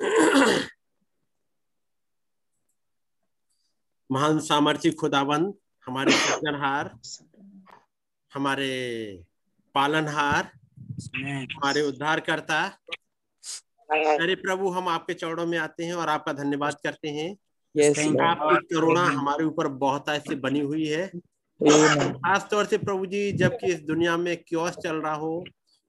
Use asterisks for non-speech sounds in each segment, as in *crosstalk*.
*coughs* महान सामर्थ्य खुदाबंद हमारे सृजनहार हमारे पालनहार हमारे उद्धारकर्ता अरे प्रभु हम आपके चौड़ों में आते हैं और आपका धन्यवाद करते हैं। Yes, आपकी करुणा हमारे ऊपर बहुत ऐसे बनी हुई है. खास तौर से प्रभु जी जबकि इस दुनिया में क्योस चल रहा हो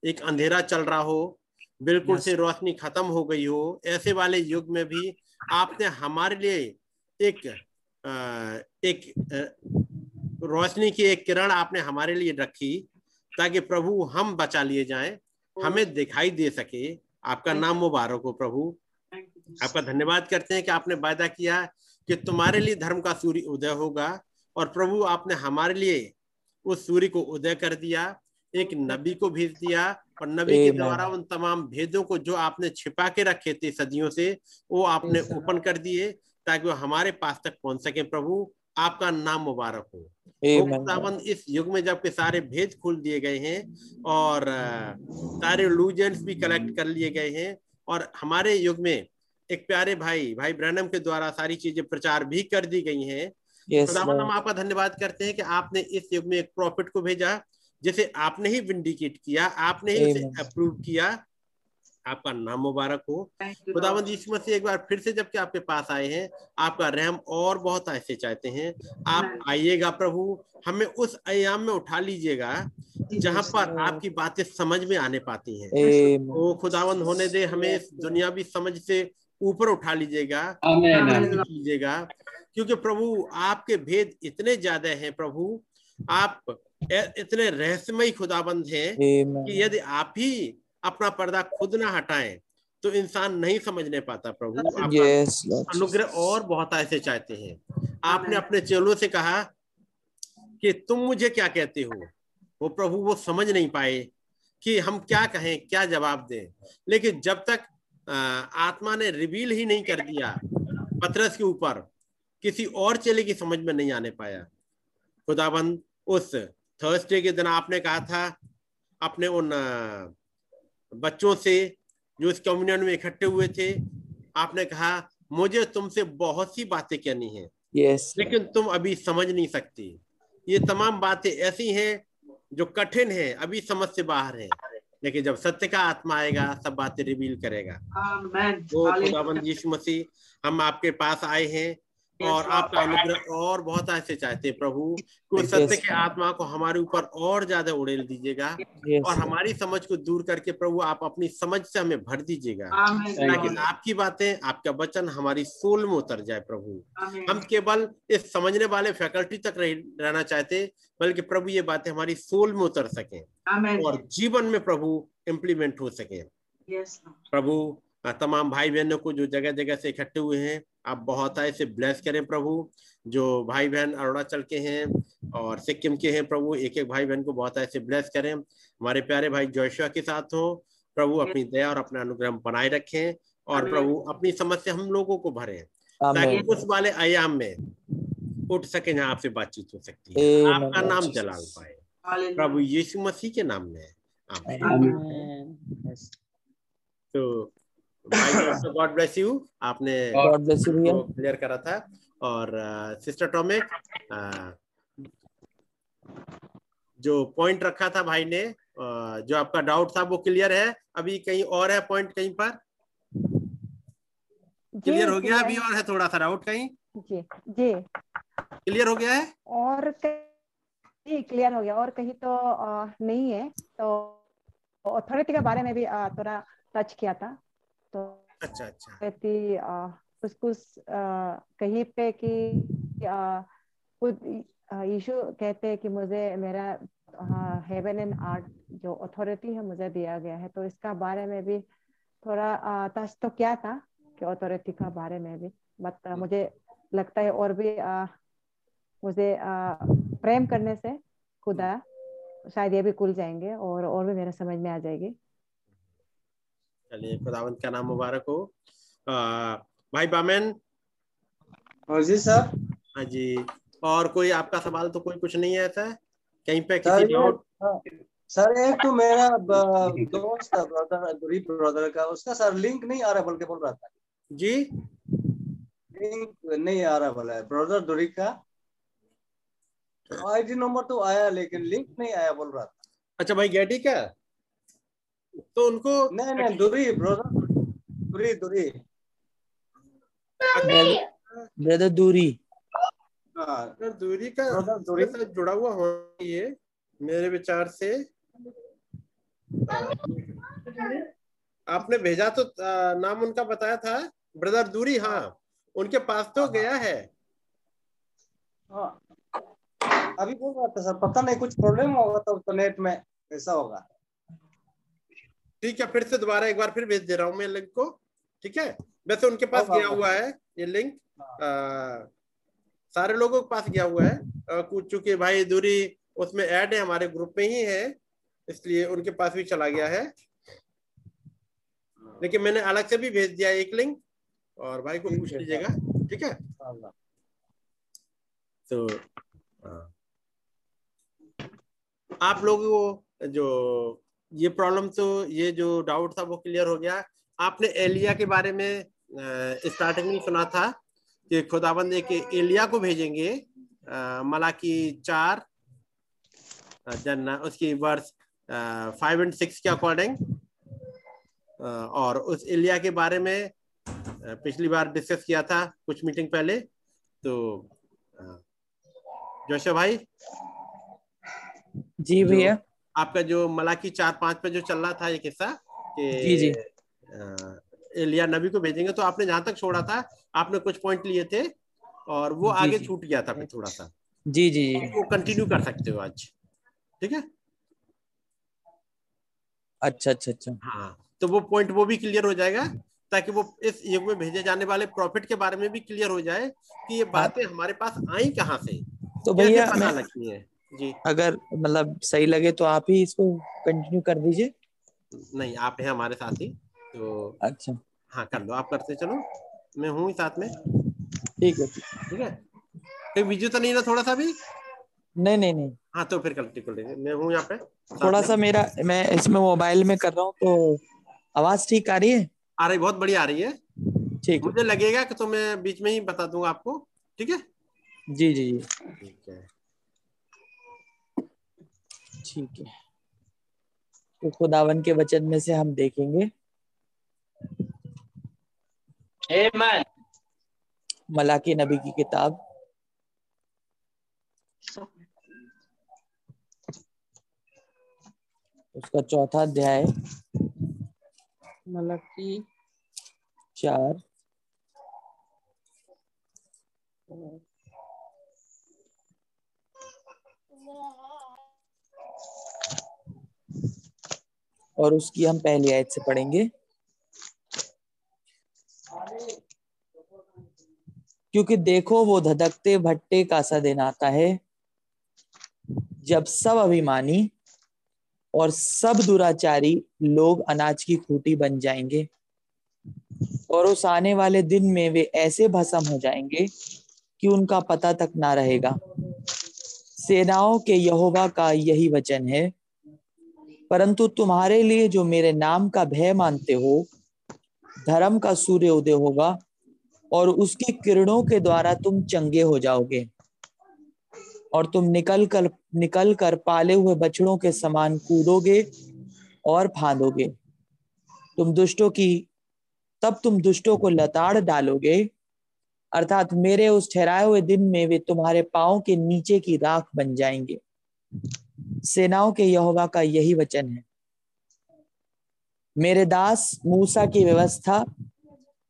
एक अंधेरा चल रहा हो बिल्कुल Yes. से रोशनी खत्म हो गई हो। ऐसे वाले युग में भी आपने हमारे लिए एक अ, एक रोशनी की एक किरण आपने हमारे लिए रखी ताकि प्रभु हम बचा लिए जाएँ हमें दिखाई दे सके। आपका नाम मुबारक हो प्रभु। आपका धन्यवाद करते हैं कि आपने वायदा किया कि तुम्हारे लिए धर्म का सूर्य उदय होगा और प्रभु आपने हमारे लिए उस सूर्य को उदय कर दिया एक नबी को भेज दिया और नबी के द्वारा उन तमाम भेदों को जो आपने छिपा के रखे थे सदियों से वो आपने ओपन कर दिए ताकि वो हमारे पास तक पहुँच सके प्रभु। आपका नाम मुबारक हो। Amen. इस युग में जबकि सारे भेद खोल दिए गए हैं और सारे लूजेंट्स भी कलेक्ट कर लिए गए हैं और हमारे युग में एक प्यारे भाई भाई ब्रैनम के द्वारा सारी चीज़ें प्रचार भी कर दी गई हैं। हम आपका धन्यवाद करते हैं कि आपने इस युग में एक प्रॉफिट को भेजा जिसे आपने ही विंडिकेट किया आपने ही उसे अप्रूव किया आपका नाम मुबारक हो। खुदावंद यीशु मसीह एक बार फिर से जबकि आपके पास आए हैं आपका रहम और बहुत ऐसे चाहते हैं। आप आइएगा प्रभु हमें उस अयाम में उठा लीजिएगा जहाँ पर आपकी बातें समझ में आने पाती हैं. वो खुदावंद होने दे हमें इस दुनियावी समझ से ऊपर उठा लीजिएगा लीजिएगा क्योंकि प्रभु आपके भेद इतने ज़्यादा हैं प्रभु। आप इतने रहस्यमय खुदाबंद हैं कि यदि आप ही अपना पर्दा खुद ना हटाएँ तो इंसान नहीं समझने पाता प्रभु। Yes, अनुग्रह और बहुत ऐसे चाहते हैं। आपने अपने चेलों से कहा कि तुम मुझे क्या कहते हो? वो प्रभु वो समझ नहीं पाए कि हम क्या कहें क्या जवाब दें। लेकिन जब तक आत्मा ने रिवील ही नहीं कर दिया पत्रस के ऊपर किसी और चेले की समझ में नहीं आने पाया। खुदाबंद उस थर्सडे के दिन आपने कहा था अपने उन बच्चों से जो इस कम्युनियन में इकट्ठे हुए थे आपने कहा मुझे तुमसे बहुत सी बातें कहनी है Yes. लेकिन तुम अभी समझ नहीं सकती। ये तमाम बातें ऐसी हैं जो कठिन है अभी समझ से बाहर है। लेकिन जब सत्य का आत्मा आएगा सब बातें रिवील करेगा। वो खुदाबंद यीशु मसीह हम आपके पास आए हैं। और आपका अनुग्रह और बहुत ऐसे चाहते हैं प्रभु। कि सत्य के आत्मा को हमारे ऊपर और ज़्यादा उड़ेल दीजिएगा। और हमारी समझ को दूर करके प्रभु आप अपनी समझ से हमें भर दीजिएगा। ताकि आपकी बातें आपका वचन हमारी सोल में उतर जाए प्रभु। हम केवल इस समझने वाले फैकल्टी तक रहना चाहते बल्कि प्रभु ये बातें हमारी सोल में उतर सके। और जीवन में प्रभु इम्प्लीमेंट हो सके। प्रभु तमाम भाई बहनों को जो जगह जगह से इकट्ठे हुए हैं आप बहुत ऐसे ब्लेस करें प्रभु। जो भाई बहन अरुणाचल के हैं और सिक्किम के हैं प्रभु एक एक भाई बहन को बहुत ऐसे ब्लेस करें। हमारे प्यारे भाई जोशुआ के साथ हो प्रभु अपनी दया और अपना अनुग्रह बनाए रखें और प्रभु अपनी समझ से हम लोगों को भरे ताकि उस वाले आयाम में उठ सके जहाँ आपसे बातचीत हो सकती है। आपका नाम. जलाल पाए। प्रभु यीशु मसीह के नाम में। आमीन। तो गॉड ब्लेस यू आपने God bless you, भैया. क्लियर करा था। और सिस्टर टॉमिक जो पॉइंट रखा था भाई ने जो आपका डाउट था वो क्लियर है। अभी कहीं और है पॉइंट कहीं पर? क्लियर हो गया अभी और है थोड़ा सा डाउट कहीं? जी जी। क्लियर हो गया है? और कहीं क्लियर हो गया। और कहीं तो नहीं है। तो अथॉरिटी के बारे में भी थोड़ा टच किया था। अच्छा अच्छा। कहीं पे कि खुद यीशु कहते हैं कि मुझे मेरा हेवन एंड आर्ट जो अथॉरिटी है मुझे दिया गया है। तो इसका बारे में भी थोड़ा टच तो क्या था कि अथॉरिटी का बारे में भी? बट मुझे लगता है और भी अ, मुझे अ, प्रेम करने से खुदा शायद ये भी खुल जाएँगे और और भी मेरे समझ में आ जाएगी। चलिए खुदावंत का नाम मुबारक हो। भाई बामेन। और जी सर। हाँ जी। और कोई आपका सवाल तो कोई कुछ नहीं है ऐसा? कहीं पे किसी डाउट हाँ, सर एक तो मेरा दोस्त था ब्रदर गरीब ब्रदर का। उसका सर लिंक नहीं आ रहा बल्कि बोल रहा था। जी। लिंक नहीं आ रहा बोला है ब्रदर दुरी का आईडी नंबर तो आया लेकिन लिंक नहीं आया बोल रहा था। अच्छा भाई गैटी का? तो उनको नहीं नहीं दुरी ब्रदर दुरी दुरी। ब्रदर दूरी। हाँ। दूरी का दूरी। साथ जुड़ा हुआ होना चाहिए मेरे विचार से। आपने भेजा तो नाम उनका बताया था। ब्रदर दूरी हाँ। उनके पास तो गया है। हाँ। अभी बोल रहा था सर पता नहीं कुछ प्रॉब्लम होगा तो, तो नेट में ऐसा होगा। ठीक है फिर से दोबारा एक बार फिर भेज दे रहा हूँ मैं लिंक को। ठीक है? वैसे उनके पास हाँ, गया हाँ। हुआ है ये लिंक आ, सारे लोगों के पास गया हुआ है। कुछ चूँकि भाई दूरी उसमें ऐड है हमारे ग्रुप में ही है। इसलिए उनके पास भी चला गया है। लेकिन मैंने अलग से भी भेज दिया एक लिंक और भाई को पूछ है, लीजिएगा। ठीक है। तो हाँ। आप लोगों को जो ये प्रॉब्लम तो ये जो डाउट था वो क्लियर हो गया। आपने एलिया के बारे में स्टार्टिंग में सुना था कि खुदाबंद एक एलिया को भेजेंगे मलाकी चार जन्ना उसकी वर्ष फाइव एंड सिक्स के अकॉर्डिंग और उस एलिया के बारे में पिछली बार डिस्कस किया था कुछ मीटिंग पहले तो जोशा भाई? जी भैया। आपका जो मलाकी चार पाँच पे जो चल रहा था ये किस्सा कि जी, जी। एलिया नबी को भेजेंगे तो आपने जहाँ तक छोड़ा था आपने कुछ पॉइंट लिए थे और वो आगे छूट गया था फिर थोड़ा सा। जी जी जी। वो कंटिन्यू कर सकते हो आज। ठीक है? अच्छा अच्छा अच्छा। हाँ तो वो पॉइंट वो भी क्लियर हो जाएगा ताकि वो इस युग में भेजे जाने वाले प्रॉफिट के बारे में भी क्लियर हो जाए कि ये बातें हमारे पास आई कहाँ से? तो भैया पता लगती है? जी। अगर मतलब सही लगे तो आप ही इसको कंटिन्यू कर दीजिए। नहीं आप हैं हमारे साथ ही तो अच्छा। हाँ कर लो आप करते चलो। मैं हूँ ही साथ में। ठीक है। ठीक है? कहीं बिज़ी तो नहीं ना थोड़ा सा भी? नहीं नहीं नहीं। हाँ तो फिर कल कर मैं हूँ यहाँ पे थोड़ा सा मेरा मैं इसमें मोबाइल में कर रहा हूँ तो आवाज़ ठीक आ रही है? आ रही बहुत बढ़िया आ रही है। ठीक। मुझे लगेगा कि तो मैं बीच में ही बता दूँगा आपको। ठीक है? जी जी जी। ठीक है। ठीक है। तो खुदावन के वचन में से हम देखेंगे। Amen. मलाकी नबी की किताब। उसका चौथा अध्याय। मलाकी। चार। और उसकी हम पहली आयत से पढ़ेंगे। क्योंकि देखो वो धधकते, भट्टे का सा दिन आता है। जब सब अभिमानी और सब दुराचारी लोग अनाज की खूटी बन जाएँगे और उस आने वाले दिन में वे ऐसे भस्म हो जाएँगे कि उनका पता तक ना रहेगा। सेनाओं के यहोवा का यही वचन है परंतु तुम्हारे लिए जो मेरे नाम का भय मानते हो, धर्म का सूर्य उदय होगा और उसकी किरणों के द्वारा तुम चंगे हो जाओगे और तुम निकल कर निकल कर पाले हुए बछड़ों के समान कूदोगे और फांदोगे। तुम दुष्टों की, तब तुम दुष्टों को लताड़ डालोगे, अर्थात मेरे उस ठहराए हुए दिन में वे तुम्हारे पाओ के नीचे की राख बन जाएँगे। सेनाओं के यहोवा का यही वचन है। मेरे दास मूसा की व्यवस्था,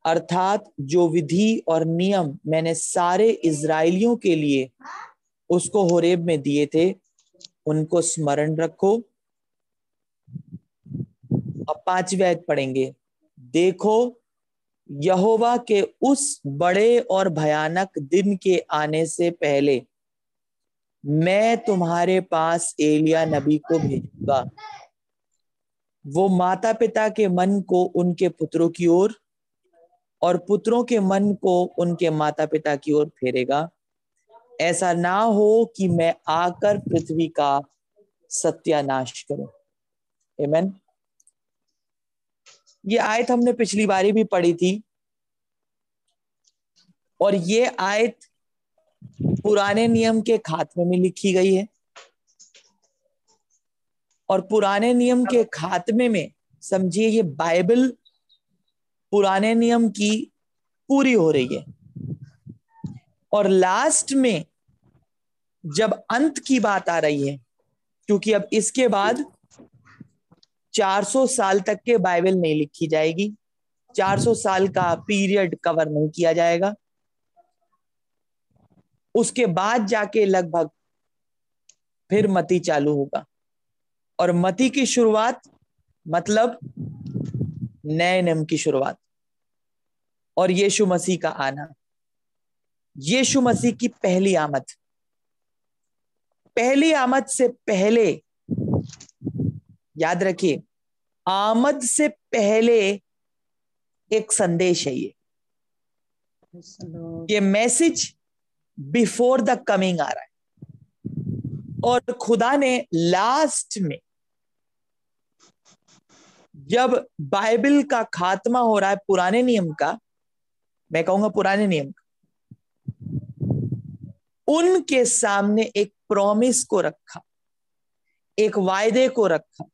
अर्थात जो विधि और नियम मैंने सारे इज़राइलियों के लिए उसको होरेब में दिए थे, उनको स्मरण रखो। अब पांचवी आयत पढ़ेंगे। देखो, यहोवा के उस बड़े और भयानक दिन के आने से पहले मैं तुम्हारे पास एलिया नबी को भेजूँगा। वो माता पिता के मन को उनके पुत्रों की ओर और पुत्रों के मन को उनके माता पिता की ओर फेरेगा। ऐसा ना हो कि मैं आकर पृथ्वी का सत्यानाश करूँ। Amen? ये आयत हमने पिछली बारी भी पढ़ी थी। और ये आयत पुराने नियम के खात्मे में लिखी गई है। और पुराने नियम के खात्मे में समझिए ये बाइबल पुराने नियम की पूरी हो रही है। और लास्ट में जब अंत की बात आ रही है, क्योंकि अब इसके बाद 400 साल तक के बाइबल नहीं लिखी जाएगी 400 साल का पीरियड कवर नहीं किया जाएगा। उसके बाद जाके लगभग फिर मती चालू होगा। और मती की शुरुआत मतलब नए नियम की शुरुआत। और यीशु मसीह का आना। यीशु मसीह की पहली आमद। पहली आमद से पहले याद रखिए आमद से पहले एक संदेश है ये। ये मैसेज बिफोर द कमिंग आ रहा है और खुदा ने लास्ट में, जब बाइबल का खात्मा हो रहा है पुराने नियम का, मैं कहूँगा पुराने नियम का, उनके सामने एक प्रॉमिस को रखा, एक वायदे को रखा,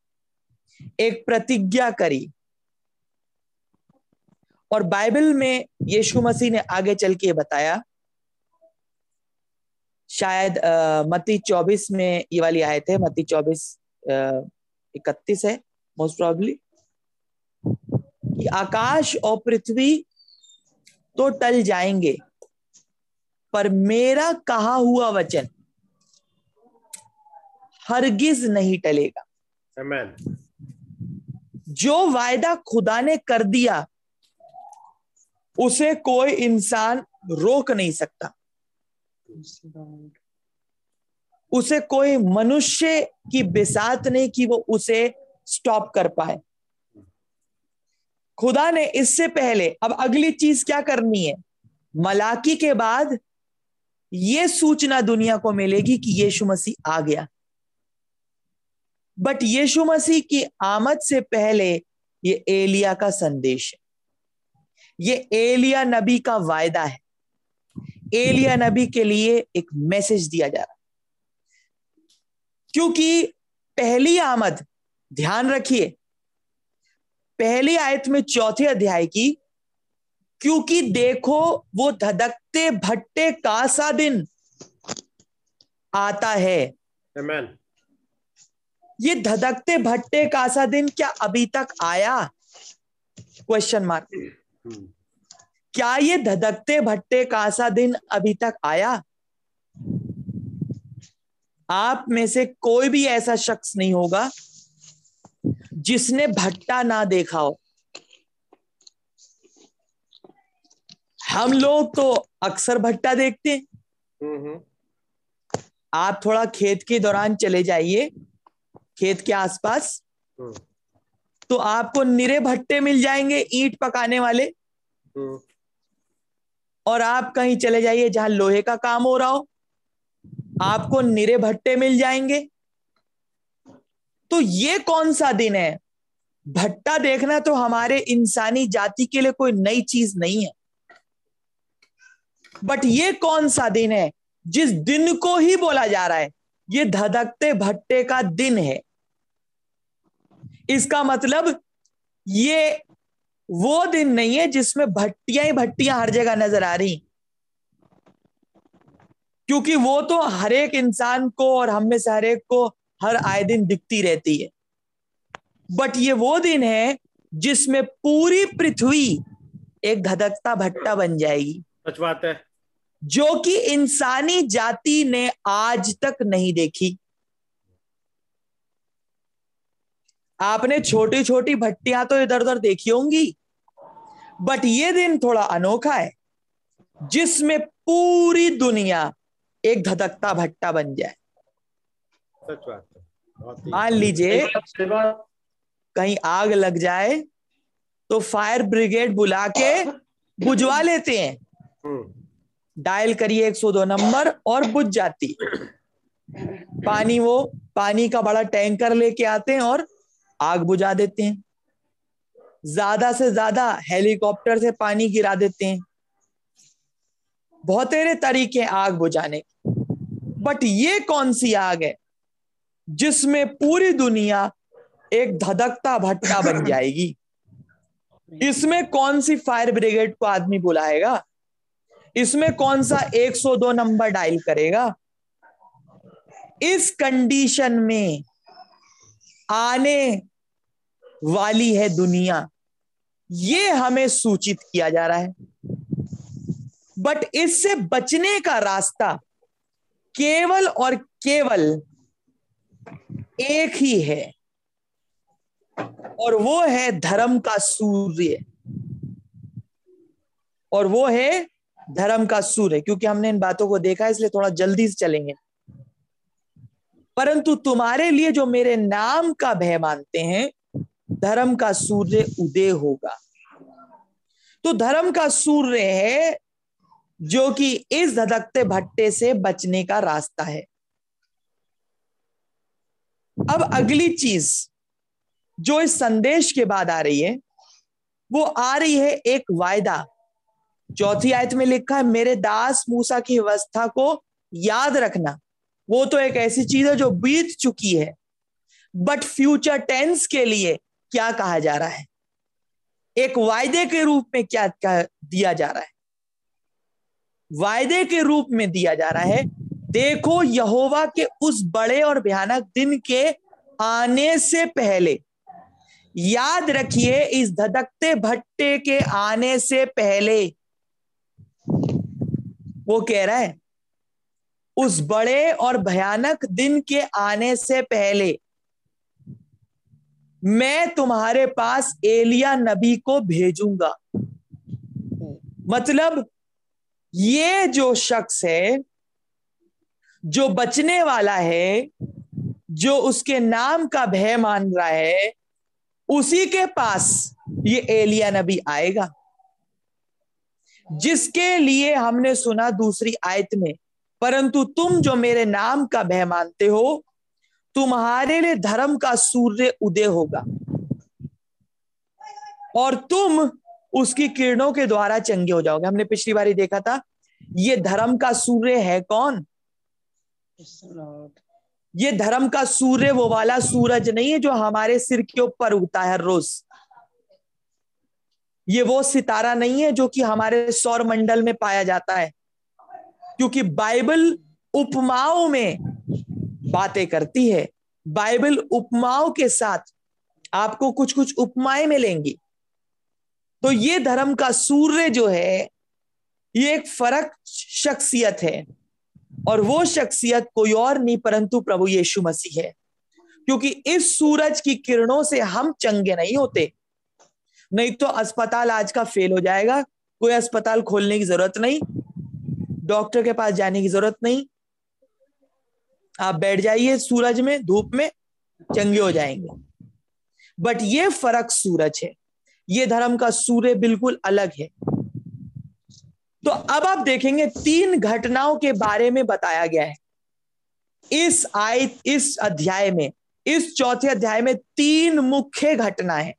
एक प्रतिज्ञा करी। और बाइबल में यीशु मसीह ने आगे चल के बताया शायद आ, मती चौबीस में ये वाली आयत है मती चौबीस इकतीस है मोस्ट प्रॉब्ली कि आकाश और पृथ्वी तो टल जाएँगे पर मेरा कहा हुआ वचन हरगिज नहीं टलेगा। Amen. जो वायदा खुदा ने कर दिया उसे कोई इंसान रोक नहीं सकता। उसे कोई मनुष्य की बिसात नहीं कि वो उसे स्टॉप कर पाए। खुदा ने इससे पहले, अब अगली चीज़ क्या करनी है? मलाकी के बाद ये सूचना दुनिया को मिलेगी कि यीशु मसीह आ गया। बट यीशु मसीह की आमद से पहले ये एलिया का संदेश है। ये एलिया नबी का वायदा है। एलिया नबी के लिए एक मैसेज दिया जा रहा क्योंकि पहली आमद ध्यान रखिए पहली आयत में चौथे अध्याय की क्योंकि देखो वो धधकते भट्टे का सा दिन आता है। Amen. ये धधकते भट्टे का सा दिन क्या अभी तक आया? क्वेश्चन मार्क क्या ये धधकते भट्टे का सा दिन अभी तक आया? आप में से कोई भी ऐसा शख्स नहीं होगा जिसने भट्टा ना देखा हो। हम लोग तो अक्सर भट्टा देखते हैं। हम्म, हम्म, आप थोड़ा खेत के दौरान चले जाइए खेत के आसपास। हम्म, तो आपको निरे भट्टे मिल जाएँगे ईट पकाने वाले। और आप कहीं चले जाइए जहाँ लोहे का काम हो रहा हो, आपको निरे भट्टे मिल जाएँगे। तो ये कौन सा दिन है? भट्टा देखना तो हमारे इंसानी जाति के लिए कोई नई चीज़ नहीं है। बट ये कौन सा दिन है? जिस दिन को ही बोला जा रहा है, ये धधकते भट्टे का दिन है। इसका मतलब ये वो दिन नहीं है जिसमें भट्टियाँ ही भट्टियाँ हर जगह नज़र आ रही। क्योंकि वो तो हर एक इंसान को और हम में से हर एक को हर आए दिन दिखती रहती है। बट ये वो दिन है जिसमें पूरी पृथ्वी एक धधकता भट्टा बन जाएगी। सच बात है। जो कि इंसानी जाति ने आज तक नहीं देखी। आपने छोटी छोटी भट्टियाँ तो इधर उधर देखी होंगी। बट ये दिन थोड़ा अनोखा है जिसमें पूरी दुनिया एक धधकता भट्टा बन जाए। सच बात बहुत मान लीजिए कहीं आग लग जाए तो फायर ब्रिगेड बुला के बुझवा लेते हैं। हम्म, डायल करिए 102 नंबर और बुझ जाती पानी वो पानी का बड़ा टैंकर लेके आते हैं और आग बुझा देते हैं। ज़्यादा से ज़्यादा हेलीकॉप्टर से पानी गिरा देते हैं। बहुतेरे तरीके आग बुझाने। बट ये कौन सी आग है जिसमें पूरी दुनिया एक धधकता भट्टा बन *laughs* जाएगी? इसमें कौन सी फायर ब्रिगेड को आदमी बुलाएगा? इसमें कौन सा 102 नंबर डायल करेगा? इस कंडीशन में आने वाली है दुनिया। ये हमें सूचित किया जा रहा है। बट इससे बचने का रास्ता केवल और केवल एक ही है। और वो है धर्म का सूर्य। और वो है धर्म का सूर्य। क्योंकि हमने इन बातों को देखा है, इसलिए थोड़ा जल्दी से चलेंगे। परंतु तुम्हारे लिए जो मेरे नाम का भय मानते हैं धर्म का सूर्य उदय होगा। तो धर्म का सूर्य है जो कि इस धधकते भट्टे से बचने का रास्ता है। अब अगली चीज़ जो इस संदेश के बाद आ रही है, वो आ रही है एक वायदा। चौथी आयत में लिखा है, मेरे दास मूसा की व्यवस्था को याद रखना। वो तो एक ऐसी चीज़ है जो बीत चुकी है बट फ्यूचर टेंस के लिए क्या कहा जा रहा है? एक वायदे के रूप में क्या, क्या दिया जा रहा है? वायदे के रूप में दिया जा रहा है देखो यहोवा के उस बड़े और भयानक दिन के आने से पहले। याद रखिए इस धधकते भट्टे के आने से पहले। वो कह रहा है उस बड़े और भयानक दिन के आने से पहले। मैं तुम्हारे पास एलिया नबी को भेजूँगा। मतलब ये जो शख्स है, जो बचने वाला है, जो उसके नाम का भय मान रहा है, उसी के पास ये एलिया नबी आएगा। जिसके लिए हमने सुना दूसरी आयत में, परंतु तुम जो मेरे नाम का भय मानते हो तुम्हारे लिए धर्म का सूर्य उदय होगा। और तुम उसकी किरणों के द्वारा चंगे हो जाओगे। हमने पिछली बार देखा था, ये धर्म का सूर्य है कौन? ये धर्म का सूर्य वो वाला सूरज नहीं है जो हमारे सिर के ऊपर उगता है हर रोज। ये वो सितारा नहीं है जो कि हमारे सौर मंडल में पाया जाता है। क्योंकि बाइबल उपमाओं में बातें करती है। बाइबल उपमाओं के साथ आपको कुछ कुछ उपमाएँ मिलेंगी। तो ये धर्म का सूर्य जो है, ये एक फ़र्क शख्सियत है। और वो शख्सियत कोई और नहीं, परंतु प्रभु यीशु मसीह है। क्योंकि इस सूरज की किरणों से हम चंगे नहीं होते। नहीं तो अस्पताल आज का फेल हो जाएगा। कोई अस्पताल खोलने की ज़रूरत नहीं। डॉक्टर के पास जाने की ज़रूरत नहीं। आप बैठ जाइए सूरज में, धूप में, चंगे हो जाएँगे। बट ये फ़र्क सूरज है। ये धर्म का सूर्य बिल्कुल अलग है। तो अब आप देखेंगे तीन घटनाओं के बारे में बताया गया है। इस आय, इस अध्याय में, इस चौथे अध्याय में तीन मुख्य घटना है।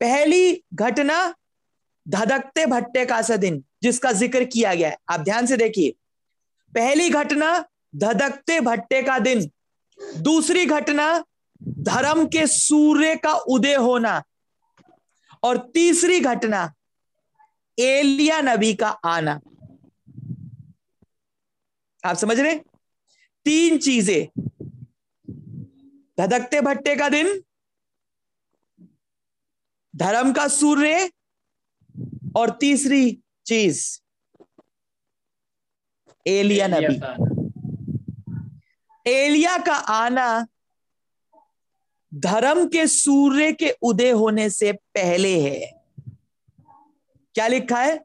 पहली घटना धधकते भट्टे का सा दिन, जिसका ज़िक्र किया गया है। आप ध्यान से देखिए। पहली घटना धधकते भट्टे का दिन। दूसरी घटना धर्म के सूर्य का उदय होना। और तीसरी घटना एलिया नबी का आना। आप समझ रहे? तीन चीज़ें। धधकते भट्टे का दिन, धर्म का सूर्य, और तीसरी चीज़ एलिया नबी एलिया का आना। धर्म के सूर्य के उदय होने से पहले है। क्या लिखा है?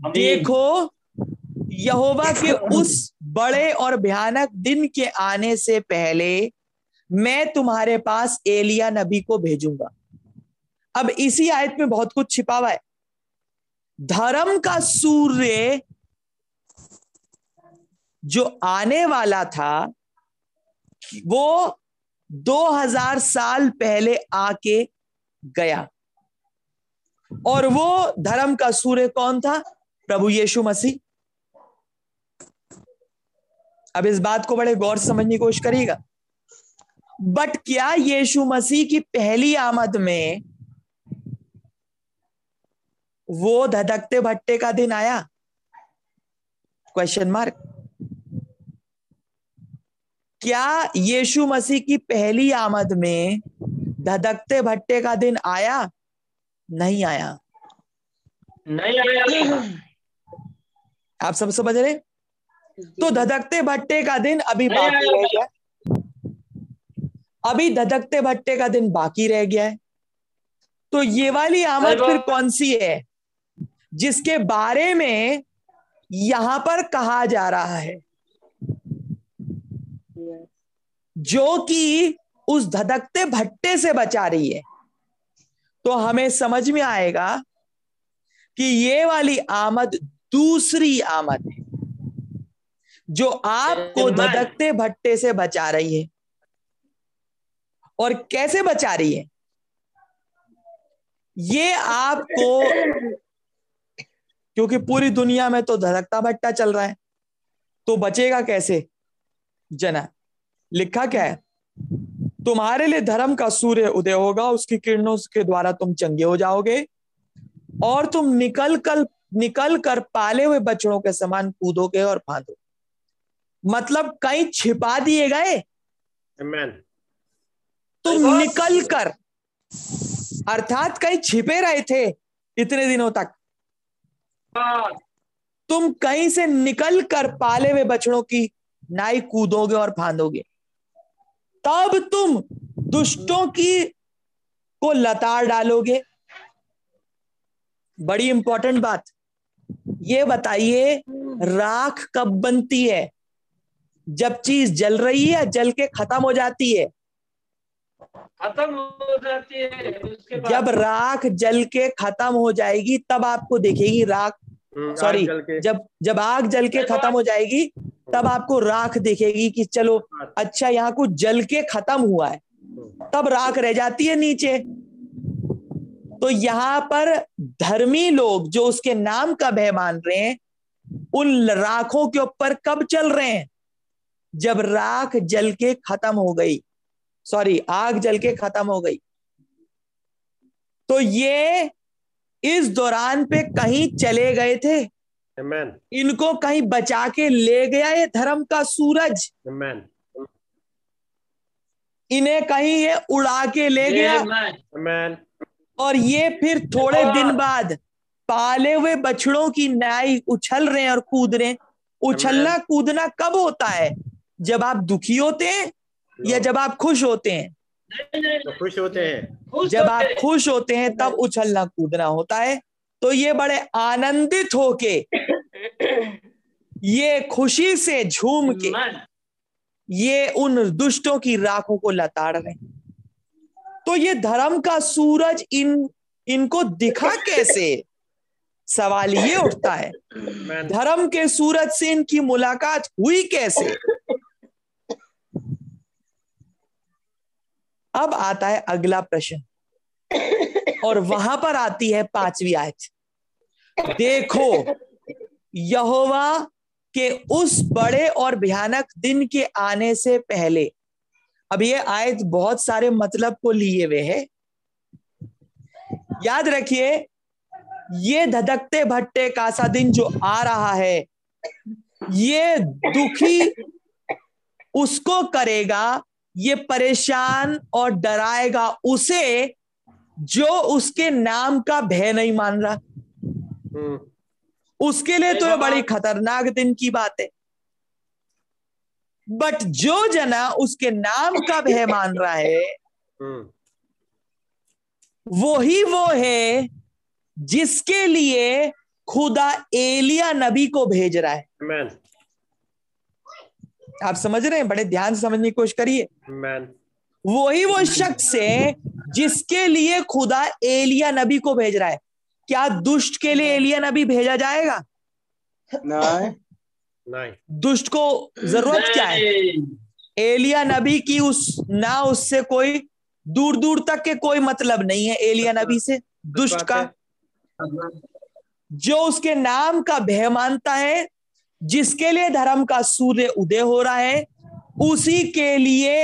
देखो यहोवा के उस बड़े और भयानक दिन के आने से पहले मैं तुम्हारे पास एलिया नबी को भेजूँगा। अब इसी आयत में बहुत कुछ छिपा हुआ है। धर्म का सूर्य जो आने वाला था, वो 2000 साल पहले आके गया। और वो धर्म का सूर्य कौन था? प्रभु यीशु मसीह। अब इस बात को बड़े गौर समझने की कोशिश करिएगा। बट क्या यीशु मसीह की पहली आमद में वो धधकते भट्टे का दिन आया? क्वेश्चन मार्क क्या यीशु मसीह की पहली आमद में धधकते भट्टे का दिन आया? नहीं आया। नहीं आया। आप सब समझ रहे? तो धधकते भट्टे का दिन अभी बाकी रह गया अभी धधकते भट्टे का दिन बाकी रह गया है। तो ये वाली आमद फिर कौन सी है? जिसके बारे में यहाँ पर कहा जा रहा है। जो कि उस धधकते भट्टे से बचा रही है। तो हमें समझ में आएगा कि ये वाली आमद दूसरी आमद है जो आपको धधकते भट्टे से बचा रही है। और कैसे बचा रही है? ये आपको क्योंकि पूरी दुनिया में तो धधकता भट्टा चल रहा है तो बचेगा कैसे? जना लिखा क्या है? तुम्हारे लिए धर्म का सूर्य उदय होगा उसकी किरणों के द्वारा तुम चंगे हो जाओगे और तुम निकल कर निकल कर पाले हुए बच्चों के समान कूदोगे और फांदो मतलब कहीं छिपा दिए गए? तुम निकल कर अर्थात कहीं छिपे रहे थे इतने दिनों तक। तुम कहीं से निकल कर पाले हुए बछड़ों की नाई कूदोगे और फांदोगे तब तुम दुष्टों की को लताड़ डालोगे। बड़ी इंपॉर्टेंट बात। ये बताइए राख कब बनती है? जब चीज़ जल रही है जल के खत्म हो जाती है। खत्म हो जाती है उसके बाद जब राख जल के खत्म हो जाएगी तब आपको दिखेगी राख सॉरी जब जब आग जल के खत्म हो जाएगी तब आपको राख दिखेगी कि चलो अच्छा यहाँ कुछ जल के खत्म हुआ है। तब राख रह जाती है नीचे। तो यहाँ पर धर्मी लोग जो उसके नाम का भय मान रहे हैं उन राखों के ऊपर कब चल रहे हैं? जब राख जल के खत्म हो गई। सॉरी आग जल के खत्म हो गई। तो ये इस दौरान पे कहीं चले गए थे? Amen. इनको कहीं बचा के ले गया ये धर्म का सूरज? Amen. इन्हें कहीं ये उड़ा के ले गया? Amen. और ये फिर थोड़े दिन बाद पाले हुए बछड़ों की नाई उछल रहे हैं और कूद रहे हैं। उछलना कूदना कब होता है? जब आप दुखी होते हैं या जब आप खुश होते हैं? तो खुश होते हैं। जब आप खुश होते हैं तब उछलना कूदना होता है। तो ये बड़े आनंदित होके ये खुशी से झूम के ये उन दुष्टों की राखों को लताड़ रहे तो ये धर्म का सूरज इन इनको दिखा कैसे? सवाल ये उठता है। धर्म के सूरज से इनकी मुलाकात हुई कैसे? अब आता है अगला प्रश्न। और वहाँ पर आती है पांचवी आयत। देखो, यहोवा के उस बड़े और भयानक दिन के आने से पहले, अब ये आयत बहुत सारे मतलब को लिए हुए है। याद रखिए, ये धधकते भट्टे का सा दिन जो आ रहा है, ये दुखी उसको करेगा ये परेशान और डराएगा उसे जो उसके नाम का भय नहीं मान रहा। हम्म, उसके लिए तो ये बड़ी खतरनाक दिन की बात है। बट जो जना उसके नाम का भय मान रहा है हम्म, वो ही वो है जिसके लिए खुदा एलिया नबी को भेज रहा है। Amen. आप समझ रहे हैं? बड़े ध्यान से समझने की कोशिश करिए। Amen. वही वो शख्स है जिसके लिए खुदा एलिया नबी को भेज रहा है। क्या दुष्ट के लिए एलिया नबी भेजा जाएगा? नहीं। नहीं। दुष्ट को ज़रूरत क्या है? एलिया नबी की उस ना उससे कोई दूर दूर तक के कोई मतलब नहीं है एलिया नबी से दुष्ट का। जो उसके नाम का भय मानता है जिसके लिए धर्म का सूर्य उदय हो रहा है उसी के लिए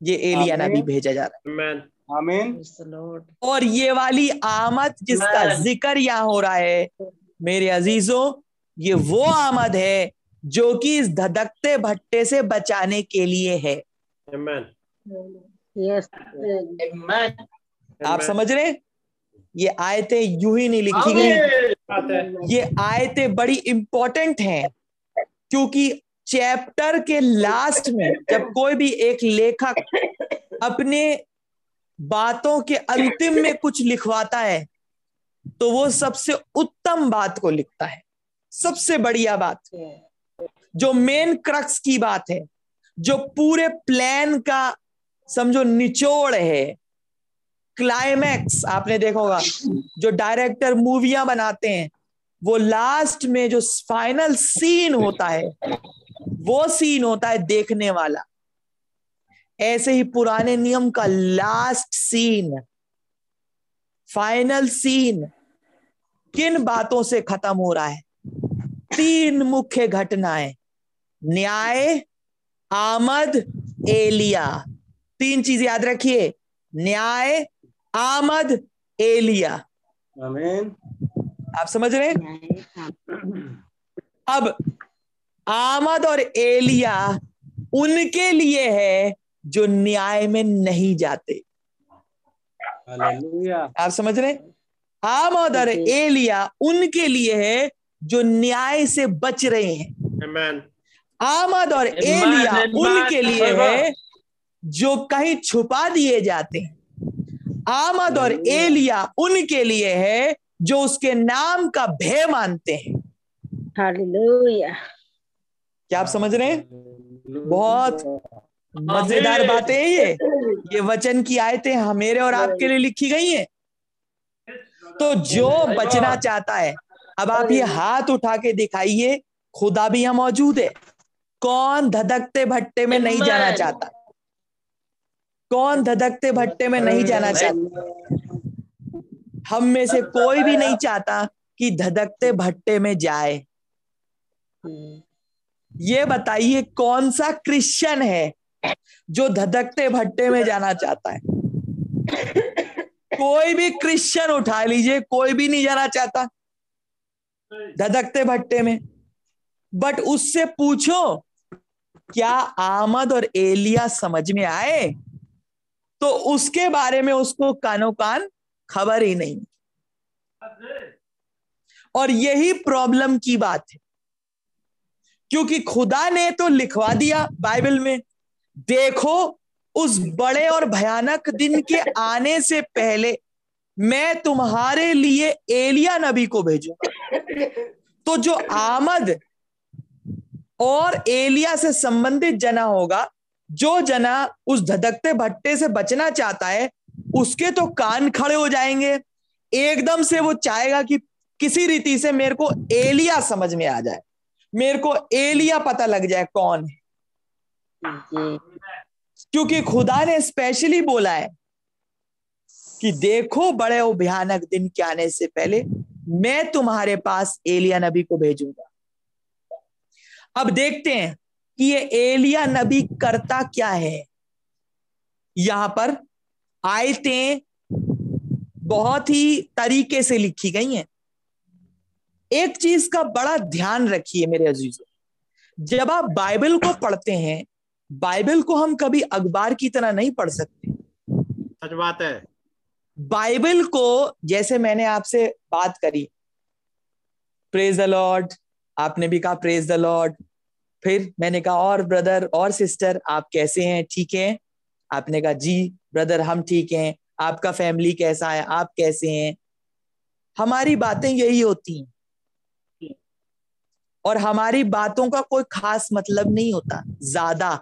ये एलिया नबी भेजा जा रहा है। आमीन। और ये वाली आमद जिसका ज़िक्र यहाँ हो रहा है मेरे अजीजों ये वो आमद है जो कि इस धधकते भट्टे से बचाने के लिए है। यस आप समझ रहे ये आयतें यूँ ही नहीं लिखी गई। ये आयतें बड़ी इंपॉर्टेंट हैं क्योंकि चैप्टर के लास्ट में जब कोई भी एक लेखक अपने बातों के अंतिम में कुछ लिखवाता है तो वो सबसे उत्तम बात को लिखता है। सबसे बढ़िया बात। जो मेन क्रक्स की बात है, जो पूरे प्लान का समझो निचोड़ है। क्लाइमैक्स, आपने देखा होगा, जो डायरेक्टर मूवियाँ बनाते हैं, वो लास्ट में जो फाइनल सीन होता है वो सीन होता है देखने वाला। ऐसे ही पुराने नियम का लास्ट सीन फाइनल सीन किन बातों से खत्म हो रहा है? तीन मुख्य घटनाएँ न्याय आमद एलिया। तीन चीज़ याद रखिए न्याय आमद एलिया। आमीन आप समझ रहे हैं? अब आमद और एलिया उनके लिए है जो न्याय में नहीं जाते। आप समझ रहे आमद और एलिया उनके लिए है जो न्याय से बच रहे हैं। आमद और एलिया उनके लिए है। जो कहीं छुपा दिए जाते हैं। आमद और एलिया उनके लिए है जो उसके नाम का भय मानते हैं। हालेलुया। क्या आप समझ रहे हैं? बहुत मज़ेदार बातें हैं ये। ये वचन की आयतें हमेरे और आपके लिए लिखी गई हैं। तो जो बचना चाहता है अब आप ये हाथ उठा के दिखाइए खुदा भी यहाँ मौजूद है। कौन धधकते भट्टे में नहीं जाना चाहता? कौन धधकते भट्टे में नहीं जाना चाहता? हम में से कोई भी नहीं चाहता कि धधकते भट्टे में जाए। ये बताइए कौन सा क्रिश्चियन है जो धधकते भट्टे में जाना चाहता है? कोई भी क्रिश्चियन उठा लीजिए, कोई भी नहीं जाना चाहता। धधकते भट्टे में। बट उससे पूछो, क्या आमद और एलिया समझ में आए? तो उसके बारे में उसको कानो कान खबर ही नहीं। और यही प्रॉब्लम की बात है। क्योंकि खुदा ने तो लिखवा दिया बाइबल में, देखो उस बड़े और भयानक दिन के आने से पहले मैं तुम्हारे लिए एलिया नबी को भेजूँगा। तो जो आमद और एलिया से संबंधित जना होगा, जो जना उस धधकते भट्टे से बचना चाहता है, उसके तो कान खड़े हो जाएँगे। एकदम से वो चाहेगा कि किसी रीति से मेरे को एलिया समझ में आ जाए। मेरे को एलिया पता लग जाए कौन है। क्योंकि खुदा ने स्पेशली बोला है कि देखो बड़े और भयानक दिन के आने से पहले मैं तुम्हारे पास एलिया नबी को भेजूँगा। अब देखते हैं कि ये एलिया नबी करता क्या है। यहाँ पर आयतें बहुत ही तरीके से लिखी गई हैं। एक चीज़ का बड़ा ध्यान रखिए मेरे अजीजों। जब आप बाइबल को पढ़ते हैं बाइबल को हम कभी अखबार की तरह नहीं पढ़ सकते। सच बात है। बाइबल को जैसे मैंने आपसे बात करी प्रेज द लॉर्ड आपने भी कहा प्रेज द लॉर्ड फिर मैंने कहा और ब्रदर और सिस्टर आप कैसे हैं? ठीक हैं? आपने कहा जी ब्रदर हम ठीक हैं। आपका फैमिली कैसा है? आप कैसे हैं? हमारी बातें यही होती हैं। और हमारी बातों का कोई खास मतलब नहीं होता ज़्यादा।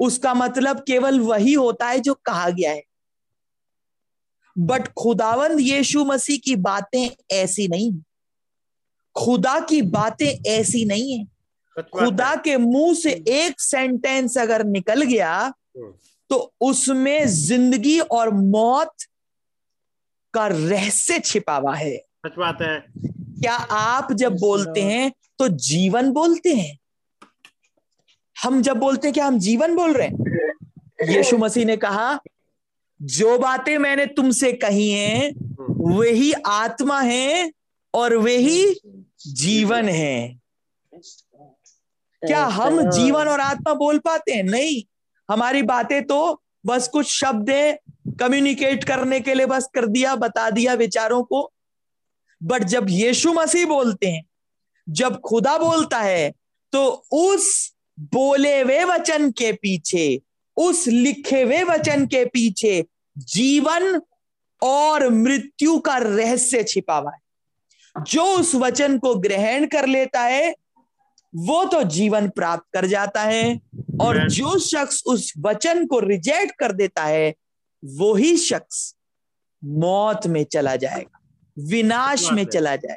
उसका मतलब केवल वही होता है जो कहा गया है। बट खुदावंद यीशु मसीह की बातें ऐसी नहीं खुदा की बातें ऐसी नहीं है। खुदा के मुँह से एक सेंटेंस अगर निकल गया हम्म, तो उसमें ज़िंदगी और मौत का रहस्य छिपा हुआ है। सच बात है। क्या आप जब बोलते हैं तो जीवन बोलते हैं? हम जब बोलते हैं क्या हम जीवन बोल रहे हैं? यीशु मसीह ने कहा जो बातें मैंने तुमसे कही हैं हम्म, वही आत्मा है और वही जीवन है। क्या हम जीवन और आत्मा बोल पाते हैं? नहीं। हमारी बातें तो बस कुछ शब्द है कम्युनिकेट करने के लिए बस कर दिया बता दिया विचारों को। बट जब यीशु मसीह बोलते हैं जब खुदा बोलता है तो उस बोले हुए वचन के पीछे उस लिखे हुए वचन के पीछे जीवन और मृत्यु का रहस्य छिपा हुआ है। जो उस वचन को ग्रहण कर लेता है वो तो जीवन प्राप्त कर जाता है और जो शख्स उस वचन को रिजेक्ट कर देता है वो ही शख्स मौत में चला जाएगा। विनाश में चला जाए।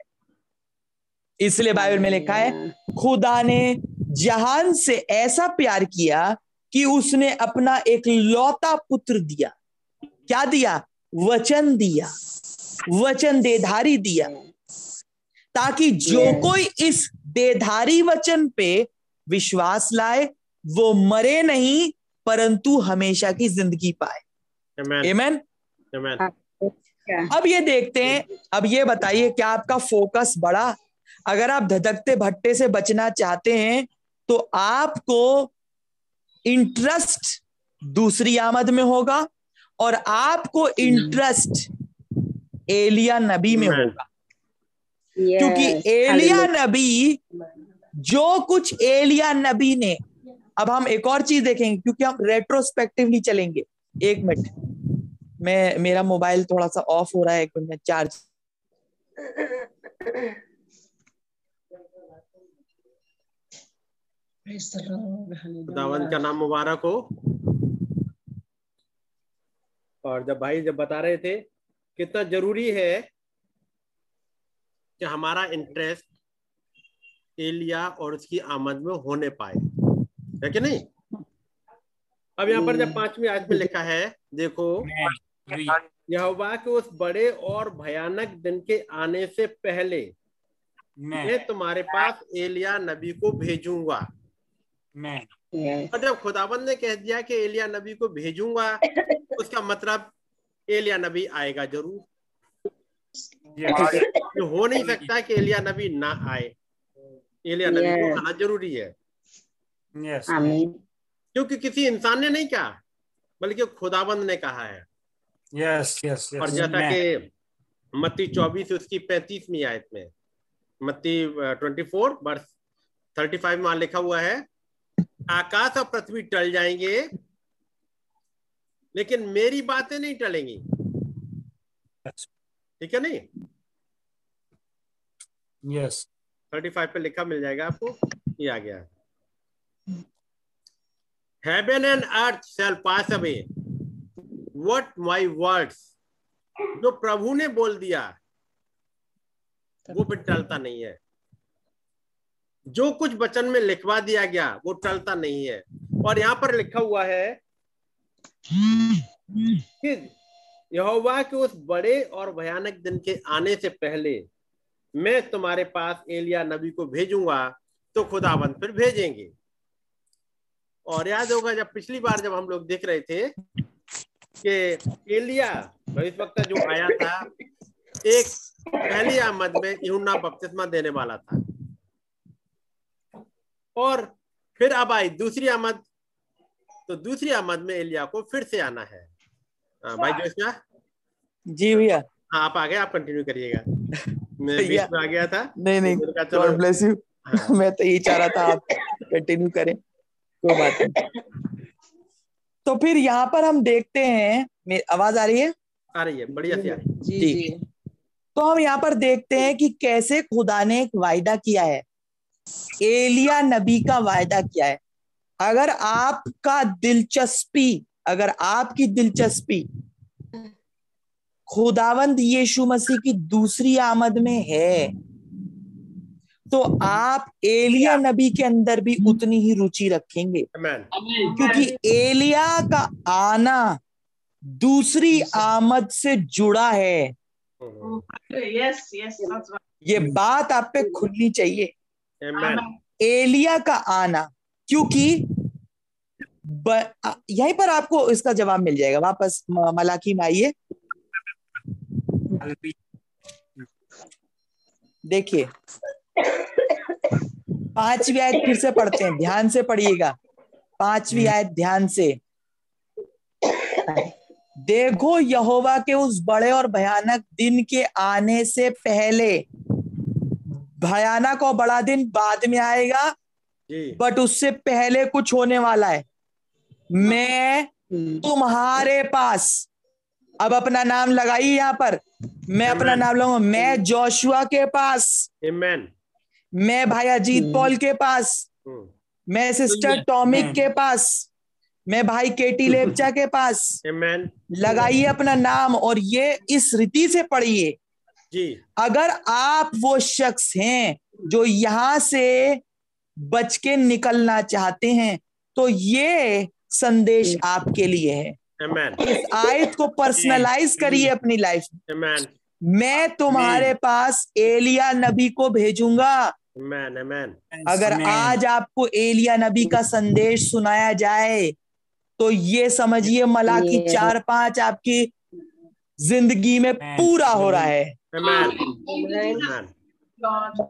इसलिए बाइबल में लिखा है खुदा ने जहान से ऐसा प्यार किया कि उसने अपना एक लौता पुत्र दिया। क्या दिया? वचन दिया। वचन देधारी दिया। ताकि जो कोई इस देधारी वचन पे विश्वास लाए वो मरे नहीं परंतु हमेशा की ज़िंदगी पाए। Amen, amen amen. अब ये देखते हैं अब ये बताइए क्या आपका फोकस बढ़ा? अगर आप धधकते भट्टे से बचना चाहते हैं तो आपको इंटरेस्ट दूसरी आमद में होगा और आपको इंटरेस्ट एलिया नबी में होगा। क्योंकि एलिया नबी जो कुछ एलिया नबी ने अब हम एक और चीज़ देखेंगे क्योंकि हम रेट्रोस्पेक्टिवली चलेंगे एक मिनट। मैं मेरा मोबाइल थोड़ा सा ऑफ़ हो रहा है एक मिनट चार्ज खुदावंत का नाम मुबारक हो। और जब भाई जब बता रहे थे कितना ज़रूरी है कि हमारा इंटरेस्ट एलिया और उसकी आमद में होने पाए। है कि नहीं? अब यहाँ पर जब पांचवी आज में लिखा है देखो यहोवा के उस बड़े और भयानक दिन के आने से पहले मैं तुम्हारे पास एलिया नबी को भेजूँगा। और जब खुदाबंद ने कह दिया कि एलिया नबी को भेजूँगा *laughs* उसका मतलब एलिया नबी आएगा ज़रूर। ये हो नहीं सकता कि एलिया नबी ना आए। एलिया नबी को आना ज़रूरी है। आमीन क्योंकि किसी इंसान ने नहीं कहा बल्कि खुदाबंद ने कहा है। Yes, yes, yes. और जैसा. कि मत्ती चौबीस उसकी पैंतीसवीं आयत में मत्ती twenty four verse thirty five में लिखा हुआ है आकाश और पृथ्वी टल जाएँगे लेकिन मेरी बातें नहीं टलेंगी Yes. ठीक है नहीं Yes. थर्टी फाइव पे लिखा मिल जाएगा आपको ये आ गया heaven and earth shall pass away what my words जो प्रभु ने बोल दिया, वो फिर टलता नहीं है। जो कुछ वचन में लिखवा दिया गया, वो टलता नहीं है। और यहाँ पर लिखा हुआ है कि यहोवा के उस बड़े और भयानक दिन के आने से पहले मैं तुम्हारे पास एलिया नबी को भेजूँगा तो खुदाबंद फिर भेजेंगे। और याद होगा जब पिछली बार जब हम लोग देख रहे थे कि एलिया इस वक्त जो आया था एक पहली आमद में यूना बपतिस्मा देने वाला था। और फिर अब आई दूसरी आमद तो दूसरी आमद में एलिया को फिर से आना है। हाँ, भाई जोशना? जी भैया। हाँ आप आ गए आप कंटिन्यू करिएगा। मैं *laughs* बीच में आ गया था। नहीं नहीं गॉड ब्लेस यू हाँ, *laughs* मैं तो यही चाह रहा था आप कंटिन्यू करें। कोई बात नहीं। तो फिर यहाँ पर हम देखते हैं आवाज़ आ रही है? आ रही है बढ़िया सी आ रही है। जी जी। जी। तो हम यहाँ पर देखते हैं कि कैसे खुदा ने एक वायदा किया है। एलिया नबी का वायदा किया है। अगर आपका दिलचस्पी अगर आपकी दिलचस्पी खुदावंद यीशु मसीह की दूसरी आमद में है तो आप एलिया नबी के अंदर भी उतनी ही रुचि रखेंगे। क्योंकि एलिया का आना दूसरी आमद से जुड़ा है। Yes, yes, that's right. ये बात आप पे खुलनी चाहिए। एलिया का आना क्योंकि यहीं पर आपको इसका जवाब मिल जाएगा। वापस मलाकी में आइए। देखिए पांचवी आयत फिर से पढ़ते हैं ध्यान से पढ़िएगा। पांचवी आयत ध्यान से। देखो यहोवा के उस बड़े और भयानक दिन के आने से पहले। भयानक और बड़ा दिन बाद में आएगा जी। बट उससे पहले कुछ होने वाला है। मैं तुम्हारे पास अब अपना नाम लगाइए यहाँ पर। मैं अपना नाम लगाऊँगा मैं जोशुआ के पास। Amen. मैं भाई अजीत पॉल के पास। हम्म, मैं सिस्टर टॉमिक के पास। मैं भाई केटी लेपचा के पास। लगाइए अपना नाम और ये इस रीति से पढ़िए। जी। अगर आप वो शख्स हैं जो यहाँ से बच के निकलना चाहते हैं तो ये संदेश आपके लिए है। Amen. इस आयत को पर्सनलाइज करिए अपनी लाइफ में। मैं तुम्हारे पास एलिया नबी को भेजूँगा। Amen. Amen. अगर amen. आज आपको एलिया नबी का संदेश सुनाया जाए तो ये समझिए मलाकी ये- चार पाँच आपकी ज़िंदगी में पूरा हो रहा है Amen. Amen. God.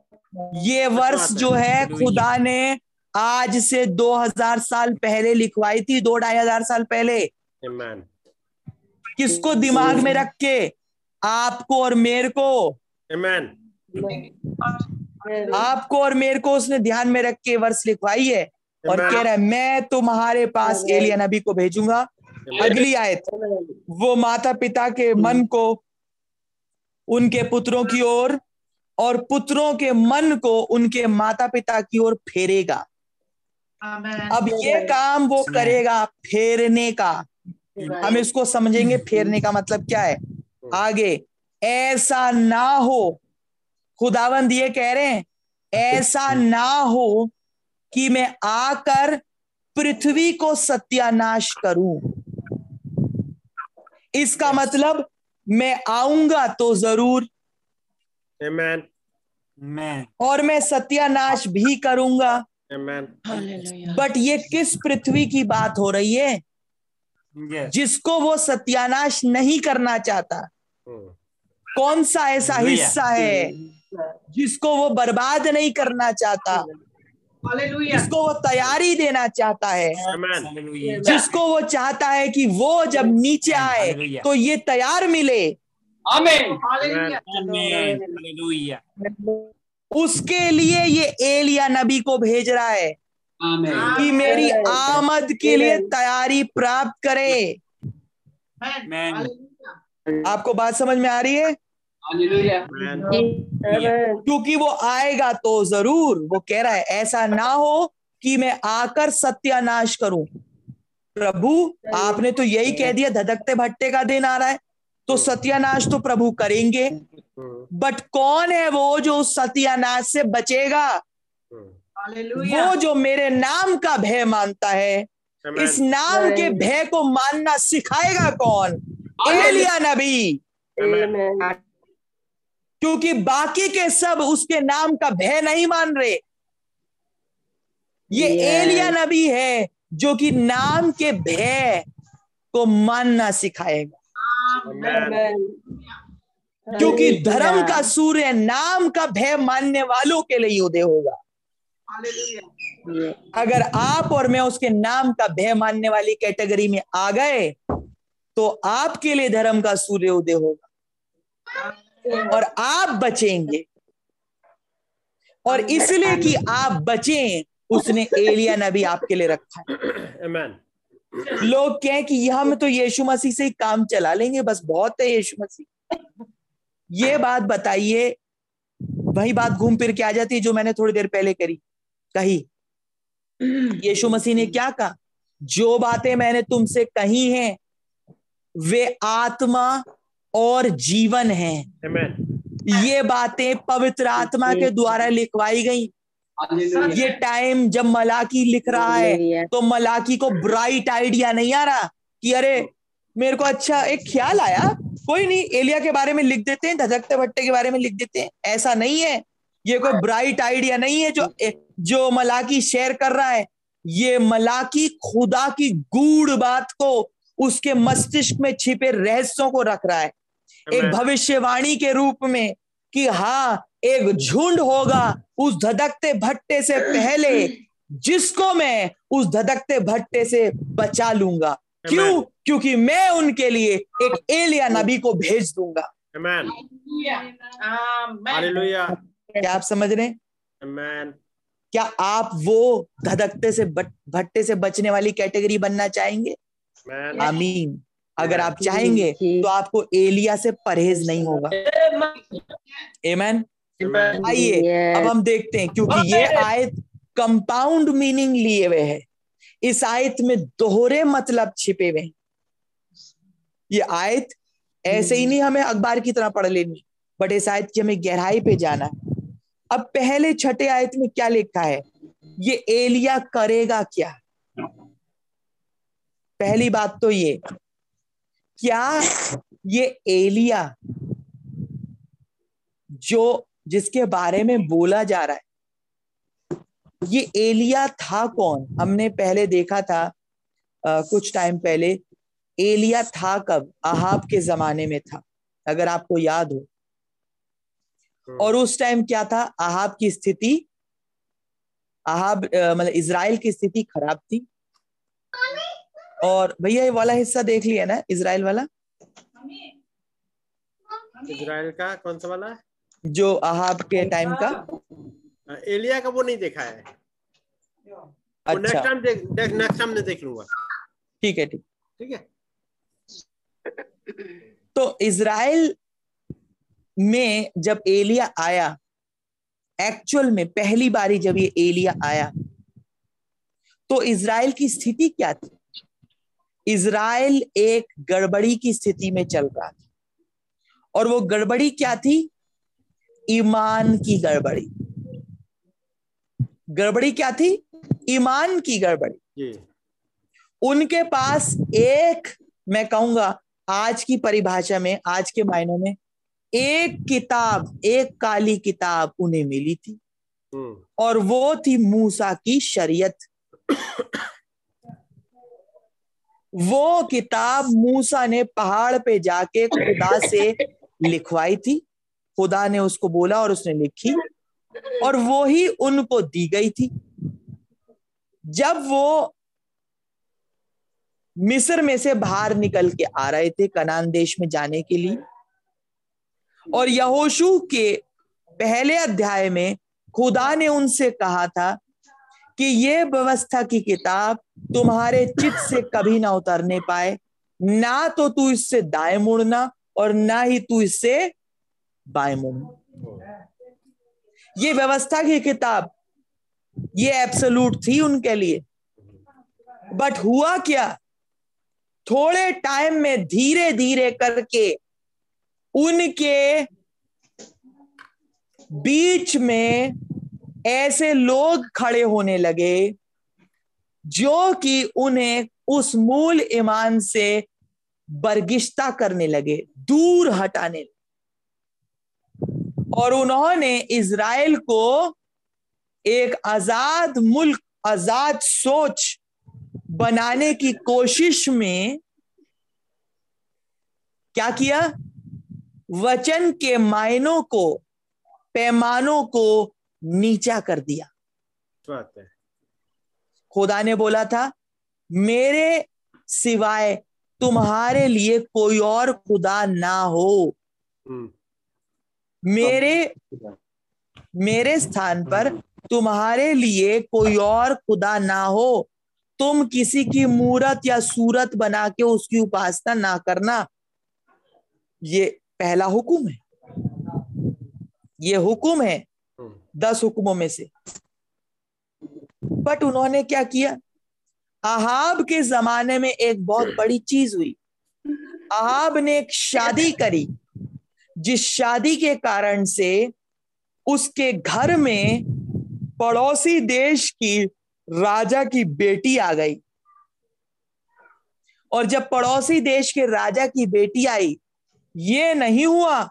ये वर्ष जो है खुदा ने आज से 2000 साल पहले लिखवाई थी दो ढाई हज़ार साल पहले Amen. किसको दिमाग में रख के आपको और मेरे को Amen. आपको और मेरे को उसने ध्यान में रख के वर्ष लिखवाई है और कह रहा है मैं तुम्हारे पास एलिया नबी को भेजूँगा। अगली आयत। वो माता पिता के मन को उनके पुत्रों की ओर और पुत्रों के मन को उनके माता पिता की ओर फेरेगा। अब ये काम वो करेगा फेरने का। हम इसको समझेंगे फेरने का मतलब क्या है? आगे ऐसा ना हो खुदावंद ये कह रहे हैं ऐसा ना हो कि मैं आकर पृथ्वी को सत्यानाश करूँ। इसका मतलब मैं आऊँगा तो ज़रूर। Amen. और मैं सत्यानाश भी करूँगा। Amen. बट ये किस पृथ्वी की बात हो रही है? Yes. जिसको वो सत्यानाश नहीं करना चाहता। हम्म, कौन सा ऐसा हिस्सा है? जिसको वो बर्बाद नहीं करना चाहता जिसको वो तैयारी देना चाहता है जिसको वो चाहता है कि वो जब नीचे आए तो ये तैयार मिले। Hallelujah. Amen. उसके लिए ये एलिया नबी को भेज रहा है कि मेरी आमद के लिए तैयारी प्राप्त करे. आपको बात समझ में आ रही है. क्योंकि वो आएगा तो ज़रूर वो कह रहा है ऐसा ना हो कि मैं आकर सत्यानाश करूँ। प्रभु आपने तो यही कह दिया धधकते भट्टे का दिन आ रहा है तो सत्यानाश तो प्रभु करेंगे। बट कौन है वो जो उस सत्यानाश से बचेगा? वो जो मेरे नाम का भय मानता है इस नाम के भय को मानना सिखाएगा कौन? एलिया नबी. क्योंकि बाकी के सब उसके नाम का भय नहीं मान रहे। ये. एलिया नबी है जो कि नाम के भय को मानना सिखाएगा। क्योंकि धर्म का सूर्य नाम का भय मानने वालों के लिए उदय होगा। अगर आप और मैं उसके नाम का भय मानने वाली कैटेगरी में आ गए तो आपके लिए धर्म का सूर्य उदय होगा। और आप बचेंगे। और इसलिए कि आप बचें उसने एलिया नबी आपके लिए रखा है। लोग कहें कि यह हम तो यीशु मसीह से ही काम चला लेंगे बस बहुत है यीशु मसीह। ये बात बताइए वही बात घूम फिर के आ जाती है जो मैंने थोड़ी देर पहले करी। कही यीशु मसीह ने क्या कहा? जो बातें मैंने तुमसे कही हैं वे आत्मा और जीवन है। Amen. ये बातें पवित्र आत्मा के द्वारा लिखवाई गई। ये टाइम जब मलाकी लिख रहा है तो मलाकी को ब्राइट आइडिया नहीं आ रहा कि अरे मेरे को अच्छा एक ख्याल आया। कोई नहीं एलिया के बारे में लिख देते हैं धजकते भट्टे के बारे में लिख देते हैं। ऐसा नहीं है। ये कोई ब्राइट आइडिया नहीं है जो जो मलाकी शेयर कर रहा है। ये मलाकी खुदा की गूढ़ बात को उसके मस्तिष्क में छिपे रहस्यों को रख रहा है। एक भविष्यवाणी के रूप में कि हाँ एक झुंड होगा उस धधकते भट्टे से पहले जिसको मैं उस धधकते भट्टे से बचा लूँगा। क्यों? क्योंकि मैं उनके लिए एक एलिया नबी को भेज दूँगा। क्या आप समझ रहे हैं? क्या आप वो धधकते से भट्टे से बचने वाली कैटेगरी बनना चाहेंगे? आमीन। अगर आप चाहेंगे तो आपको एलिया से परहेज नहीं होगा। एमैन आइए अब हम देखते हैं क्योंकि ये आयत कंपाउंड मीनिंग लिए हुए है। इस आयत में दोहरे मतलब छिपे हुए हैं। ये आयत ऐसे ही नहीं हमें अखबार की तरह पढ़ लेनी बट इस आयत की हमें गहराई पे जाना है। अब पहले छठे आयत में क्या लिखा है? ये एलिया करेगा क्या? पहली बात तो ये क्या ये एलिया जो जिसके बारे में बोला जा रहा है ये एलिया था कौन? हमने पहले देखा था आ, कुछ टाइम पहले एलिया था कब? अहाब के जमाने में था अगर आपको याद हो। हम्म। और उस टाइम क्या था? अहाब की स्थिति अहाब मतलब इसराइल की स्थिति खराब थी। और भैया ये वाला हिस्सा देख लिया ना इसराइल वाला? इसराइल का कौन सा वाला? जो अहाब के टाइम का। एलिया का वो नहीं देखा है। अच्छा। नेक्स्ट टाइम देख नेक्स्ट टाइम देख लूँगा। ठीक है ठीक। ठीक है? तो इसराइल में जब एलिया आया एक्चुअल में पहली बारी जब ये एलिया आया तो इसराइल की स्थिति क्या थी? इसराइल एक गड़बड़ी की स्थिति में चल रहा था। और वो गड़बड़ी क्या थी? ईमान की गड़बड़ी। गड़बड़ी क्या थी? ईमान की गड़बड़ी। उनके पास एक मैं कहूँगा आज की परिभाषा में आज के मायनों में एक किताब एक काली किताब उन्हें मिली थी। हम्म। और वो थी मूसा की शरीयत। वो किताब मूसा ने पहाड़ पे जाके खुदा से लिखवाई थी। खुदा ने उसको बोला और उसने लिखी और वो ही उनको दी गई थी। जब वो मिस्र में से बाहर निकल के आ रहे थे कनान देश में जाने के लिए और यहोशू के पहले अध्याय में खुदा ने उनसे कहा था कि ये व्यवस्था की किताब तुम्हारे चित से कभी ना उतरने पाए। ना तो तू इससे दाएँ मुड़ना और ना ही तू इससे बाएँ मुड़ना। ये व्यवस्था की किताब, ये एब्सोलूट थी उनके लिए। बट हुआ क्या? थोड़े टाइम में धीरे धीरे करके उनके बीच में ऐसे लोग खड़े होने लगे, जो कि उन्हें उस मूल ईमान से बरगिश्ता करने लगे, दूर हटाने लगे। और उन्होंने इज़राइल को एक आज़ाद मुल्क, आज़ाद सोच बनाने की कोशिश में क्या किया? वचन के मायनों को, पैमानों को नीचा कर दिया। खुदा ने बोला था मेरे सिवाय तुम्हारे लिए कोई और खुदा ना हो। हम्म। मेरे मेरे स्थान पर तुम्हारे लिए कोई और खुदा ना हो। तुम किसी की मूरत या सूरत बना के उसकी उपासना ना करना। ये पहला हुक्म है। ये हुक्म है दस हुक्मों में से। बट उन्होंने क्या किया? अहाब के जमाने में एक बहुत बड़ी चीज़ हुई। अहाब ने एक शादी करी, जिस शादी के कारण से उसके घर में पड़ोसी देश की राजा की बेटी आ गई। और जब पड़ोसी देश के राजा की बेटी आई, ये नहीं हुआ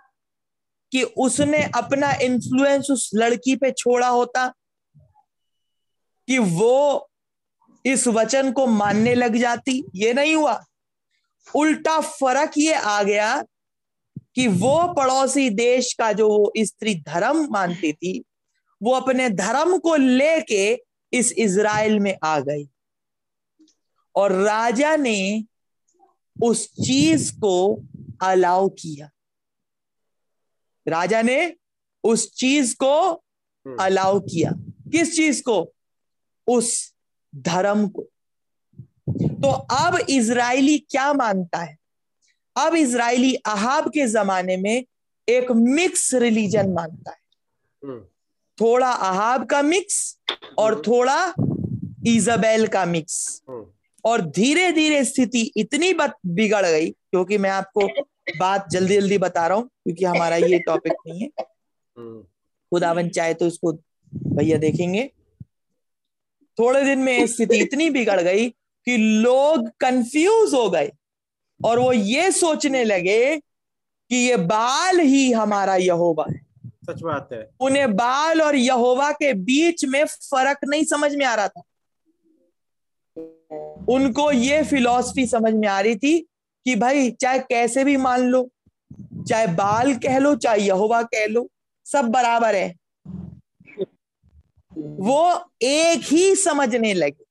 कि उसने अपना इन्फ्लुएंस उस लड़की पे छोड़ा होता कि वो इस वचन को मानने लग जाती। ये नहीं हुआ। उल्टा फ़र्क ये आ गया कि वो पड़ोसी देश का जो स्त्री धर्म मानती थी, वो अपने धर्म को लेके इस इज़राइल में आ गई। और राजा ने उस चीज़ को अलाउ किया। राजा ने उस चीज़ को अलाउ किया। किस चीज़ को? उस धर्म को। तो अब इज़राइली क्या मानता है? अब इज़राइली अहाब के जमाने में एक मिक्स रिलीजन मानता है। थोड़ा अहाब का मिक्स और थोड़ा इजबेल का मिक्स और धीरे धीरे स्थिति इतनी बिगड़ गई क्योंकि मैं आपको बात जल्दी जल्दी बता रहा हूँ क्योंकि हमारा ये टॉपिक नहीं है। खुदावन चाहे तो इसको भैया देखेंगे। थोड़े दिन में स्थिति इतनी बिगड़ गई कि लोग कंफ्यूज हो गए और वो ये सोचने लगे कि ये बाल ही हमारा यहोवा है। सच बात है। उन्हें बाल और यहोवा के बीच में फ़र्क नहीं समझ में आ रहा था। उनको ये फिलॉसफी समझ में आ रही थी कि भाई चाहे कैसे भी मान लो चाहे बाल कह लो चाहे यहोवा कह लो सब बराबर है। वो एक ही समझने लगे।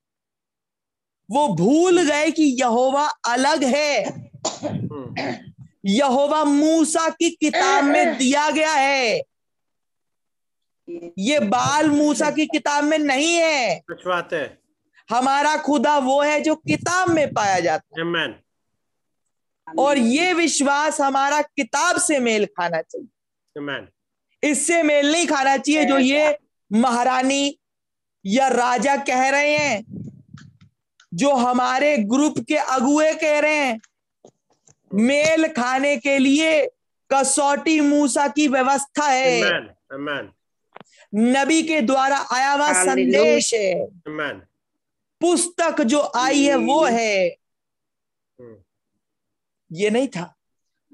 वो भूल गए कि यहोवा अलग है। यहोवा मूसा की किताब में दिया गया है। ये बाल मूसा की किताब में नहीं है। बात है। हमारा खुदा वो है जो किताब में पाया जाता है. और ये विश्वास हमारा किताब से मेल खाना चाहिए Amen. इससे मेल नहीं खाना चाहिए जो ये महारानी या राजा कह रहे हैं जो हमारे ग्रुप के अगुए कह रहे हैं मेल खाने के लिए कसौटी मूसा की व्यवस्था है Amen. Amen. नबी के द्वारा आया हुआ संदेश है Amen. पुस्तक जो आई है वो है ये नहीं था।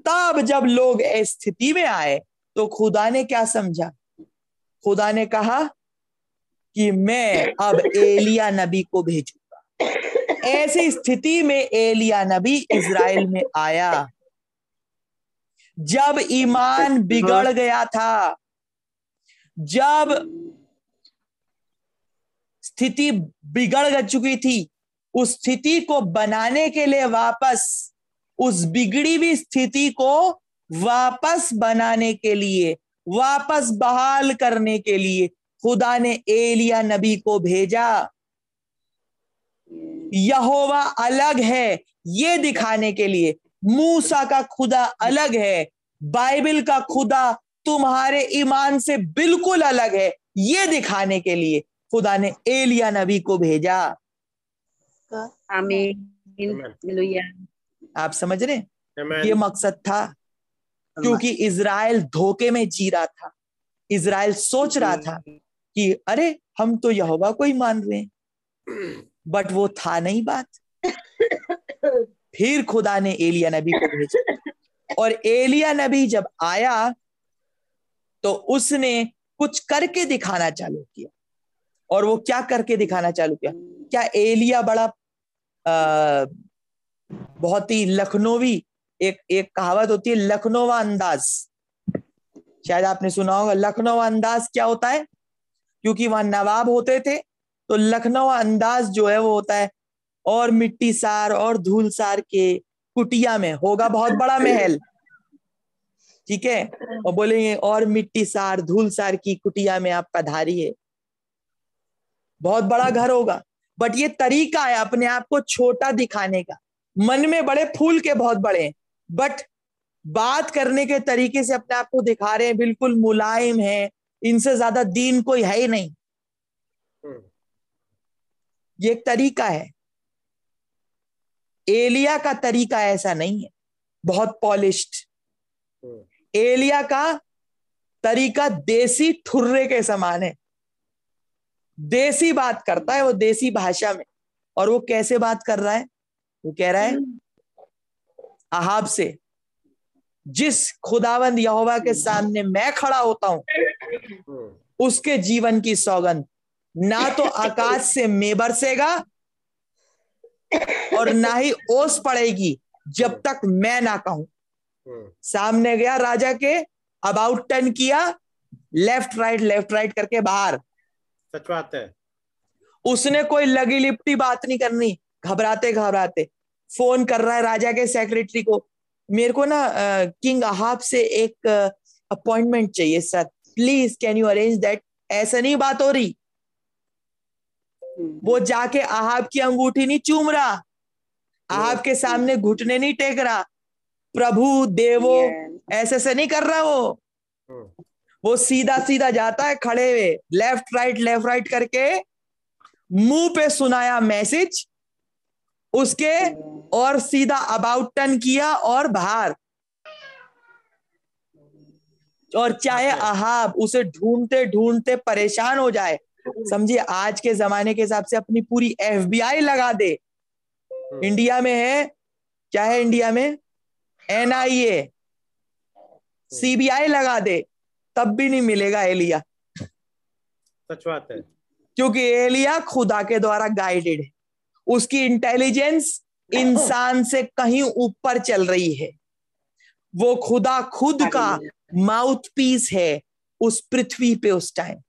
तब जब लोग इस स्थिति में आए तो खुदा ने क्या समझा? खुदा ने कहा कि मैं अब एलिया नबी को भेजूँगा। ऐसी स्थिति में एलिया नबी इज़राइल में आया। जब ईमान बिगड़ गया था जब स्थिति बिगड़ चुकी थी उस स्थिति को बनाने के लिए वापस उस बिगड़ी हुई स्थिति को वापस बनाने के लिए वापस बहाल करने के लिए खुदा ने एलिया नबी को भेजा। यहोवा अलग है ये दिखाने के लिए मूसा का खुदा अलग है बाइबल का खुदा तुम्हारे ईमान से बिल्कुल अलग है ये दिखाने के लिए खुदा ने एलिया नबी को भेजा। आप समझ रहे हैं? ये मकसद था। क्योंकि इसराइल धोखे में जी रहा था। इसराइल सोच रहा था कि अरे हम तो यहोवा को ही मान रहे हैं। *clears throat* बट वो था नहीं बात। फिर खुदा ने एलिया नबी को भेजा। और एलिया नबी जब आया तो उसने कुछ करके दिखाना चालू किया। और वो क्या करके दिखाना चालू किया? क्या एलिया बड़ा आ, बहुत ही लखनवी एक एक कहावत होती है, लखनवा अंदाज। शायद आपने सुना होगा लखनऊ अंदाज क्या होता है? क्योंकि वहाँ नवाब होते थे तो लखनऊ अंदाज जो है वो होता है, और मिट्टी सार और धूल सार के कुटिया में, होगा बहुत बड़ा महल। ठीक है? और बोलेंगे, और मिट्टी सार धूल सार की कुटिया में आप पधारिए बहुत बड़ा घर होगा। बट ये तरीका है अपने आप को छोटा दिखाने का। मन में बड़े फूल के बहुत बड़े हैं। बट बात करने के तरीके से अपने आप को दिखा रहे हैं बिल्कुल मुलायम है। इनसे ज़्यादा दीन कोई है ही नहीं। ये एक तरीका है। एलिया का तरीका ऐसा नहीं है। बहुत पॉलिश्ड एलिया का तरीका देसी ठुर्रे के समान है। देसी बात करता है वो देसी भाषा में। और वो कैसे बात कर रहा है? वो कह रहा है अहाब से जिस खुदावंद यहोवा के सामने मैं खड़ा होता हूँ हम्म, उसके जीवन की सौगंध। ना तो आकाश से मे बरसेगा और ना ही ओस पड़ेगी जब तक मैं ना कहूँ। हम्म, सामने गया राजा के अबाउट टर्न किया लेफ़्ट राइट लेफ़्ट राइट करके बाहर। सच बात है। उसने कोई लगी लिपटी बात नहीं करनी। घबराते घबराते। फ़ोन कर रहा है राजा के सेक्रेटरी को। मेरे को ना किंग अहाब से एक अपॉइंटमेंट चाहिए sir please can you arrange that ऐसा नहीं बात हो रही। वो जाके अहाब की अंगूठी नहीं चूम रहा। अहाब के सामने घुटने नहीं टेक रहा। प्रभु देवो ऐसे ऐसे नहीं कर रहा वो। वो सीधा सीधा जाता है खड़े हुए। लेफ़्ट राइट लेफ़्ट राइट करके मुँह पे सुनाया मैसेज उसके और सीधा अबाउट टर्न किया और बाहर। और चाहे अहाब उसे ढूंढते ढूंढते परेशान हो जाए। समझिए आज के जमाने के हिसाब से अपनी पूरी एफबीआई लगा दे। हम्म, इंडिया में है क्या है इंडिया में? एनआईए सीबीआई लगा दे तब भी नहीं मिलेगा एलिया। सच बात है। क्योंकि एलिया खुदा के द्वारा गाइडेड है। उसकी इंटेलिजेंस इंसान से कहीं ऊपर चल रही है। वो खुदा खुद का माउथ पीस है उस पृथ्वी पे उस टाइम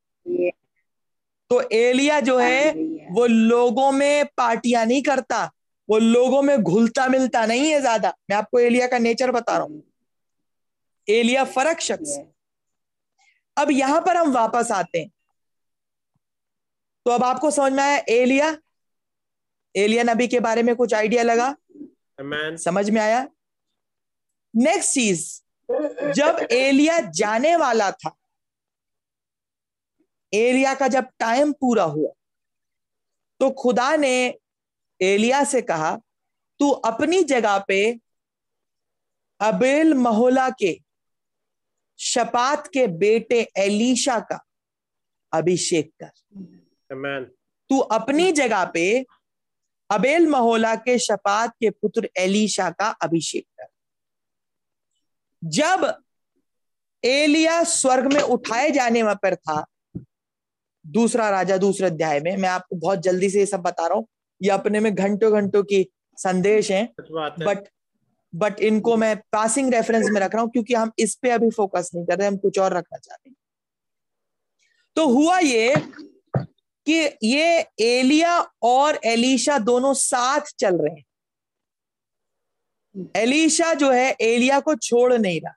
तो एलिया जो है, वो लोगों में पार्टियाँ नहीं करता, वो लोगों में घुलता मिलता नहीं है ज़्यादा। मैं आपको एलिया का नेचर बता रहा हूँ। एलिया फ़र्क शख्स। अब यहाँ पर हम वापस आते हैं। तो अब आपको समझ में आया, एलिया एलिया नबी के बारे में कुछ आइडिया लगा Amen. समझ में आया नेक्स्ट चीज़ जब एलिया जाने वाला था एलिया का जब टाइम पूरा हुआ तो खुदा ने एलिया से कहा तू अपनी जगह पे अबेल महोला के शपात के बेटे एलिशा का अभिषेक कर Amen. तू अपनी जगह पे अबेल महोला के शपात के पुत्र एलीशा का अभिषेक कर। जब एलिया स्वर्ग में उठाए जाने पर था दूसरा राजा दूसरे अध्याय में मैं आपको बहुत जल्दी से ये सब बता रहा हूँ ये अपने में घंटों घंटों की संदेश हैं है। बट बट इनको मैं पासिंग रेफरेंस में रख रहा हूँ क्योंकि हम इस पे अभी फोकस नहीं कर रहे हम कुछ और रखना चाहते हैं। तो हुआ ये कि ये एलिया और एलिशा दोनों साथ चल रहे हैं। एलिशा जो है एलिया को छोड़ नहीं रहा।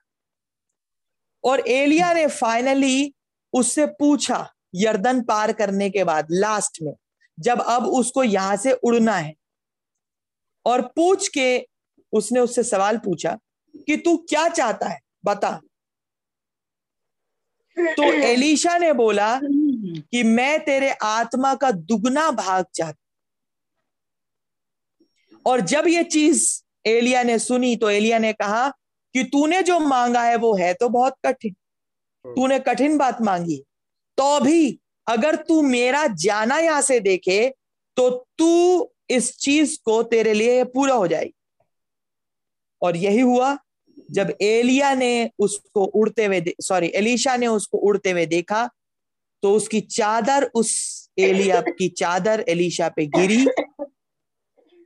और एलिया ने फाइनली उससे पूछा यर्दन पार करने के बाद लास्ट में जब अब उसको यहाँ से उड़ना है। और पूछ के उसने उससे सवाल पूछा कि तू क्या चाहता है? बता। तो *clears throat* एलिशा ने बोला कि मैं तेरे आत्मा का दुगना भाग चाहता और जब ये चीज़ एलिया ने सुनी तो एलिया ने कहा कि तूने जो मांगा है वो है तो बहुत कठिन। तूने कठिन बात मांगी। तो भी अगर तू मेरा जाना यहाँ से देखे तो तू इस चीज़ को तेरे लिए पूरा हो जाएगी। और यही हुआ जब एलिया ने उसको उड़ते हुए सॉरी एलिशा ने उसको उड़ते हुए देखा तो उसकी चादर उस एलिया *laughs* की चादर एलिशा पे गिरी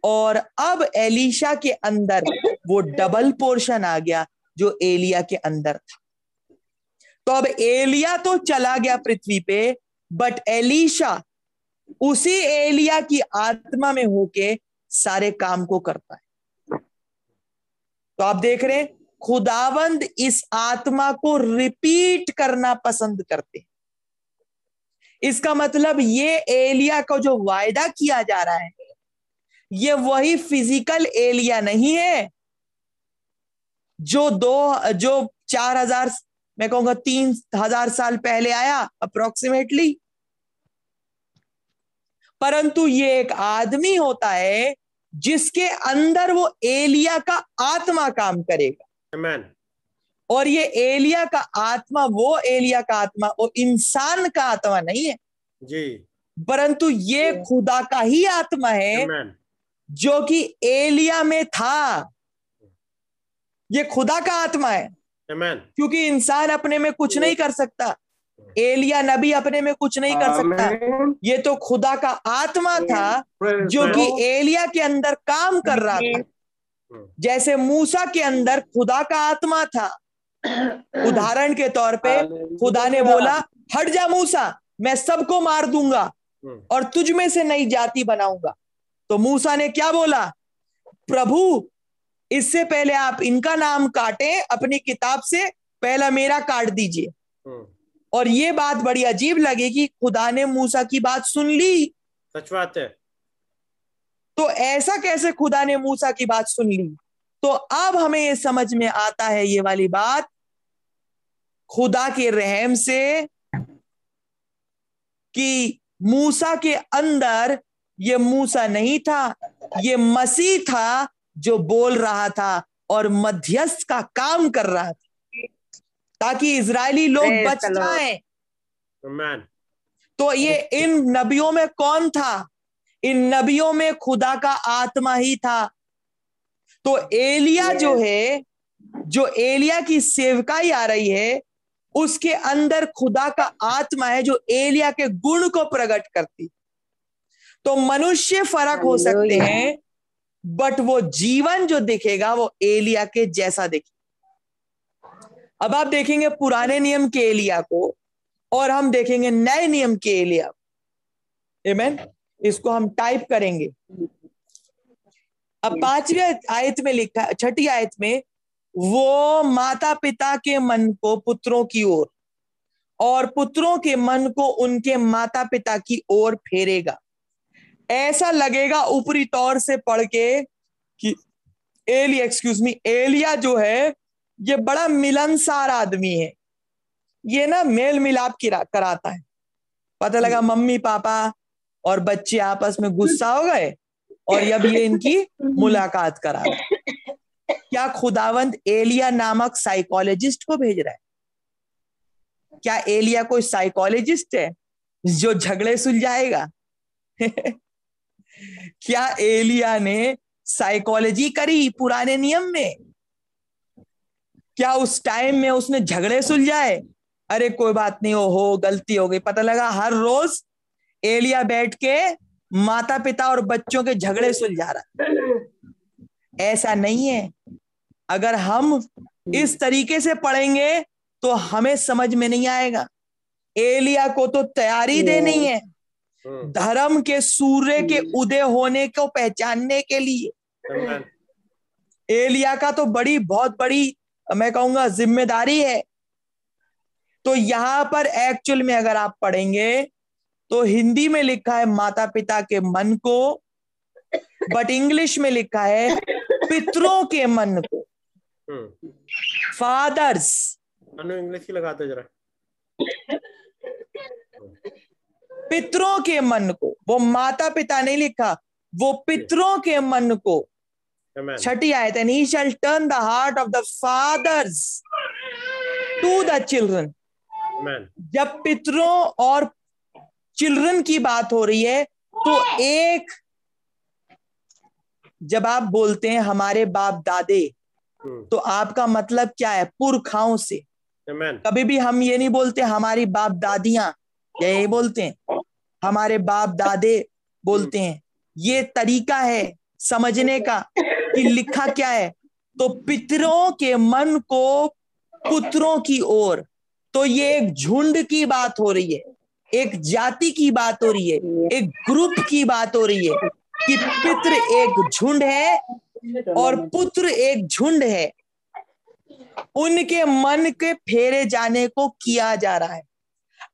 और अब एलिशा के अंदर वो डबल पोर्शन आ गया जो एलिया के अंदर था। तो अब एलिया तो चला गया पृथ्वी पे बट एलिशा उसी एलिया की आत्मा में होके सारे काम को करता है। तो आप देख रहे हैं खुदावंद इस आत्मा को रिपीट करना पसंद करते हैं। इसका मतलब ये एलिया का जो वायदा किया जा रहा है, ये वही फ़िज़िकल एलिया नहीं है जो दो, जो चार हज़ार, मैं कहूँगा तीन हज़ार साल पहले आया अप्रोक्सीमेटली परंतु ये एक आदमी होता है जिसके अंदर वो एलिया का आत्मा काम करेगा Amen. और ये एलिया का आत्मा वो एलिया का आत्मा वो इंसान का आत्मा नहीं है। जी। परंतु ये खुदा का ही आत्मा है जो कि एलिया में था। ये खुदा का आत्मा है। क्योंकि इंसान अपने में कुछ नहीं कर सकता। एलिया नबी अपने में कुछ नहीं कर सकता। ये तो खुदा का आत्मा था जो कि एलिया के अंदर काम कर रहा था। जैसे मूसा के अंदर खुदा का आत्मा था। उदाहरण के तौर पे खुदा ने बोला हट जा मूसा मैं सबको मार दूँगा हम्म, और तुझ में से नई जाति बनाऊँगा। तो मूसा ने क्या बोला प्रभु इससे पहले आप इनका नाम काटे अपनी किताब से पहला मेरा काट दीजिए। हम्म, और ये बात बड़ी अजीब लगी कि खुदा ने मूसा की बात सुन ली। सच बात है। तो ऐसा कैसे खुदा ने मूसा की बात सुन ली? तो अब हमें ये समझ में आता है ये वाली बात खुदा के रहम से कि मूसा के अंदर ये मूसा नहीं था ये मसीह था जो बोल रहा था और मध्यस्थ का काम कर रहा था ताकि इजरायली लोग बच. जाएँ। तो ये इन नबियों में कौन था? इन नबियों में खुदा का आत्मा ही था। तो एलिया जो है जो एलिया की सेवकाई आ रही है उसके अंदर खुदा का आत्मा है जो एलिया के गुण को प्रकट करती। तो मनुष्य फ़र्क हो सकते हैं बट वो जीवन जो दिखेगा वो एलिया के जैसा दिखे अब आप देखेंगे पुराने नियम के एलिया को और हम देखेंगे नए नियम के एलिया Amen? इसको हम टाइप करेंगे। अब पांचवी आयत में लिखा छठी आयत में वो माता पिता के मन को पुत्रों की ओर और पुत्रों के मन को उनके माता पिता की ओर फेरेगा। ऐसा लगेगा ऊपरी तौर से पढ़ के कि एलिया एक्सक्यूज मी एलिया जो है ये बड़ा मिलनसार आदमी है। ये ना मेल मिलाप किरा कराता है। पता लगा मम्मी पापा और बच्चे आपस में गुस्सा हो गए? और अब ये इनकी *laughs* मुलाकात करा रहा है। क्या खुदावंत एलिया नामक साइकोलॉजिस्ट को भेज रहा है? क्या एलिया कोई साइकोलॉजिस्ट है जो झगड़े सुलझाएगा? *laughs* क्या एलिया ने साइकोलॉजी करी पुराने नियम में? क्या उस टाइम में उसने झगड़े सुलझाए? अरे कोई बात नहीं हो हो गलती हो गई। पता लगा हर रोज एलिया बैठ के माता पिता और बच्चों के झगड़े सुलझा रहा है। ऐसा नहीं है। अगर हम इस तरीके से पढ़ेंगे तो हमें समझ में नहीं आएगा। एलिया को तो तैयारी देनी है। हम्म, धर्म के सूर्य के उदय होने को पहचानने के लिए। एलिया का तो बड़ी बहुत बड़ी मैं कहूँगा ज़िम्मेदारी है। तो यहाँ पर एक्चुअल में अगर आप पढ़ेंगे तो हिंदी में लिखा है माता पिता के मन को बट इंग्लिश में लिखा है पितरों के मन को। हम्म, फादर्स इंग्लिश की लगा दो जरा। पितरों के मन को वो माता पिता नहीं लिखा वो पितरों के मन को। छठी आयत and he shall turn the heart of the fathers to the children जब पितरों और चिल्ड्रन की बात हो रही है तो एक जब आप बोलते हैं हमारे बाप दादे हम्म, तो आपका मतलब क्या है? पुरखाओं से। Amen. कभी भी हम ये नहीं बोलते हमारी बाप दादियाँ या यही बोलते हैं हमारे बाप दादे बोलते हैं। ये तरीका है समझने का कि लिखा क्या है? तो पितरों के मन को पुत्रों की ओर। तो ये एक झुंड की बात हो रही है। एक जाति की बात हो रही है एक ग्रुप की बात हो रही है कि पितृ एक झुंड है और पुत्र एक झुंड है। उनके मन के फेरे जाने को किया जा रहा है।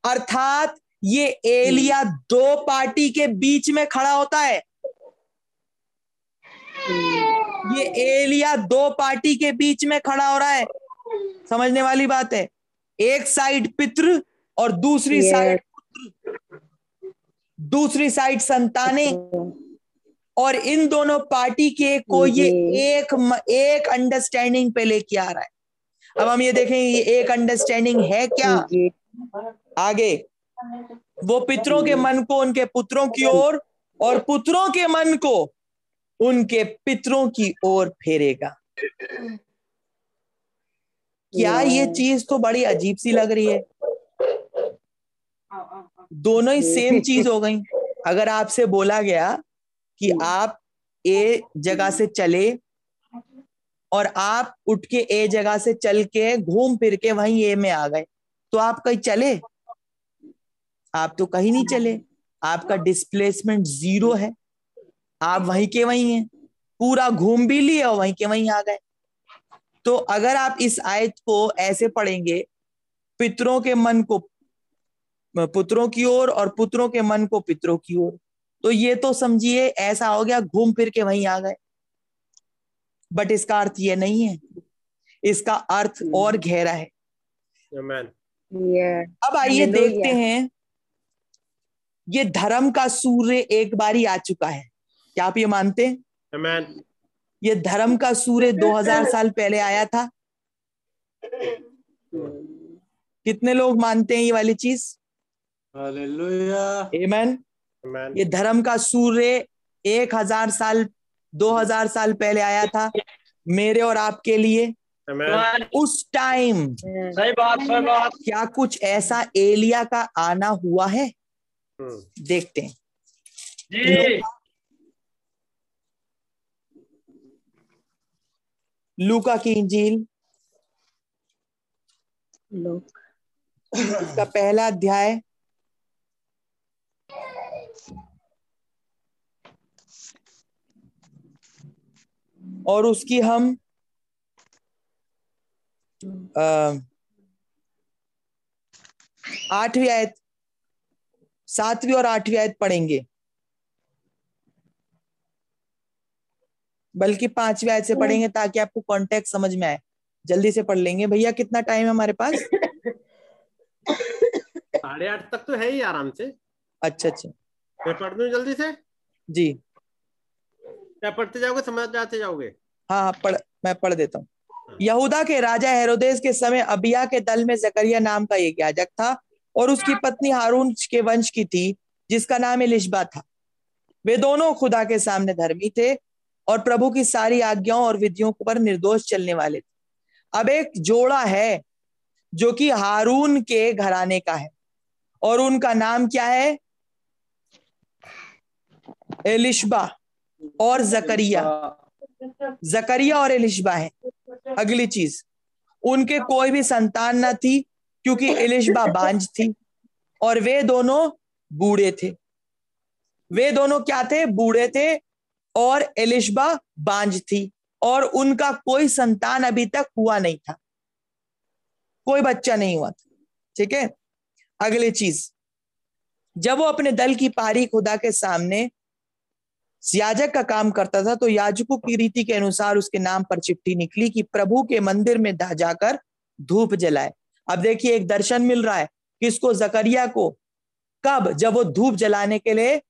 अर्थात ये एलिया दो पार्टी के बीच में खड़ा होता है। ये एलिया दो पार्टी के बीच में खड़ा हो रहा है। समझने वाली बात है। एक साइड पितृ और दूसरी साइड पुत्र दूसरी साइड संताने। और इन दोनों पार्टी के को ये एक एक अंडरस्टैंडिंग पे लेके आ रहा है। अब हम ये देखें ये एक अंडरस्टैंडिंग है क्या? आगे। वो पितरों के मन को उनके पुत्रों की ओर और पुत्रों के मन को उनके पितरों की ओर फेरेगा। क्या ये चीज़ तो बड़ी अजीब सी लग रही है? दोनों ही *laughs* सेम चीज़ हो गई। अगर आपसे बोला गया कि आप ए जगह से चले और आप उठ के ए जगह से चल के घूम फिर के वहीं ए में आ गए तो आप कहीं चले? आप तो कहीं नहीं चले। आपका डिस्प्लेसमेंट ज़ीरो है। आप वहीं के वहीं हैं। पूरा घूम भी लिए और वहीं के वहीं आ गए। तो अगर आप इस आयत को ऐसे पढ़ेंगे पितरों के मन को पुत्रों की ओर और, और पुत्रों के मन को पितरों की ओर। तो ये तो समझिए ऐसा हो गया घूम फिर के वहीं आ गए। बट इसका अर्थ ये नहीं है। इसका अर्थ हम्म। और गहरा है। अब आइए देखते हैं ये धर्म का सूर्य एक बार ही आ चुका है। क्या आप ये मानते हैं? ये धर्म का सूर्य 2000 *laughs* साल पहले आया था। कितने लोग मानते हैं ये वाली चीज़? Amen. ये धर्म का सूर्य एक हज़ार साल दो हज़ार साल पहले आया था मेरे और आपके लिए। Amen. उस टाइम सही बात सही बात। क्या कुछ ऐसा एलिया का आना हुआ है? हम्म। देखते हैं। जी। लूका। की इंजील। इसका पहला अध्याय। और उसकी हम आठवीं आयत सातवीं और आठवीं आयत पढ़ेंगे। बल्कि पांचवी आयत से पढ़ेंगे ताकि आपको कॉन्टेक्ट समझ में आए। जल्दी से पढ़ लेंगे। भैया कितना टाइम है हमारे पास? साढ़े आठ तक तो है ही आराम से। अच्छा अच्छा। मैं पढ़ दू जल्दी से? जी। क्या पढ़ते जाओगे समझ जाते जाओगे? हाँ हाँ पढ़ मैं पढ़ देता हूँ। हाँ। यहूदा के राजा हेरोदेस के समय अबिया के दल में जकरिया नाम का एक याजक था और उसकी पत्नी हारून के वंश की थी जिसका नाम इलिशबा था। वे दोनों खुदा के सामने धर्मी थे और प्रभु की सारी आज्ञाओं और विधियों पर निर्दोष चलने वाले थे। अब एक जोड़ा है जो कि हारून के घराने का है और उनका नाम क्या है? एलिशबा। और जकरिया। जकरिया और एलिशबा है। अगली चीज़। उनके कोई भी संतान न थी, क्योंकि एलिशबा बांझ थी और वे दोनों बूढ़े थे। वे दोनों क्या थे? बूढ़े थे और एलिशबा बांझ थी और उनका कोई संतान अभी तक हुआ नहीं था। कोई बच्चा नहीं हुआ था। ठीक है? अगली चीज़। जब वो अपने दल की पारी खुदा के सामने याजक का काम करता था तो याजकों की रीति के अनुसार उसके नाम पर चिट्ठी निकली कि प्रभु के मंदिर में जाकर धूप जलाए। अब देखिए, एक दर्शन मिल रहा है किसको जकरिया को कब, जब वो धूप जलाने के लिए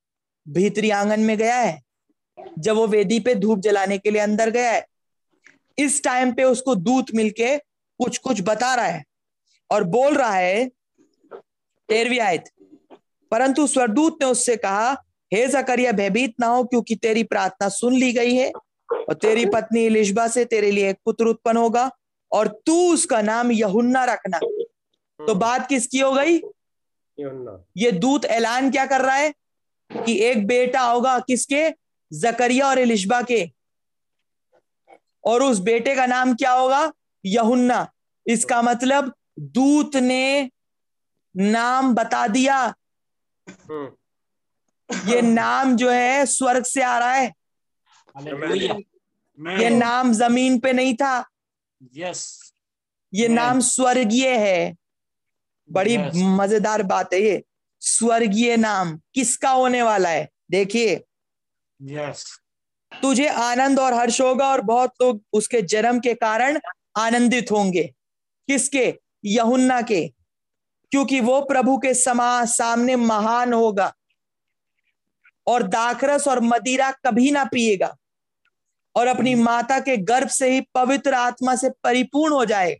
भीतरी आँगन में गया है, जब वो वेदी पे धूप जलाने के लिए अंदर गया है, इस टाइम पे उसको दूत मिलके कुछ कुछ बता रहा है और बोल रहा है तेरवी आयत, परंतु स्वरदूत ने उससे कहा हे जकरिया भयभीत ना हो क्योंकि तेरी प्रार्थना सुन ली गई है और तेरी पत्नी लिशबा से तेरे लिए एक पुत्र उत्पन्न होगा और तू उसका नाम यहुन्ना रखना। तो हम्म। बात किसकी हो गई? ये दूत ऐलान क्या कर रहा है कि एक बेटा होगा किसके? जकरिया और इलिशबा के। और उस बेटे का नाम क्या होगा? यहुन्ना। इसका मतलब दूत ने नाम बता दिया। हम्म। ये *laughs* नाम जो है स्वर्ग से आ रहा है। ये नाम ज़मीन पे नहीं था। यस ये नाम स्वर्गीय है। बड़ी मज़ेदार बात है ये। स्वर्गीय नाम किसका होने वाला है? देखिए। यस तुझे आनंद और हर्ष होगा और बहुत लोग उसके जन्म के कारण आनंदित होंगे। किसके? यहुन्ना के। क्योंकि वो प्रभु के समा सामने महान होगा। और दाखरस और मदिरा कभी ना पिएगा। और अपनी माता के गर्भ से ही पवित्र आत्मा से परिपूर्ण हो जाए।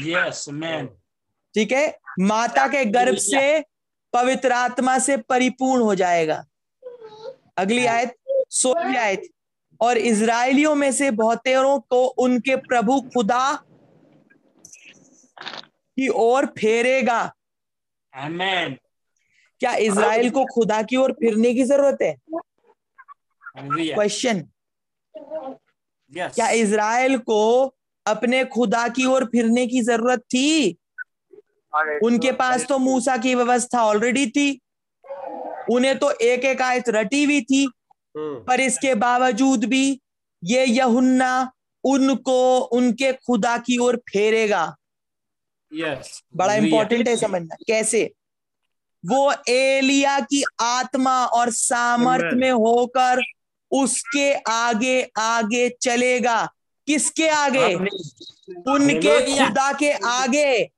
यस मैन ठीक है? माता के गर्भ से पवित्र आत्मा से परिपूर्ण हो जाएगा। अगली आयत सोलहवीं आयत। और इसराइलियों में से बहुतेरों को उनके प्रभु खुदा की ओर फेरेगा। Amen. क्या इसराइल को खुदा की ओर फिरने की ज़रूरत है? Question Yes. क्या इसराइल को अपने खुदा की ओर फिरने की ज़रूरत थी? उनके पास तो मूसा की व्यवस्था ऑलरेडी थी। उन्हें तो एक एक आयत रटी हुई थी। हम्म, पर इसके बावजूद भी ये यहुन्ना उनको उनके खुदा की ओर फेरेगा। Yes. बड़ा इंपॉर्टेंट है समझना। कैसे? वो एलिया की आत्मा और सामर्थ में होकर उसके आगे आगे चलेगा। किसके आगे? उनके. खुदा के आगे।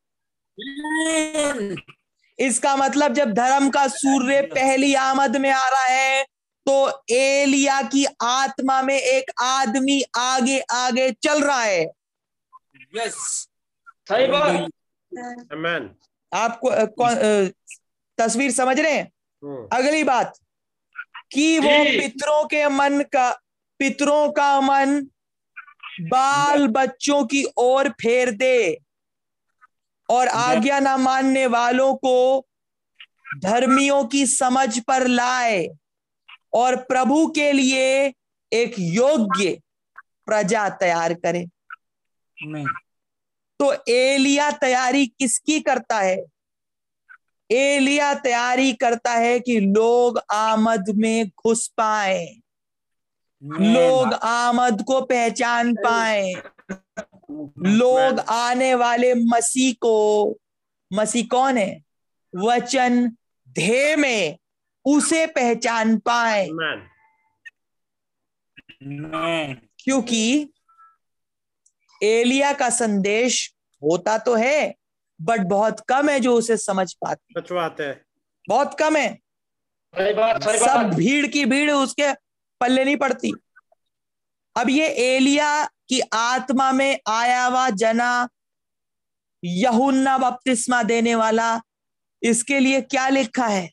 इसका मतलब जब धर्म का सूर्य पहली आमद में आ रहा है तो एलिया की आत्मा में एक आदमी आगे आगे चल रहा है। Yes. सही बात। आपको तस्वीर समझ रहे हैं? हम्म, अगली बात कि वो पितरों के मन का पितरों का मन बाल बच्चों की ओर फेर दे और आज्ञा न मानने वालों को धर्मियों की समझ पर लाए और प्रभु के लिए एक योग्य प्रजा तैयार करे। तो एलिया तैयारी किसकी करता है? एलिया तैयारी करता है कि लोग आमद में घुस पाए। लोग आमद को पहचान पाए। लोग आने वाले मसीह को मसीह कौन है? वचन धे में उसे पहचान पाए. क्योंकि एलिया का संदेश होता तो है बट बहुत कम है जो उसे समझ पाते। सच बात है। बहुत कम है। सही बात सही सब भीड़ की भीड़ उसके पल्ले नहीं पड़ती। अब ये एलिया की आत्मा में आया हुआ जना यहुन्ना बपतिस्मा देने वाला इसके लिए क्या लिखा है?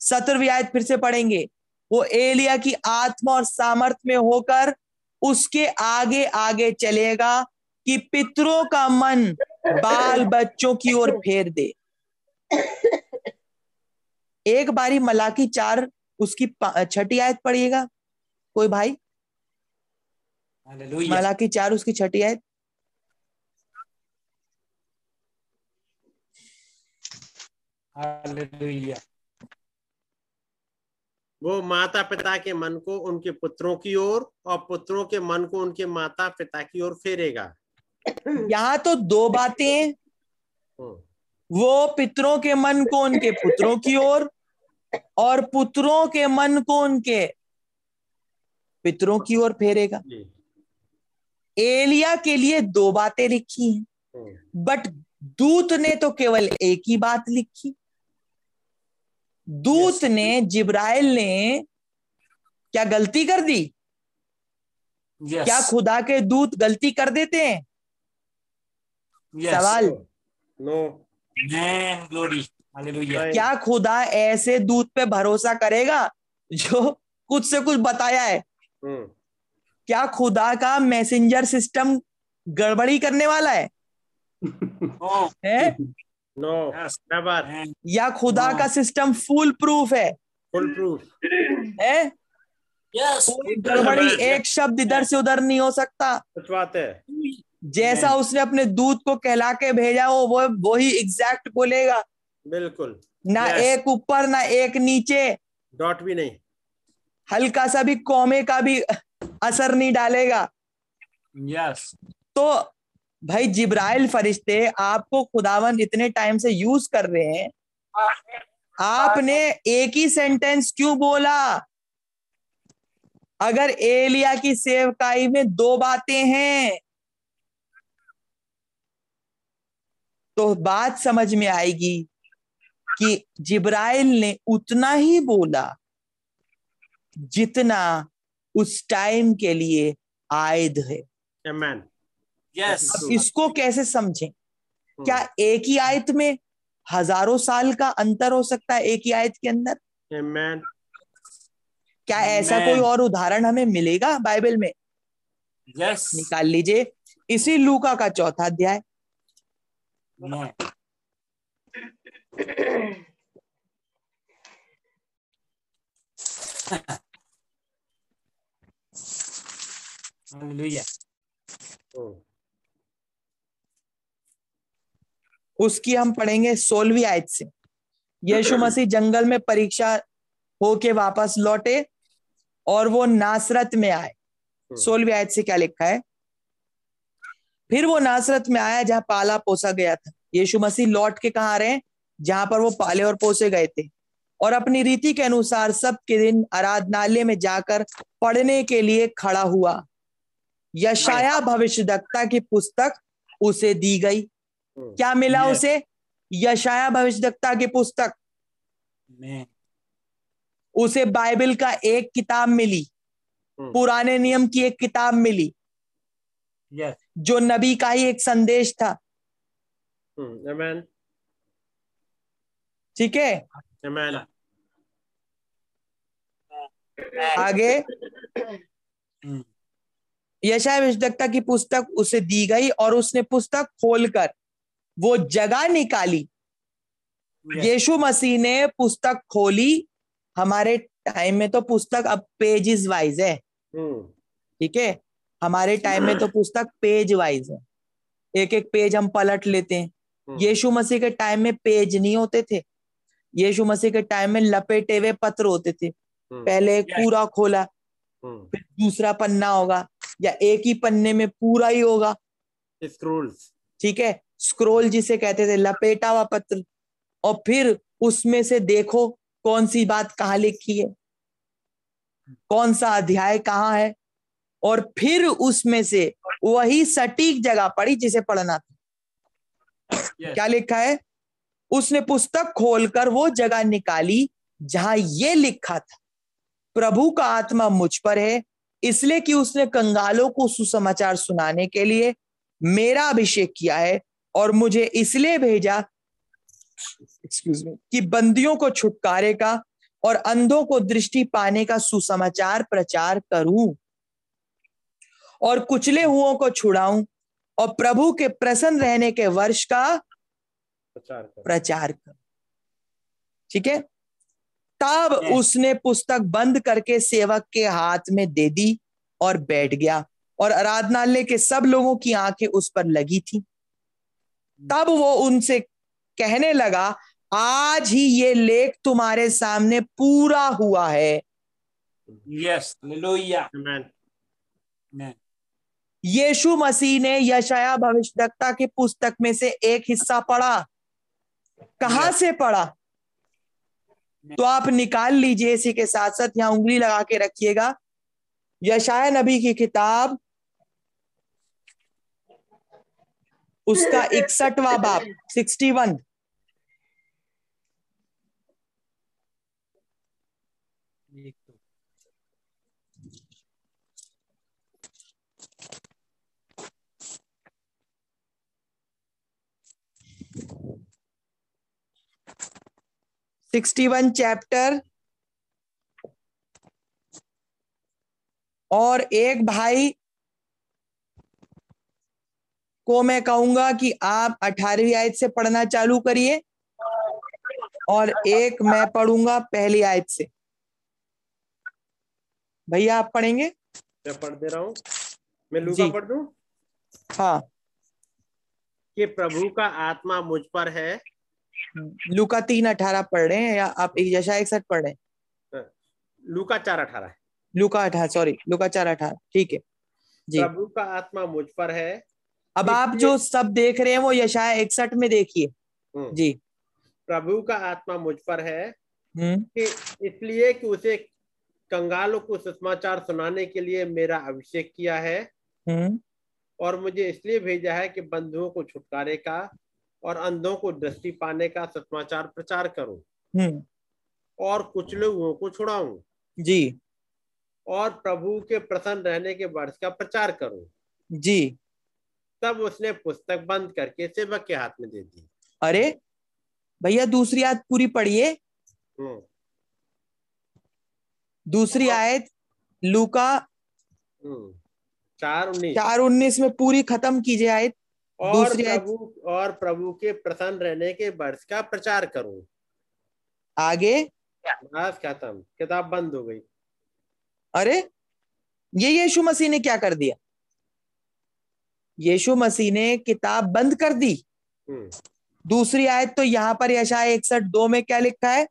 सत्रहवीं आयत फिर से पढ़ेंगे। वो एलिया की आत्मा और सामर्थ में होकर उसके आगे आगे चलेगा कि पितरों का मन बाल बच्चों की ओर *laughs* फेर दे। एक बारी मलाकी चार उसकी छठी आयत पढ़िएगा। कोई भाई? मलाकी चार उसकी छठी आयत. वो माता पिता के मन को उनके पुत्रों की ओर और पुत्रों के मन को उनके माता पिता की ओर फेरेगा। यहाँ तो दो बातें हम्म, वो पितरों के मन को उनके पुत्रों की ओर और पुत्रों के मन को उनके पितरों की ओर फेरेगा। एलिया के लिए दो बातें लिखी हैं हम्म, बट दूत ने तो केवल एक ही बात लिखी। दूत ने जिब्राइल ने क्या गलती कर दी? Yes. क्या खुदा के दूत गलती कर देते हैं? Yes. सवाल? नो. Glory. क्या खुदा ऐसे दूध पे भरोसा करेगा जो कुछ से कुछ बताया है? हम्म, क्या खुदा का मैसेंजर सिस्टम गड़बड़ी करने वाला है? *laughs* Oh. है? No Yes. नेवर या खुदा का सिस्टम फुल प्रूफ है? फुल प्रूफ है? Yes. गड़बड़ी एक शब्द इधर से उधर नहीं हो सकता। सच बात है। जैसा उसने अपने दूत को कहला के भेजा वो वो वही एग्जैक्ट बोलेगा। बिल्कुल। ना एक ऊपर ना एक नीचे। डॉट भी नहीं। हल्का सा भी कौमे का भी असर नहीं डालेगा। Yes. तो भाई जिब्राइल फरिश्ते आपको खुदावन इतने टाइम से यूज़ कर रहे हैं। आपने एक ही सेंटेंस क्यों बोला? अगर एलिया की सेवकाई में दो बातें हैं तो बात समझ में आएगी कि जिब्राइल ने उतना ही बोला जितना उस टाइम के लिए आयद है। Amen. Yes. अब इसको कैसे समझें? क्या एक ही आयत में हज़ारों साल का अंतर हो सकता है एक ही आयत के अंदर? Amen. क्या Amen. ऐसा कोई और उदाहरण हमें मिलेगा बाइबल में? Yes. निकाल लीजिए। इसी लूका का चौथा अध्याय। हम्म, उसकी हम पढ़ेंगे सोलहवीं आयत से। यीशु मसीह जंगल में परीक्षा होके वापस लौटे और वो नासरत में आए। सोलहवीं आयत से क्या लिखा है? फिर वो नासरत में आया जहाँ पाला पोसा गया था। यीशु मसीह लौट के कहा रहे जहाँ पर वो पाले और पोसे गए थे। और अपनी रीति के अनुसार सबके दिन आराधनालय में जाकर पढ़ने के लिए खड़ा हुआ। यशाया भविष्यवक्ता की पुस्तक उसे दी गई। हम्म, क्या मिला उसे? यशाया भविष्यवक्ता की पुस्तक। उसे बाइबल का एक किताब मिली। हम्म, पुराने नियम की एक किताब मिली। Yes. जो नबी का ही एक संदेश था। हम्म, ठीक है? आगे। यशा यशाया की पुस्तक उसे दी गई और उसने पुस्तक खोलकर वो जगह निकाली. यीशु मसीह ने पुस्तक खोली। हमारे टाइम में तो पुस्तक अब पेजेस वाइज है। हम्म, ठीक है? हमारे टाइम में तो पुस्तक पेज वाइज है। एक एक पेज हम पलट लेते हैं। हम्म, यीशु मसीह के टाइम में पेज नहीं होते थे। यीशु मसीह के टाइम में लपेटे हुए पत्र होते थे। हम्म, पहले पूरा खोला हम्म, फिर दूसरा पन्ना होगा या एक ही पन्ने में पूरा ही होगा। Scrolls, ठीक है? स्क्रोल जिसे कहते थे लपेटा हुआ पत्र। और फिर उसमें से देखो कौन सी बात कहाँ लिखी है। कौन सा अध्याय कहाँ है। और फिर उसमें से वही सटीक जगह पड़ी जिसे पढ़ना था। Yes. क्या लिखा है? उसने पुस्तक खोलकर वो जगह निकाली जहाँ ये लिखा था प्रभु का आत्मा मुझ पर है इसलिए कि उसने कंगालों को सुसमाचार सुनाने के लिए मेरा अभिषेक किया है और मुझे इसलिए भेजा एक्सक्यूज मी कि बंदियों को छुटकारे का और अंधों को दृष्टि पाने का सुसमाचार प्रचार करूँ। और कुचले हुओं को छुड़ाऊं और प्रभु के प्रसन्न रहने के वर्ष का प्रचार करो। प्रचार करूँ। ठीक है? तब उसने पुस्तक बंद करके सेवक के हाथ में दे दी और बैठ गया और आराधनालय के सब लोगों की आँखें उस पर लगी थी। तब वो उनसे कहने लगा आज ही ये लेख तुम्हारे सामने पूरा हुआ है। Yes Yes. यीशु मसीह ने यशाया भविष्यवक्ता की पुस्तक में से एक हिस्सा पढ़ा। कहाँ. से पढ़ा? तो आप निकाल लीजिए इसी के साथ साथ यहाँ उंगली लगा के रखिएगा। यशाया नबी की किताब उसका इकसठवा बाप *laughs* sixty one. Sixty one chapter और एक भाई को मैं कहूँगा कि आप अठारहवीं आयत से पढ़ना चालू करिए और एक मैं पढ़ूँगा पहली आयत से। भैया आप पढ़ेंगे? मैं पढ़ दे रहा हूँ। मैं लूका पढ़ दू? हाँ। कि प्रभु का आत्मा मुझ पर है लुका तीन अठारह पढ़ रहे हैं या आप यशा इकसठ पढ़ रहे हैं? लूका चार अठारह लुका अठारह सॉरी लुका चार अठारह ठीक है। जी। प्रभु का आत्मा मुझ पर है। अब आप जो सब देख रहे हैं वो यशाया इकसठ में देखिए। हम्म, जी। प्रभु का आत्मा मुझ पर है। हम्म। कि इसलिए कि उसे कंगालों को सुषमाचार सुनाने के लिए मेरा अभिषेक किया है। हम्म। और मुझे इसलिए भेजा है कि बंधुओं को छुटकारे का और अंधों को दृष्टि पाने का सत्माचार प्रचार करूँ। हम्म। और कुछ लोगों को छुड़ाऊं। जी। और प्रभु के प्रसन्न रहने के वर्ष का प्रचार करूँ। जी। तब उसने पुस्तक बंद करके सेवक के हाथ में दे दी। अरे भैया दूसरी आयत पूरी पढ़िए। हम्म, दूसरी आयत लूका हम्म, चार उन्नीस। चार उन्नीस में पूरी खत्म कीजिए आयत। और प्रभु और प्रभु के प्रसन्न रहने के वर्ष का प्रचार करूँ। आगे? बस खत्म। किताब बंद हो गई। अरे ये यीशु मसीह ने क्या कर दिया? यीशु मसीह ने किताब बंद कर दी। हम्म। दूसरी आयत तो यहाँ पर यशाया इकसठ दो में क्या लिखा है?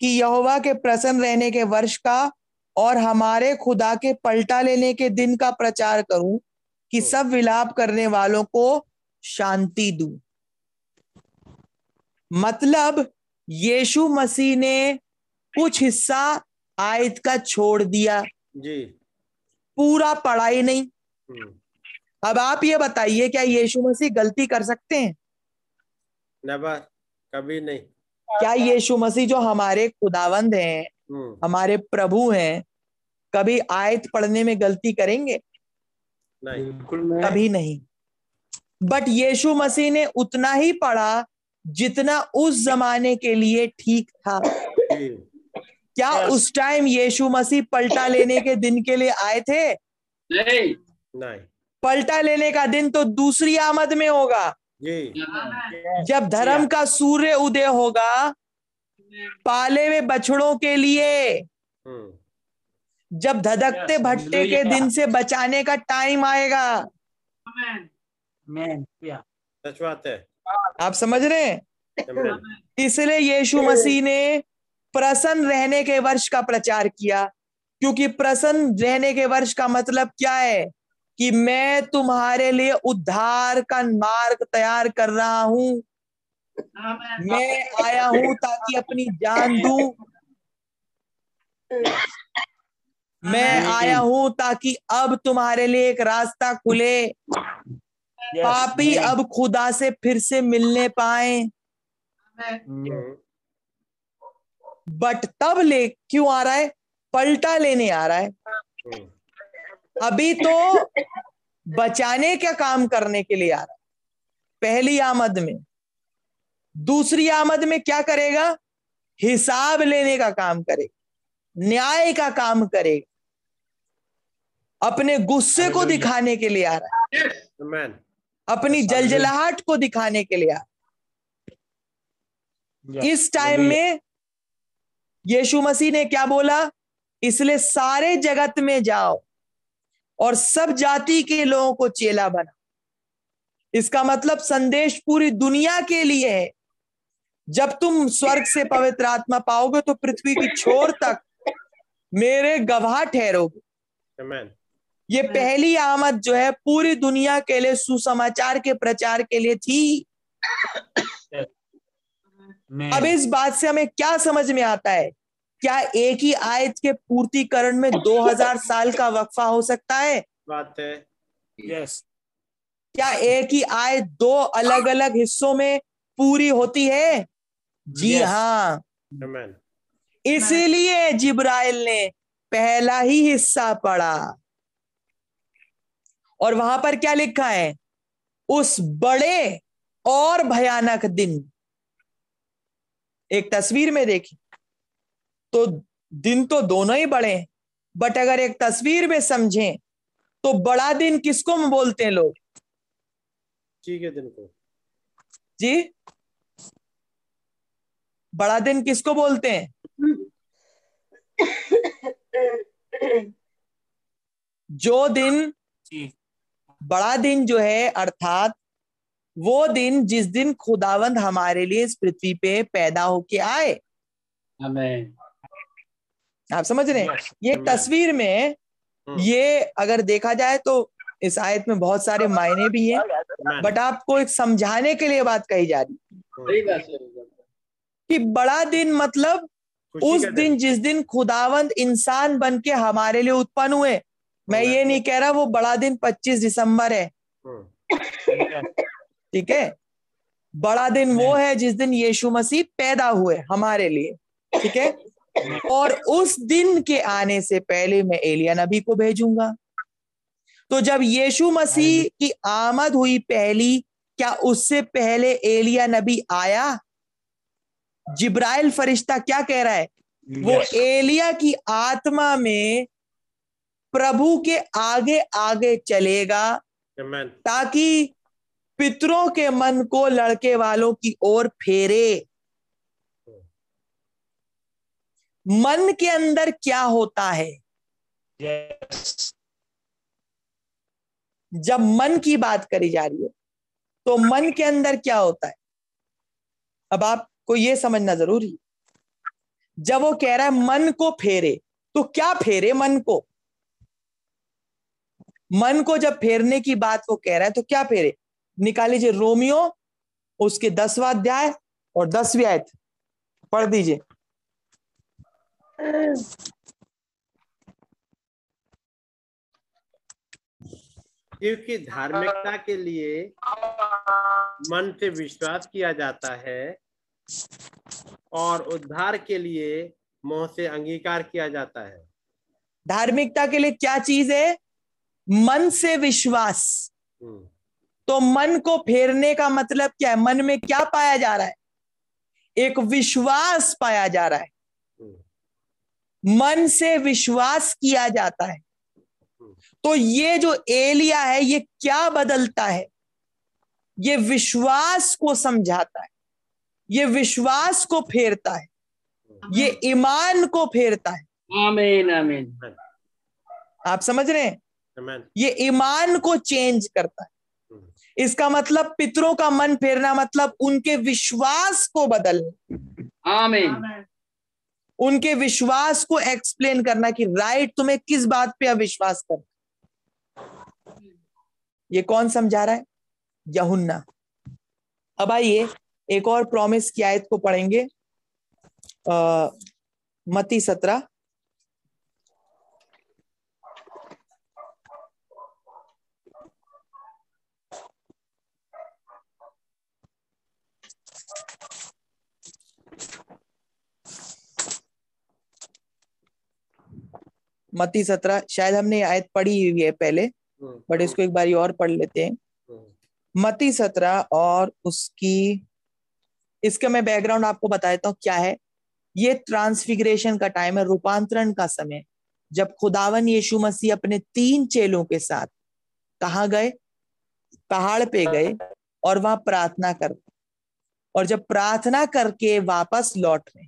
कि यहोवा के प्रसन्न रहने के वर्ष का और हमारे खुदा के पलटा लेने के दिन का प्रचार करूँ। कि हम्म। सब विलाप करने वालों को शांति दू। मतलब यीशु मसीह ने कुछ हिस्सा आयत का छोड़ दिया। जी। पूरा पढ़ाई नहीं। हम्म। अब आप ये बताइए क्या यीशु मसीह गलती कर सकते हैं? नेवर कभी नहीं। क्या यीशु मसीह जो हमारे खुदावंद हैं हम्म। हमारे प्रभु हैं कभी आयत पढ़ने में गलती करेंगे? नहीं। कभी नहीं। बट यीशु मसीह ने उतना ही पढ़ा जितना उस जमाने के लिए ठीक था। क्या उस टाइम यीशु मसीह पलटा लेने के दिन के लिए आए थे? नहीं। नहीं। पलटा लेने का दिन तो दूसरी आमद में होगा। जी। जब धर्म का सूर्य उदय होगा पाले में बछड़ों के लिए। हम्म। जब धधकते भट्टे के दिन से बचाने का टाइम आएगा। सच बात है। आप समझ रहे हैं? इसलिए यीशु मसीह ने प्रसन्न रहने के वर्ष का प्रचार किया। क्योंकि प्रसन्न रहने के वर्ष का मतलब क्या है? कि मैं तुम्हारे लिए उद्धार का मार्ग तैयार कर रहा हूँ। मैं आया हूँ ताकि अपनी जान दूँ। मैं आया हूँ ताकि अब तुम्हारे लिए एक रास्ता खुले। Yes, पापी. अब खुदा से फिर से मिलने पाए। बट तब ले क्यों आ रहा है? पलटा लेने आ रहा है। अभी तो बचाने का काम करने के लिए आ रहा है। पहली आमद में। दूसरी आमद में क्या करेगा? हिसाब लेने का काम करेगा। न्याय का काम करेगा। अपने गुस्से को दिखाने के लिए आ रहा है Amen. अपनी जलजलाहट को दिखाने के लिए आ रहा Yeah. है इस टाइम में यीशु मसीह ने क्या बोला इसलिए सारे जगत में जाओ और सब जाति के लोगों को चेला बना इसका मतलब संदेश पूरी दुनिया के लिए है जब तुम स्वर्ग से पवित्र आत्मा पाओगे तो पृथ्वी की छोर तक मेरे गवाह ठहरोगे Amen. ये पहली आमद जो है पूरी दुनिया के लिए सुसमाचार के प्रचार के लिए थी। अब इस बात से हमें क्या समझ में आता है? क्या एक ही आयत के पूर्तिकरण में 2000 साल का वक्फा हो सकता है? बात है। Yes. क्या एक ही आयत दो अलग अलग हिस्सों में पूरी होती है? जी Yes. हाँ। Amen. इसीलिए जिब्राइल ने पहला ही हिस्सा पढ़ा। और वहाँ पर क्या लिखा है? उस बड़े और भयानक दिन। एक तस्वीर में देखी तो दिन तो दोनों ही बड़े हैं बट अगर एक तस्वीर में समझें तो बड़ा दिन किसको बोलते हैं लोग? ठीक है दिन को। जी? बड़ा दिन किसको बोलते हैं? *coughs* जो दिन जी. बड़ा दिन जो है अर्थात वो दिन जिस दिन खुदावंद हमारे लिए इस पृथ्वी पे पैदा होके आए। आप समझ रहे हैं? ये तस्वीर में हम्म। ये अगर देखा जाए तो इस आयत में बहुत सारे मायने भी हैं बट आपको एक समझाने के लिए बात कही जा रही है है कि बड़ा दिन मतलब उस दिन। जिस दिन खुदावंद इंसान बन के हमारे लिए उत्पन्न हुए मैं ये नहीं कह रहा वो बड़ा दिन 25 दिसंबर है। हम्म, ठीक है? बड़ा दिन वो है जिस दिन यीशु मसीह पैदा हुए हमारे लिए। ठीक है? और उस दिन के आने से पहले मैं एलिया नबी को भेजूँगा। तो जब यीशु मसीह की आमद हुई पहली क्या उससे पहले एलिया नबी आया? जिब्राइल फरिश्ता क्या कह रहा है? वो एलिया की आत्मा में प्रभु के आगे आगे चलेगा Amen. ताकि पितरों के मन को लड़के वालों की ओर फेरे। मन के अंदर क्या होता है? Yes. जब मन की बात करी जा रही है तो मन के अंदर क्या होता है? अब आपको ये समझना ज़रूरी है। जब वो कह रहा है मन को फेरे तो क्या फेरे मन को? मन को जब फेरने की बात वो कह रहा है तो क्या फेरे? निकाल लीजिए रोमियो उसके दसवा अध्याय और दसवीं आयत। पढ़ दीजिए। क्योंकि धार्मिकता के लिए मन से विश्वास किया जाता है और उद्धार के लिए मोह से अंगीकार किया जाता है। धार्मिकता के लिए क्या चीज़ है? मन से विश्वास। हम्म, तो मन को फेरने का मतलब क्या है? मन में क्या पाया जा रहा है? एक विश्वास पाया जा रहा है। हम्म, मन से विश्वास किया जाता है। तो ये जो एलिया है ये क्या बदलता है? ये विश्वास को समझाता है। ये विश्वास को फेरता है। ये ईमान को फेरता है। आमीन आमीन। आप समझ रहे हैं? ये ईमान को चेंज करता है। हम्म, इसका मतलब पितरों का मन फेरना मतलब उनके विश्वास को बदलना आमीन उनके विश्वास को एक्सप्लेन करना कि राइट तुम्हें किस बात पे अविश्वास करना ये कौन समझा रहा है? यहुन्ना। अब आइए एक और प्रॉमिस की आयत को पढ़ेंगे। आ, मती सत्रह। मती सत्रह शायद हमने आयत पढ़ी हुई है पहले हम्म, बट इसको एक बारी और पढ़ लेते हैं। हम्म, मती सत्रह और उसकी इसका मैं बैकग्राउंड आपको बता देता हूँ क्या है। ये ट्रांसफिगरेशन का टाइम है रूपांतरण का समय। जब खुदावन यीशु मसीह अपने तीन चेलों के साथ कहा गए? पहाड़ पे गए और वहाँ प्रार्थना कर और जब प्रार्थना करके वापस लौट रहे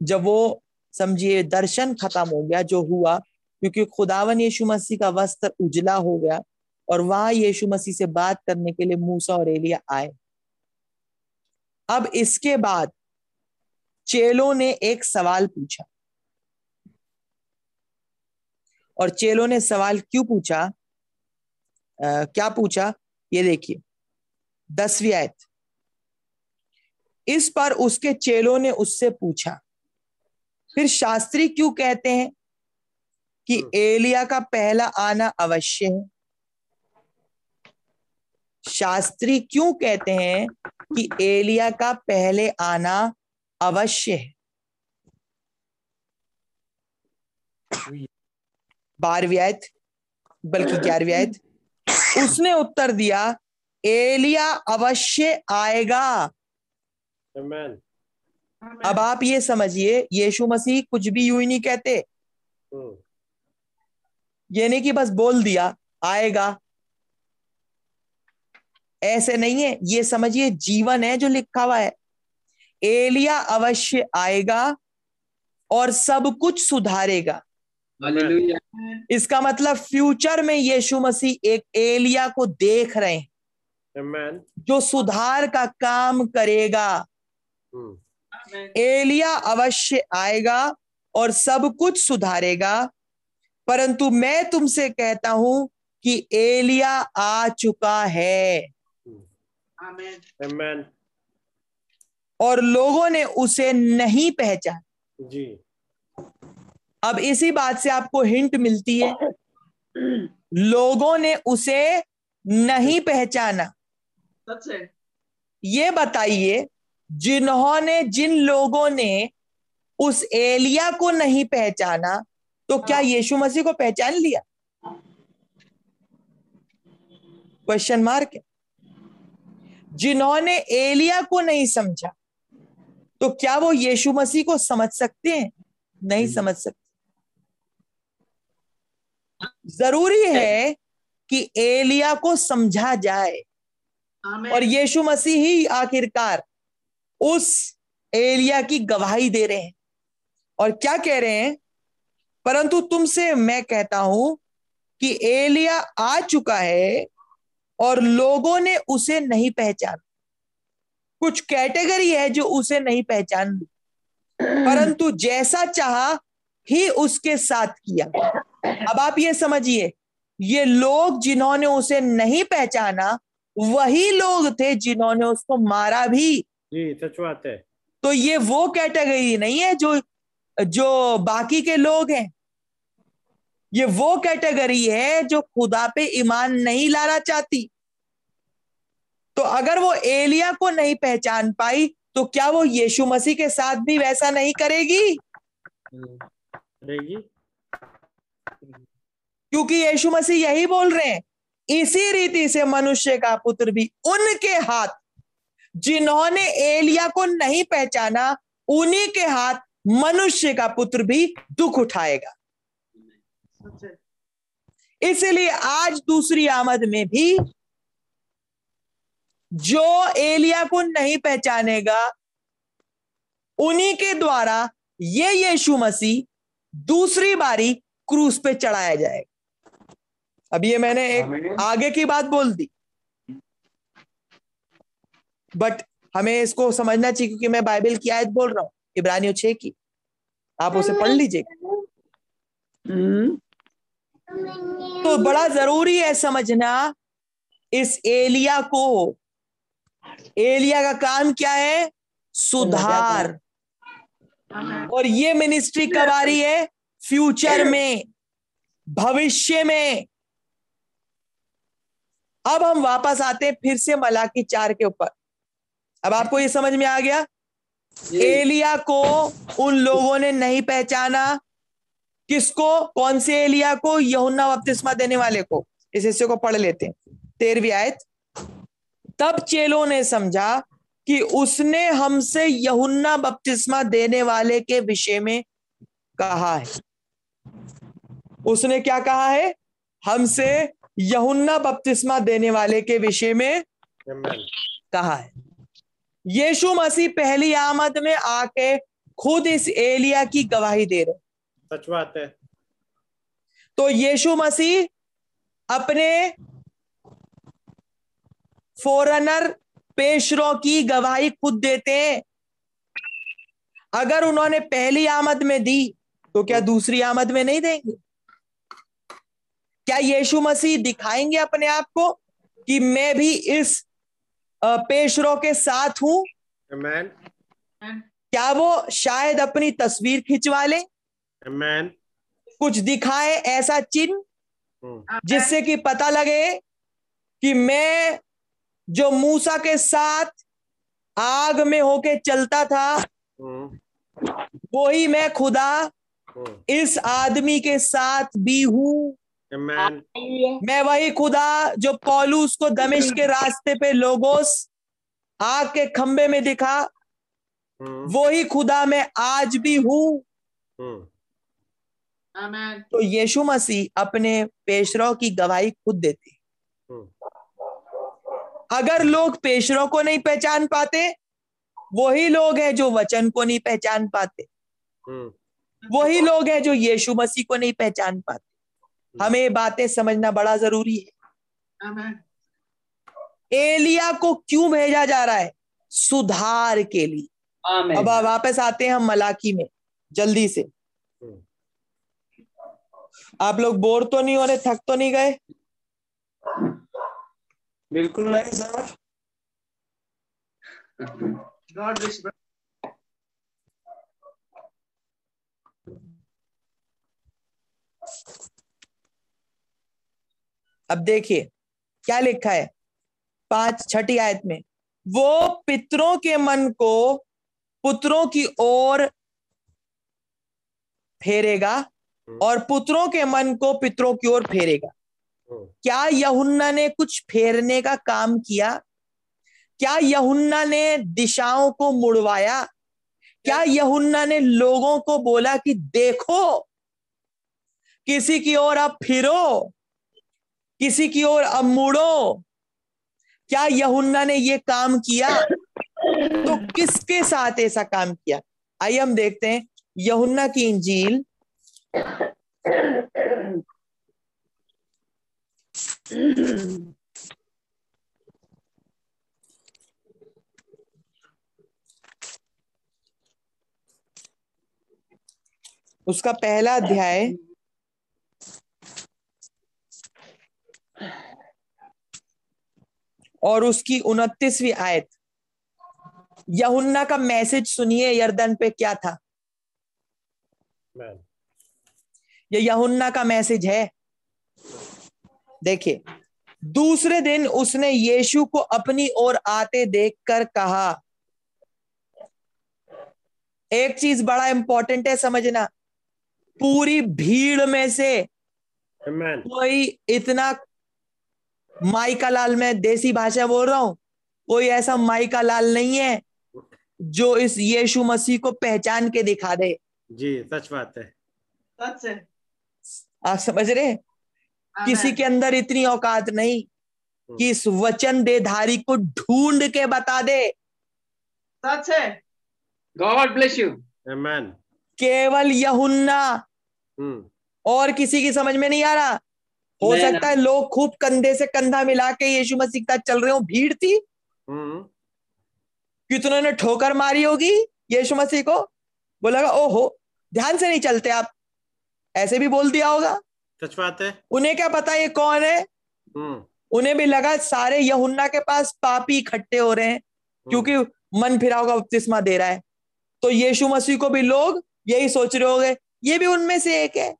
जब वो समझिए दर्शन खत्म हो गया जो हुआ क्योंकि खुदावन यीशु मसीह का वस्त्र उजला हो गया और वहाँ यीशु मसीह से बात करने के लिए मूसा और एलिया आए। अब इसके बाद चेलों ने एक सवाल पूछा। और चेलों ने सवाल क्यों पूछा? आ, क्या पूछा? ये देखिए दसवीं आयत। इस पर उसके चेलों ने उससे पूछा फिर शास्त्री क्यों कहते हैं कि एलिया का पहला आना अवश्य है? शास्त्री क्यों कहते हैं कि एलिया का पहले आना अवश्य है? बारहवीं आयत बल्कि ग्यारहवीं आयत। उसने उत्तर दिया एलिया अवश्य आएगा। Amen, अब आप ये समझिए यीशु मसीह कुछ भी यूँ ही नहीं कहते। हम्म, ये नहीं कि बस बोल दिया आएगा। ऐसे नहीं है। ये समझिए जीवन है जो लिखा हुआ है। एलिया अवश्य आएगा और सब कुछ सुधारेगा। इसका मतलब फ्यूचर में यीशु मसीह एक एलिया को देख रहे हैं। जो सुधार का काम करेगा। हम्म, एलिया अवश्य आएगा और सब कुछ सुधारेगा। परंतु मैं तुमसे कहता हूँ कि एलिया आ चुका है। Amen, और लोगों ने उसे नहीं पहचाना। जी। अब इसी बात से आपको हिंट मिलती है। लोगों ने उसे नहीं पहचाना। सच है ये बताइए जिन्होंने जिन लोगों ने उस एलिया को नहीं पहचाना तो क्या यीशु मसीह को पहचान लिया? क्वेश्चन मार्क है। जिन्होंने एलिया को नहीं समझा तो क्या वो यीशु मसीह को समझ सकते हैं? नहीं समझ सकते। ज़रूरी है। कि एलिया को समझा जाए। और यीशु मसीह ही आखिरकार उस एलिया की गवाही दे रहे हैं। और क्या कह रहे हैं? परंतु तुमसे मैं कहता हूँ कि एलिया आ चुका है और लोगों ने उसे नहीं पहचाना। कुछ कैटेगरी है जो उसे नहीं पहचान। ली परंतु जैसा चाहा ही उसके साथ किया। अब आप ये समझिए, ये लोग जिन्होंने उसे नहीं पहचाना, वही लोग थे जिन्होंने उसको मारा भी। जी सच बात है। तो ये वो कैटेगरी नहीं है जो जो बाकी के लोग हैं। ये वो कैटेगरी है जो खुदा पे ईमान नहीं लाना चाहती। तो अगर वो एलिया को नहीं पहचान पाई तो क्या वो यीशु मसीह के साथ भी वैसा नहीं करेगी? करेगी। क्योंकि यीशु मसीह यही बोल रहे हैं इसी रीति से मनुष्य का पुत्र भी उनके हाथ जिन्होंने एलिया को नहीं पहचाना उन्हीं के हाथ मनुष्य का पुत्र भी दुख उठाएगा। इसलिए आज दूसरी आमद में भी जो एलिया को नहीं पहचानेगा उन्हीं के द्वारा ये यीशु मसीह दूसरी बारी क्रूस पे चढ़ाया जाएगा। अब ये मैंने एक आगे की बात बोल दी। बट हमें इसको समझना चाहिए क्योंकि मैं बाइबल की आयत बोल रहा हूँ इब्रानियों छे की। आप उसे पढ़ लीजिएगा तो बड़ा ज़रूरी है समझना इस एलिया को। एलिया का काम क्या है? सुधार। और ये मिनिस्ट्री कब आ रही है? फ्यूचर में। भविष्य में। अब हम वापस आते हैं फिर से मलाकी चार के ऊपर। अब आपको ये समझ में आ गया? एलिया को उन लोगों ने नहीं पहचाना। किसको? कौन से एलिया को? यहुन्ना बपतिस्मा देने वाले को। इस हिस्से को पढ़ लेते हैं। तेरहवीं आयत। तब चेलों ने समझा कि उसने हमसे यहुन्ना बपतिस्मा देने वाले के विषय में कहा है। उसने क्या कहा है? हमसे यहुन्ना बपतिस्मा देने वाले के विषय में कहा है। यीशु मसीह पहली आमद में आके खुद इस एलिया की गवाही दे रहे। सच बात है। तो यीशु मसीह अपने फॉरनर पेशरों की गवाही खुद देते हैं। अगर उन्होंने पहली आमद में दी तो क्या दूसरी आमद में नहीं देंगे? क्या यीशु मसीह दिखाएँगे अपने आप को कि मैं भी इस पेशरों के साथ हूँ। Amen. क्या वो शायद अपनी तस्वीर खिंचवा ले? Amen. कुछ दिखाए ऐसा चिन्ह जिससे कि पता लगे कि मैं जो मूसा के साथ आग में होके चलता था वो ही मैं खुदा इस आदमी के साथ भी हूँ। मैं वही खुदा जो पौलूस को दमिश के रास्ते पे लोगोस आग के खंबे में दिखा वही खुदा मैं आज भी हूँ। तो यीशु मसीह अपने पेशरों की गवाही खुद देते। अगर लोग पेशरों को नहीं पहचान पाते वही लोग हैं जो वचन को नहीं पहचान पाते। वही लोग हैं जो यीशु मसीह को नहीं पहचान पाते। हमें बातें समझना बड़ा ज़रूरी है। एलिया को क्यों भेजा जा रहा है? सुधार के लिए। अब वापस आते हैं हम मलाकी में जल्दी से। आप लोग बोर तो नहीं हो रहे थक तो नहीं गए? बिल्कुल नहीं सर। अब देखिए क्या लिखा है? पाँच छठी आयत में वो पितरों के मन को पुत्रों की ओर फेरेगा और पुत्रों के मन को पितरों की ओर फेरेगा। क्या यहुन्ना ने कुछ फेरने का काम किया? क्या यहुन्ना ने दिशाओं को मुड़वाया? क्या यहुन्ना ने लोगों को बोला कि देखो किसी की ओर आप फिरो? किसी की ओर अब मुड़ो। क्या यहुन्ना ने ये काम किया? तो किसके साथ ऐसा काम किया? आइए हम देखते हैं यहुन्ना की इंजील। उसका पहला अध्याय और उसकी उनतीसवीं आयत। यहुन्ना का मैसेज सुनिए यर्दन पे क्या था? ये यहुन्ना का मैसेज है। देखिए दूसरे दिन उसने यीशु को अपनी ओर आते देखकर कहा एक चीज़ बड़ा इंपॉर्टेंट है समझना पूरी भीड़ में से Amen. कोई इतना माइका लाल मैं देसी भाषा बोल रहा हूँ। कोई ऐसा माइका लाल नहीं है जो इस यीशु मसीह को पहचान के दिखा दे। जी सच बात है। सच है। आप समझ रहे किसी के अंदर इतनी औकात नहीं कि इस वचन देधारी को ढूंढ के बता दे। सच है। God bless you. Amen. केवल यहुन्ना। हम्म। और किसी की समझ में नहीं आ रहा? हो सकता है लोग खूब कंधे से कंधा मिला के यीशु मसीह का चल रहे हो। भीड़ थी? हम्म। कितनों ने ठोकर मारी होगी यीशु मसीह को? बोला ओहो ध्यान से नहीं चलते आप। ऐसे भी बोल दिया होगा। सच बात है। उन्हें क्या पता ये कौन है? हम्म। उन्हें भी लगा सारे यहुन्ना के पास पापी इकट्ठे हो रहे हैं क्योंकि मन फिरा होगा बपतिस्मा दे रहा है। तो यीशु मसीह को भी लोग यही सोच रहे होंगे ये भी उनमें से एक है।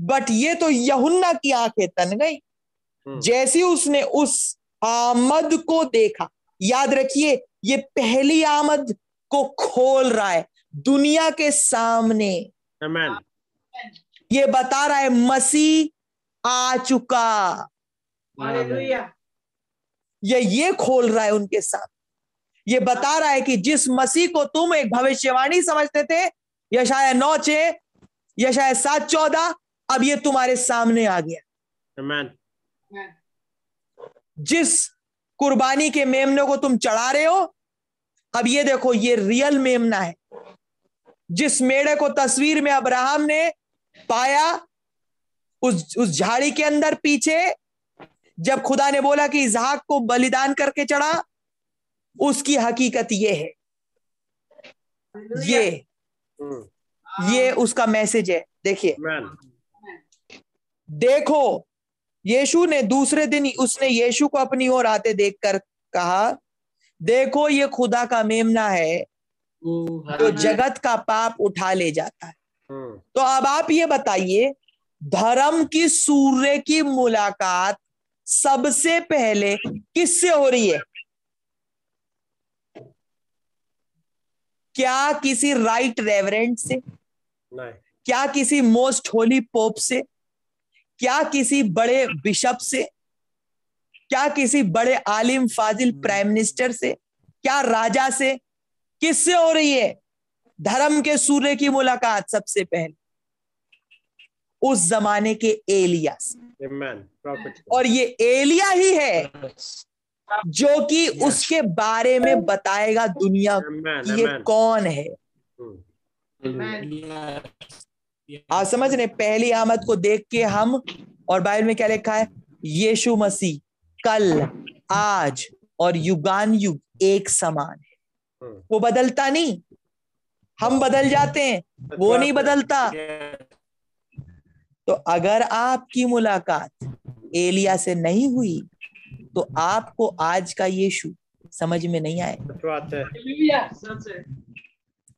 बट ये तो यहुन्ना की आँखें तन गई। हम्म, जैसी उसने उस आमद को देखा याद रखिए ये पहली आमद को खोल रहा है दुनिया के सामने। Amen. ये बता रहा है मसीह आ चुका। हालेलुया। ये ये खोल रहा है उनके सामने। ये बता रहा है कि जिस मसीह को तुम एक भविष्यवाणी समझते थे यशाया नौ छे यशाया सात चौदह अब ये तुम्हारे सामने आ गया। Amen. जिस कुर्बानी के मेमने को तुम चढ़ा रहे हो अब ये देखो ये रियल मेमना है। जिस मेढ़े को तस्वीर में अब्राहम ने पाया उस उस झाड़ी के अंदर पीछे जब खुदा ने बोला कि इजहाक को बलिदान करके चढ़ा उसकी हकीकत ये है। ये हम्म, ये उसका मैसेज है। देखिए. देखो यीशु ने दूसरे दिन उसने यीशु को अपनी ओर आते देखकर कहा देखो ये खुदा का मेमना है जो जगत का पाप उठा ले जाता है। हम्म, तो अब आप ये बताइए धर्म की सूर्य की मुलाकात सबसे पहले किससे हो रही है? क्या किसी राइट रेवरेंट से? नहीं। क्या किसी मोस्ट होली पोप से? क्या किसी बड़े बिशप से? क्या किसी बड़े आलिम फाजिल प्राइम मिनिस्टर से? क्या राजा से? किससे हो रही है? धर्म के सूर्य की मुलाकात सबसे पहले। उस जमाने के एलिया से और ये एलिया ही है जो कि उसके बारे में बताएगा दुनिया ये कौन है। हम्म, आप समझ रहे पहली आमद को देख के हम और बाइबल में क्या लिखा है? यीशु मसीह कल आज और युगान युग एक समान है। हम्म, वो बदलता नहीं। हम बदल जाते हैं वो नहीं बदलता। तो अगर आपकी मुलाकात एलिया से नहीं हुई तो आपको आज का यीशु समझ में नहीं आए। है। है।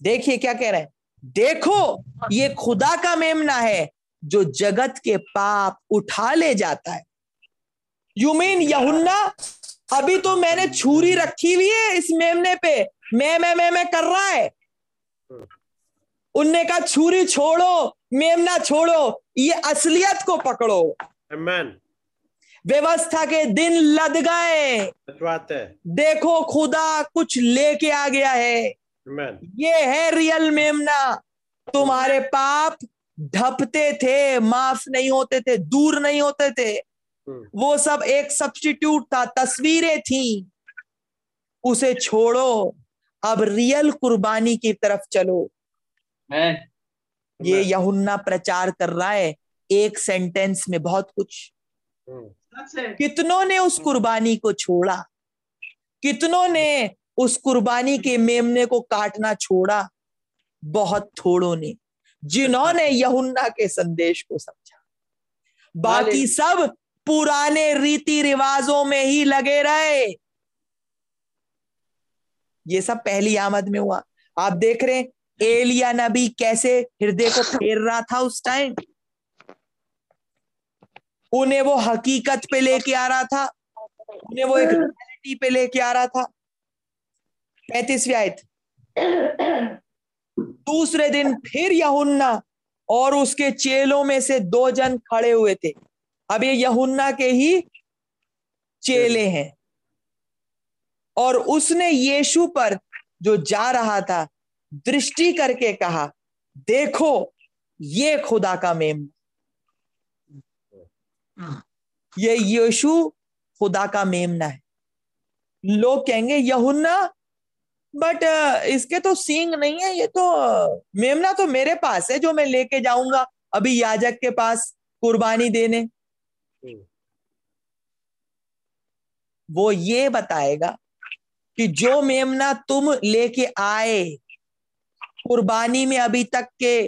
देखिए क्या कह रहे हैं। देखो ये खुदा का मेमना है जो जगत के पाप उठा ले जाता है। यू मीन यहुन्ना अभी तो मैंने छुरी रखी हुई है इस मेमने पे। मैं मैं मैं मैं कर रहा है। उनने कहा छुरी छोड़ो मेमना छोड़ो ये असलियत को पकड़ो। Amen. व्यवस्था के दिन लद गए। बात है। देखो खुदा कुछ लेके आ गया है. ये है रियल मेमना। तुम्हारे पाप ढपते थे माफ़ नहीं होते थे दूर नहीं होते थे। हम्म। वो सब एक सब्सटीट्यूट था तस्वीरें थी। उसे छोड़ो अब रियल कुर्बानी की तरफ़ चलो। ये यहुन्ना प्रचार कर रहा है एक सेंटेंस में बहुत कुछ। हम्म। कितनों ने उस कुर्बानी को छोड़ा? कितनों ने उस कुर्बानी के मेमने को काटना छोड़ा बहुत थोड़ों ने जिन्होंने यहुन्ना के संदेश को समझा। बाकी सब पुराने रीति रिवाजों में ही लगे रहे। ये सब पहली आमद में हुआ। आप देख रहे हैं एलिया नबी कैसे हृदय को फेर रहा था उस टाइम? उन्हें वो हकीकत पे लेके आ रहा था उन्हें वो एक रियलिटी पे लेके आ रहा था। पैंतीसवीं आयत। दूसरे दिन फिर यहुन्ना और उसके चेलों में से दो जन खड़े हुए थे। अब ये यहुन्ना के ही चेले हैं। और उसने यीशु पर जो जा रहा था दृष्टि करके कहा देखो ये खुदा का मेम ये यीशु खुदा का मेमना है। लोग कहेंगे यहुन्ना बट इसके तो सींग नहीं है ये तो मेमना तो मेरे पास है जो मैं लेके जाऊँगा अभी याजक के पास कुर्बानी देने। वो ये बताएगा कि जो मेमना तुम लेके आए कुर्बानी में अभी तक के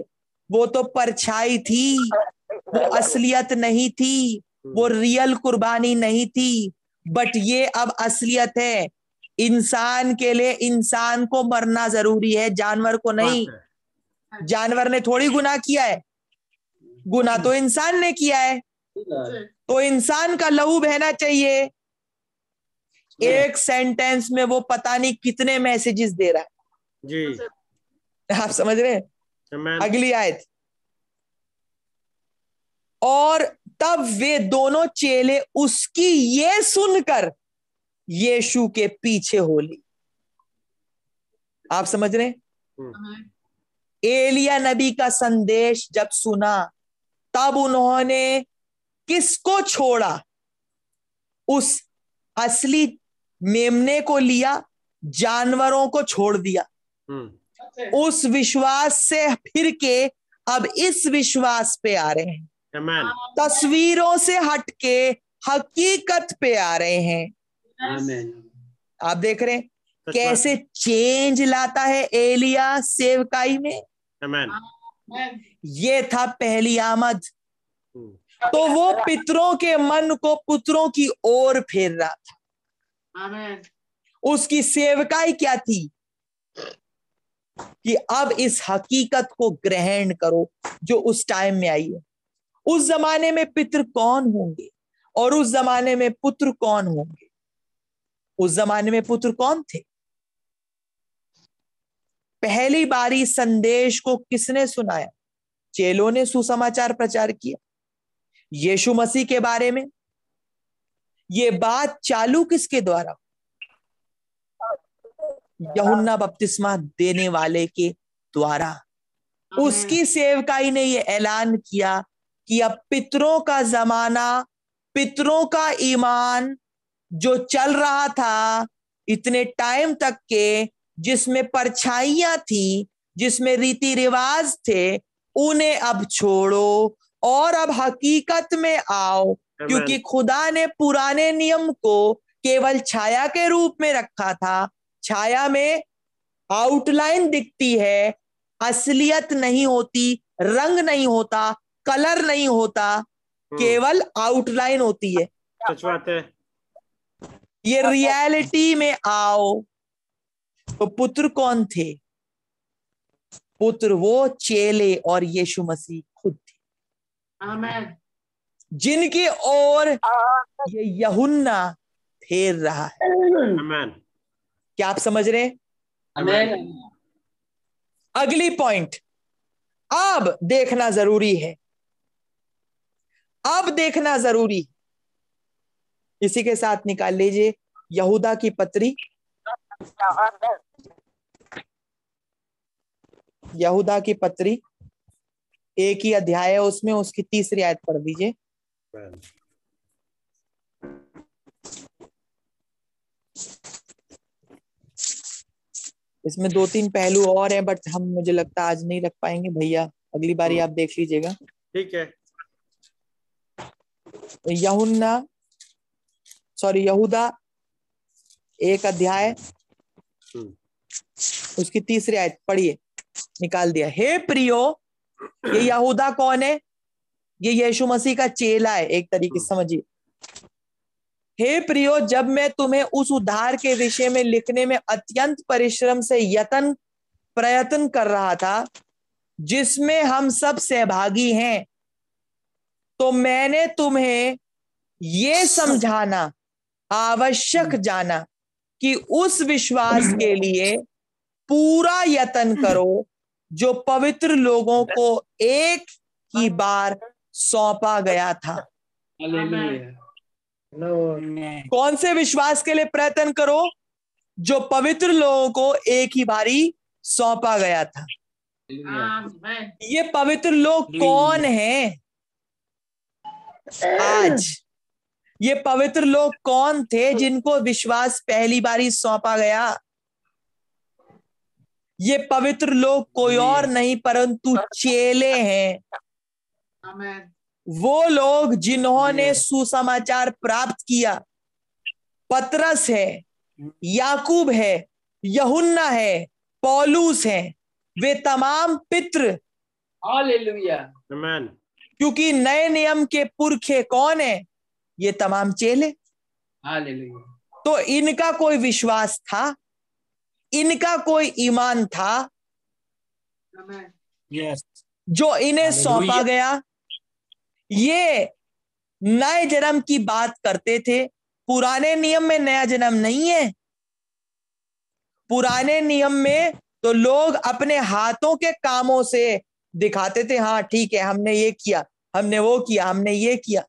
वो तो परछाई थी वो असलियत नहीं थी वो रियल कुर्बानी नहीं थी बट ये अब असलियत है। इंसान के लिए इंसान को मरना ज़रूरी है जानवर को नहीं। जानवर ने थोड़ी गुना किया है। गुना तो इंसान ने किया है। तो इंसान का लहू बहना चाहिए। एक सेंटेंस में वो पता नहीं कितने मैसेजेस दे रहा है। जी। आप समझ रहे हैं? अगली आयत। और तब वे दोनों चेले उसकी ये सुनकर यीशु के पीछे होली। आप समझ रहे हैं? एलिया नबी का संदेश जब सुना तब उन्होंने किसको छोड़ा? उस असली मेमने को लिया जानवरों को छोड़ दिया। हम्म, उस विश्वास से फिर के अब इस विश्वास पे आ रहे हैं। तस्वीरों से हटके हकीकत पे आ रहे हैं। आप देख रहे हैं कैसे चेंज लाता है एलिया सेवकाई में। Amen. ये था पहली आमद। हम्म, तो वो पितरों के मन को पुत्रों की ओर फेर रहा था। Amen. उसकी सेवकाई क्या थी? कि अब इस हकीकत को ग्रहण करो जो उस टाइम में आई है। उस जमाने में पितृ कौन होंगे? और उस जमाने में पुत्र कौन होंगे? उस जमाने में पुत्र कौन थे? पहली बारी संदेश को किसने सुनाया? चेलों ने सुसमाचार प्रचार किया। यीशु मसीह के बारे में? ये बात चालू किसके द्वारा? यहुन्ना बपतिस्मा देने वाले के द्वारा। उसकी सेवकाई ने यह ऐलान किया कि अब पितरों का जमाना पितरों का ईमान जो चल रहा था इतने टाइम तक के जिसमें परछाइयाँ थी जिसमें रीति रिवाज थे उन्हें अब छोड़ो और अब हकीकत में आओ क्योंकि खुदा ने पुराने नियम को केवल छाया के रूप में रखा था। छाया में आउटलाइन दिखती है असलियत नहीं होती रंग नहीं होता कलर नहीं होता हम्म, केवल आउटलाइन होती है। सच बात है। ये रियलिटी में आओ। तो पुत्र कौन थे? पुत्र वो चेले और यीशु मसीह खुद थे। जिनकी ओर ये यहुन्ना फेर रहा है। Amen. क्या आप समझ रहे हैं? अगली पॉइंट अब देखना ज़रूरी है। अब देखना ज़रूरी है। इसी के साथ निकाल लीजिए यहूदा की पत्री। यहूदा की पत्री एक ही अध्याय है उसमें उसकी तीसरी आयत पढ़ दीजिए इसमें दो तीन पहलू और हैं बट हम मुझे लगता है आज नहीं रख पाएँगे। भैया अगली बारी आप देख लीजिएगा। ठीक है। यहुन्ना सॉरी यहूदा एक अध्याय हम्म। उसकी तीसरी आयत पढ़िए निकाल दिया। हे प्रियो ये यहूदा कौन है? ये यीशु मसीह का चेला है एक तरीके से समझिए। हे प्रियो जब मैं तुम्हें उस उद्धार के विषय में लिखने में अत्यंत परिश्रम से यतन प्रयत्न कर रहा था जिसमें हम सब सहभागी हैं तो मैंने तुम्हें ये समझाना आवश्यक जाना कि उस विश्वास के लिए पूरा यत्न करो जो पवित्र लोगों को एक ही बार सौंपा गया था। कौन से विश्वास के लिए प्रयत्न करो जो पवित्र लोगों को एक ही बारी सौंपा गया था? ये पवित्र लोग कौन हैं? आज। ये पवित्र लोग कौन थे जिनको विश्वास पहली बारी सौंपा गया? ये पवित्र लोग कोई और नहीं परंतु चेले हैं। वो लोग जिन्होंने सुसमाचार प्राप्त किया। पतरस है याकूब है यहुन्ना है पौलूस है। वे तमाम पित्र क्योंकि नए नियम के पुरखे कौन है? ये तमाम चेले? तो इनका कोई विश्वास था? इनका कोई ईमान था? Yes. जो इन्हें सौंपा गया? ये नए जन्म की बात करते थे। पुराने नियम में नया जन्म नहीं है। पुराने नियम में तो लोग अपने हाथों के कामों से दिखाते थे हाँ ठीक है हमने ये किया हमने वो किया हमने ये किया।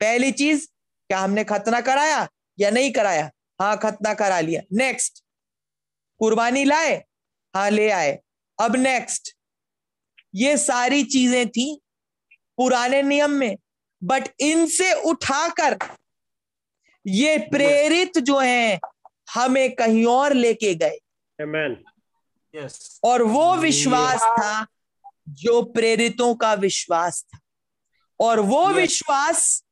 पहली चीज़ क्या हमने खतना कराया या नहीं कराया? हाँ खतना करा लिया। नेक्स्ट कुर्बानी लाए हाँ ले आए। अब नेक्स्ट ये सारी चीज़ें थी पुराने नियम में बट इनसे उठाकर ये प्रेरित जो हैं हमें कहीं और लेके गए। Amen. Yes. और वो विश्वास था जो प्रेरितों का विश्वास था। और वो Yes. विश्वास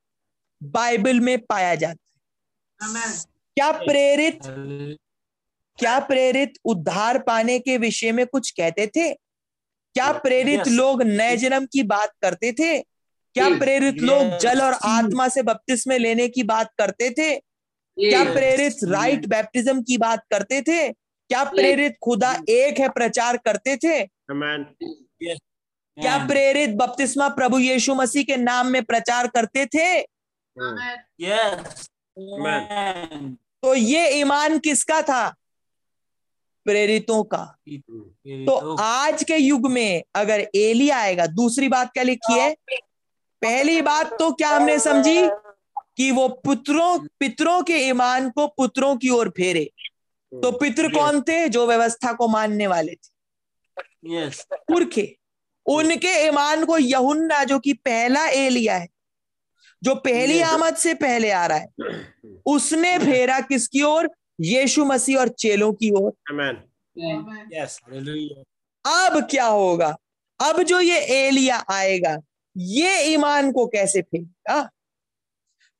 बाइबल में पाया जाता है। क्या प्रेरित क्या प्रेरित उद्धार पाने के विषय में कुछ कहते थे? क्या प्रेरित लोग नए जन्म की बात करते थे? क्या प्रेरित लोग जल और आत्मा से बपतिस्मे लेने की बात करते थे? क्या प्रेरित राइट बैप्टिज्म की बात करते थे? क्या प्रेरित खुदा एक है प्रचार करते थे? क्या प्रेरित बपतिस्मा प्रभु यीशु मसीह के नाम में प्रचार करते थे? Amen. तो ये ईमान किसका था? प्रेरितों का। तो आज के युग में अगर एली आएगा दूसरी बात क्या लिखी है? पहली बात तो क्या हमने समझी? कि वो पुत्रों पितरों के ईमान को पुत्रों की ओर फेरे। तो पितृ कौन थे? जो व्यवस्था को मानने वाले थे। पुरखे उनके ईमान को यहुन्ना जो कि पहला एलिया है जो पहली आमद से पहले आ रहा है उसने फेरा किसकी ओर? यीशु मसीह और चेलों की ओर। Amen. Yes. अब क्या होगा? अब जो ये एलिया आएगा ये ईमान को कैसे फेंकेगा?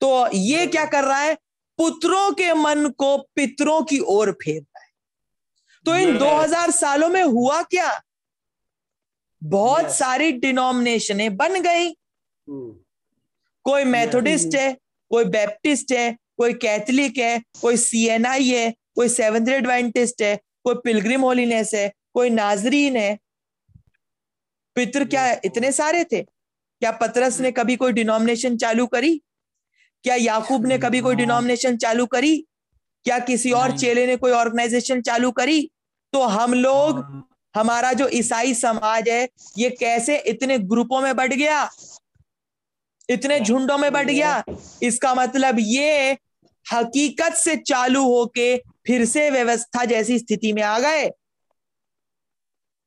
तो ये क्या कर रहा है? पुत्रों के मन को पितरों की ओर फेर रहा है। तो इन Yes. 2000 सालों में हुआ क्या? बहुत सारी डिनोमिनेशनें बन गई। Hmm. कोई मेथोडिस्ट है कोई बैप्टिस्ट है कोई कैथलिक है कोई सीएनआई है कोई सेवेंथ एडवेंटिस्ट है कोई पिलग्रिम होलीनेस है कोई नाजरीन है। पितर क्या इतने सारे थे? क्या पतरस ने कभी कोई डिनोमिनेशन चालू करी? क्या याकूब ने कभी कोई डिनोमिनेशन चालू करी? क्या किसी और चेले ने कोई ऑर्गेनाइजेशन चालू करी? तो हम लोग हमारा जो ईसाई समाज है ये कैसे इतने ग्रुपों में बढ़ गया? इतने झुंडों में बढ़ गया। इसका मतलब ये हकीकत से चालू होके फिर से व्यवस्था जैसी स्थिति में आ गए।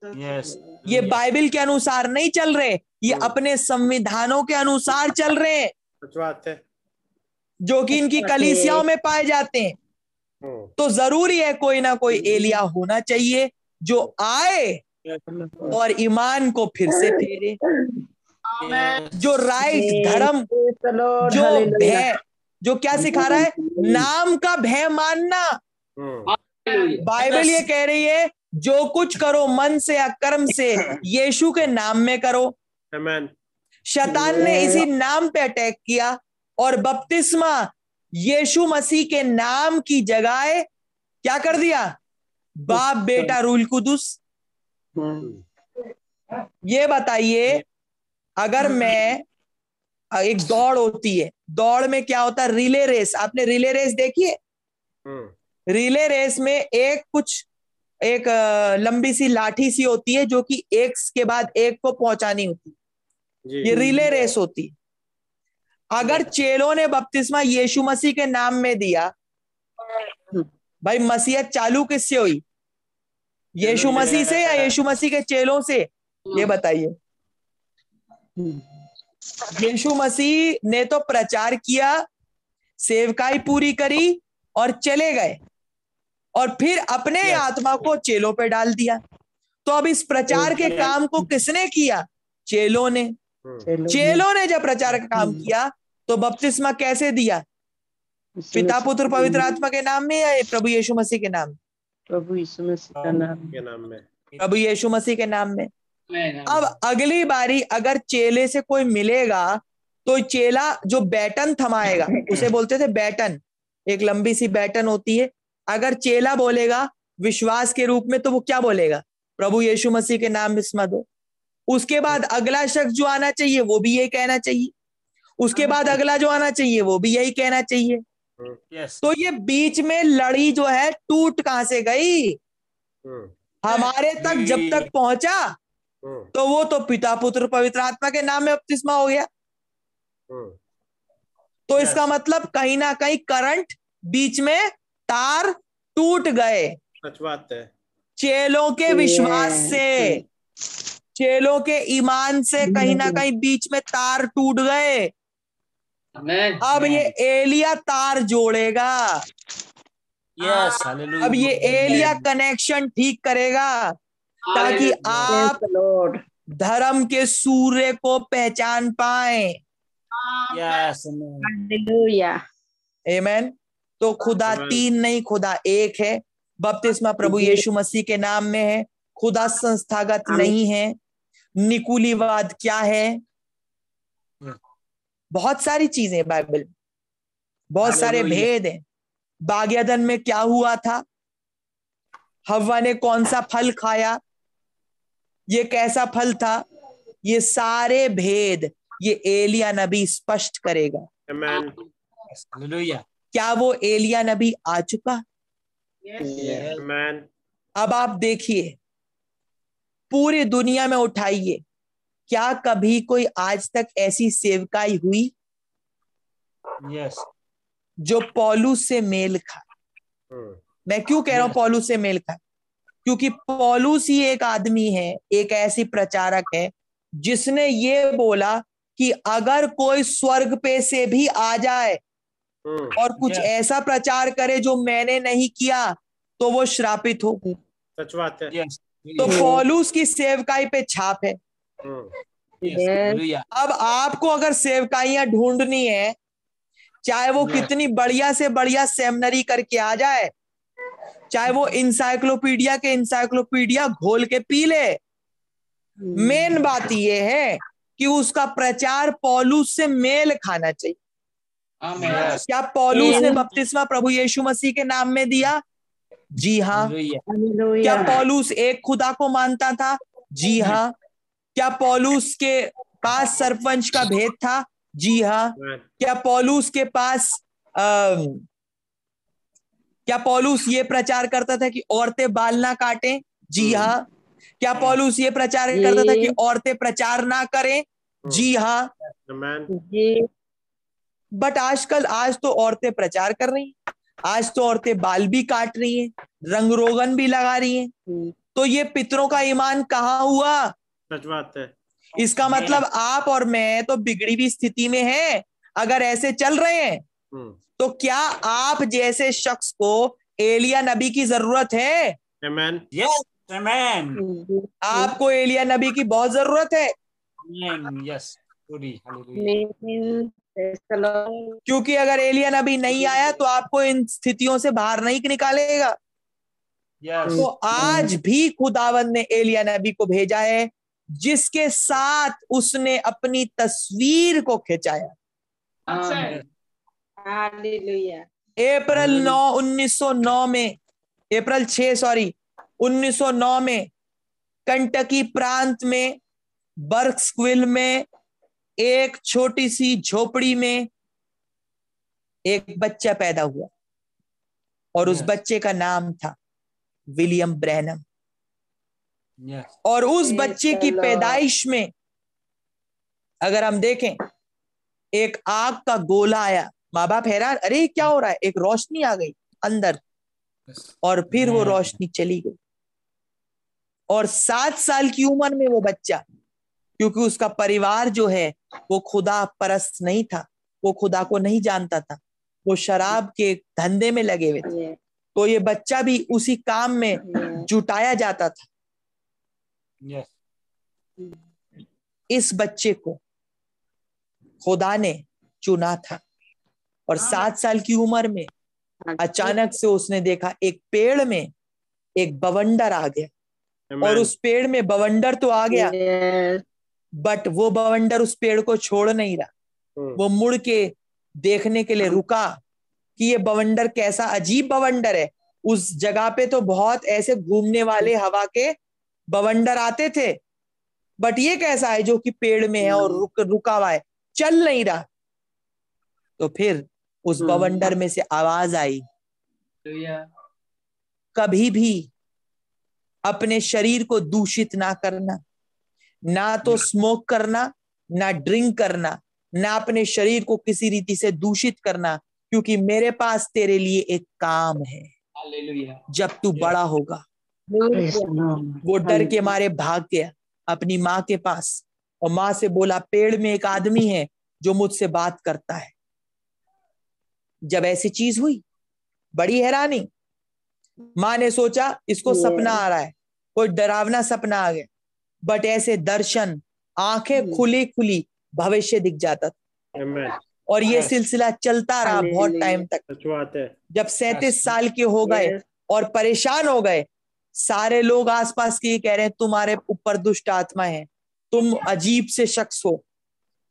Yes. ये बाइबल के अनुसार नहीं चल रहे ये हम्म। अपने संविधानों के अनुसार चल रहे हैं। है। जो कि इनकी कलीसियाओं में पाए जाते हैं। हम्म, तो ज़रूरी है कोई ना कोई एलिया होना चाहिए जो आए और ईमान को फिर से फेरे। Yes. जो राइट धर्म जो भय जो क्या सिखा रहा है? नाम का भय मानना। हम्म, बाइबल ये कह रही है जो कुछ करो मन से या कर्म से *laughs* यीशु के नाम में करो। Amen, शैतान ने इसी नाम पे अटैक किया और बपतिस्मा यीशु मसीह के नाम की जगह क्या कर दिया? बाप बेटा रूल कुदुस। ये बताइए अगर मैं एक दौड़ होती है दौड़ में क्या होता है रिले रेस आपने रिले रेस देखी है? हम्म, रिले रेस में एक कुछ एक लंबी सी लाठी सी होती है जो कि एक के बाद एक को पहुंचानी होती है। जी। ये रिले रेस होती है। अगर चेलों ने बपतिस्मा यीशु मसीह के नाम में दिया भाई मसीहत चालू किससे हुई? यीशु मसीह से या यीशु मसीह के चेलों से? ये बताइए। यीशु मसीह ने तो प्रचार किया सेवकाई पूरी करी और चले गए। और फिर अपने Yes. आत्मा को चेलों पे डाल दिया। तो अब इस प्रचार के काम को किसने किया? चेलों ने। हम्म, चेलों ने। जब प्रचार का काम किया तो बपतिस्मा कैसे दिया? पिता पुत्र पवित्र आत्मा के नाम में या प्रभु यीशु मसीह के नाम प्रभु यीशु मसीह के नाम में। प्रभु यीशु मसीह के नाम में। अब अगली बारी अगर चेले से कोई मिलेगा तो चेला जो बैटन थमाएगा *clears throat* उसे बोलते थे बैटन। एक लंबी सी बैटन होती है। अगर चेला बोलेगा विश्वास के रूप में तो वो क्या बोलेगा? प्रभु यीशु मसीह के नाम में दो। उसके बाद अगला शख्स जो आना चाहिए वो भी यही कहना चाहिए। उसके बाद अगला जो आना चाहिए वो भी यही कहना चाहिए। Yes. तो ये बीच में लड़ी जो है टूट कहाँ से गई? हम्म, हमारे तक जब तक पहुँचा तो वो तो पिता पुत्र पवित्र आत्मा के नाम में बपतिस्मा हो गया। हम्म, तो इसका मतलब कहीं ना कहीं करंट बीच में तार टूट गए। सच बात है। चेलों के विश्वास से चेलों के ईमान से कहीं ना कहीं बीच में तार टूट गए। अब ये एलिया तार जोड़ेगा। Yes. अब ये एलिया कनेक्शन ठीक करेगा। ताकि आप धर्म के सूर्य को पहचान पाए. तो खुदा तीन नहीं खुदा एक है। बपतिस्मा प्रभु यीशु मसीह के नाम में है। खुदा संस्थागत नहीं है। निकुलीवाद क्या है? बहुत सारी चीज़ें बाइबल। बहुत सारे भेद हैं। बाग्यदन में क्या हुआ था? हवा ने कौन सा फल खाया? ये कैसा फल था? ये सारे भेद ये एलिया नबी स्पष्ट करेगा। Amen, क्या वो एलिया नबी आ चुका? Yes. amen, अब आप देखिए पूरी दुनिया में उठाइए क्या कभी कोई आज तक ऐसी सेवकाई हुई? Yes. जो पौलुस से मेल खा। हम्म, मैं क्यों कह रहा हूँ Yes. पौलुस से मेल खा? क्योंकि पॉलूस ही एक आदमी है एक ऐसी प्रचारक है जिसने ये बोला कि अगर कोई स्वर्ग पे से भी आ जाए हम्म, और कुछ ऐसा प्रचार करे जो मैंने नहीं किया तो वो श्रापित हो सच बात है। तो पौलुस की सेवकाई पे छाप है। हम्म. अब आपको अगर सेवकाइयाँ ढूंढनी है चाहे वो कितनी बढ़िया से बढ़िया सेमनरी करके आ जाए चाहे वो इंसाइक्लोपीडिया के इंसाइक्लोपीडिया घोल के पी ले। मेन बात ये है कि उसका प्रचार पौलुस से मेल खाना चाहिए। क्या पौलुस ने Amen. बपतिस्मा प्रभु यीशु मसीह के नाम में दिया? जी हाँ। क्या पौलुस एक खुदा को मानता था? जी हाँ। क्या पौलुस के पास सरपंच का भेद था? जी हाँ। क्या पौलुस के पास अम, क्या पॉलूस ये प्रचार करता था कि औरतें बाल ना काटें? जी हाँ। क्या पौलुस ये प्रचार करता था कि औरतें प्रचार ना करें? जी हाँ। बट आजकल आज तो औरतें प्रचार कर रही हैं। आज तो औरतें बाल भी काट रही हैं रंग रोगन भी लगा रही हैं। तो ये पितरों का ईमान कहाँ हुआ? सच बात है। इसका मतलब आप और मैं तो बिगड़ी हुई स्थिति में हैं। अगर ऐसे चल रहे हैं हम्म। तो क्या आप जैसे शख्स को एलिया नबी की ज़रूरत है amen Yes. Amen. आपको एलिया नबी की बहुत ज़रूरत है Amen. Yes. क्योंकि अगर एलिया नबी नहीं आया तो आपको इन स्थितियों से बाहर नहीं निकालेगा Yes. तो आज भी खुदावन ने एलिया नबी को भेजा है जिसके साथ उसने अपनी तस्वीर को खिंचाया. अप्रैल 9 1909 में अप्रैल 6 सॉरी 1909 में कंटकी प्रांत में बर्क्सविल में एक छोटी सी झोपड़ी में एक बच्चा पैदा हुआ। और उस बच्चे का नाम था विलियम ब्रैनम Yes. और उस बच्चे की पैदाइश में अगर हम देखें एक आग का गोला आया। माँ बाप हैरान अरे क्या हो रहा है? एक रोशनी आ गई अंदर और फिर वो रोशनी चली गई। और सात साल की उम्र में वो बच्चा क्योंकि उसका परिवार जो है वो खुदा परस्त नहीं था वो खुदा को नहीं जानता था। वो शराब के धंधे में लगे हुए थे। तो ये बच्चा भी उसी काम में जुटाया जाता था। Yes. इस बच्चे को खुदा ने चुना था। और सात साल की उम्र में अचानक से उसने देखा एक पेड़ में एक बवंडर आ गया। और उस पेड़ में बवंडर तो आ गया बट वो बवंडर उस पेड़ को छोड़ नहीं रहा। हम्म, वो मुड़ के देखने के लिए रुका कि ये बवंडर कैसा अजीब बवंडर है। उस जगह पे तो बहुत ऐसे घूमने वाले हवा के बवंडर आते थे बट ये कैसा है जो कि पेड़ में है और रुक रुका हुआ है चल नहीं रहा। तो फिर उस हम्म। बवंडर में से आवाज़ आई। Hallelujah. कभी भी अपने शरीर को दूषित ना करना ना तो स्मोक करना ना ड्रिंक करना ना अपने शरीर को किसी रीति से दूषित करना क्योंकि मेरे पास तेरे लिए एक काम है। जब तू बड़ा होगा. वो डर के मारे भाग गया अपनी माँ के पास और माँ से बोला पेड़ में एक आदमी है जो मुझसे बात करता है। जब ऐसी चीज़ हुई बड़ी हैरानी। माँ ने सोचा इसको सपना आ रहा है कोई डरावना सपना आ गया। बट ऐसे दर्शन आँखें Hmm. खुली खुली भविष्य दिख जाता था। और ये सिलसिला चलता रहा बहुत टाइम तक। जब सैतीस साल के हो गए और परेशान हो गए सारे लोग आसपास के कह रहे हैं तुम्हारे ऊपर दुष्ट आत्मा है। तुम अजीब से शख्स हो।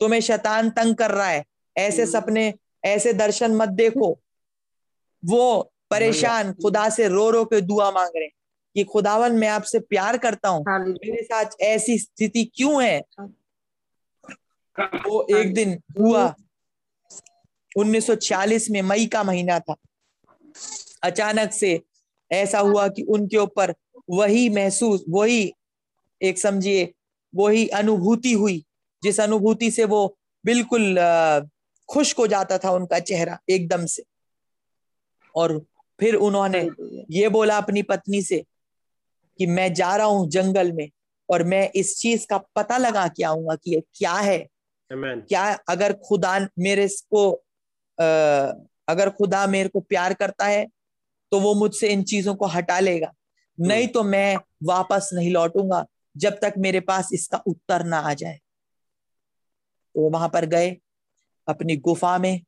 तुम्हें शैतान तंग कर रहा है। ऐसे हम्म। सपने ऐसे दर्शन मत देखो। वो परेशान खुदा से रो रो के दुआ मांग रहे हैं कि खुदावन मैं आपसे प्यार करता हूँ। मेरे साथ ऐसी स्थिति क्यों है? वो एक दिन हुआ 1946 में मई का महीना था। अचानक से ऐसा हुआ कि उनके ऊपर वही महसूस वही एक समझिए वही अनुभूति हुई जिस अनुभूति से वो बिल्कुल खुश्क हो जाता था उनका चेहरा एकदम से। और फिर उन्होंने ये बोला अपनी पत्नी से कि मैं जा रहा हूँ जंगल में और मैं इस चीज़ का पता लगा के आऊँगा कि ये क्या है। Amen. क्या अगर खुदा मेरे को अगर खुदा मेरे को प्यार करता है तो वो मुझसे इन चीज़ों को हटा लेगा। नहीं तो मैं वापस नहीं लौटूँगा जब तक मेरे पास इसका उत्तर ना आ जाए। तो वो वहाँ पर गए। अपनी गुफा में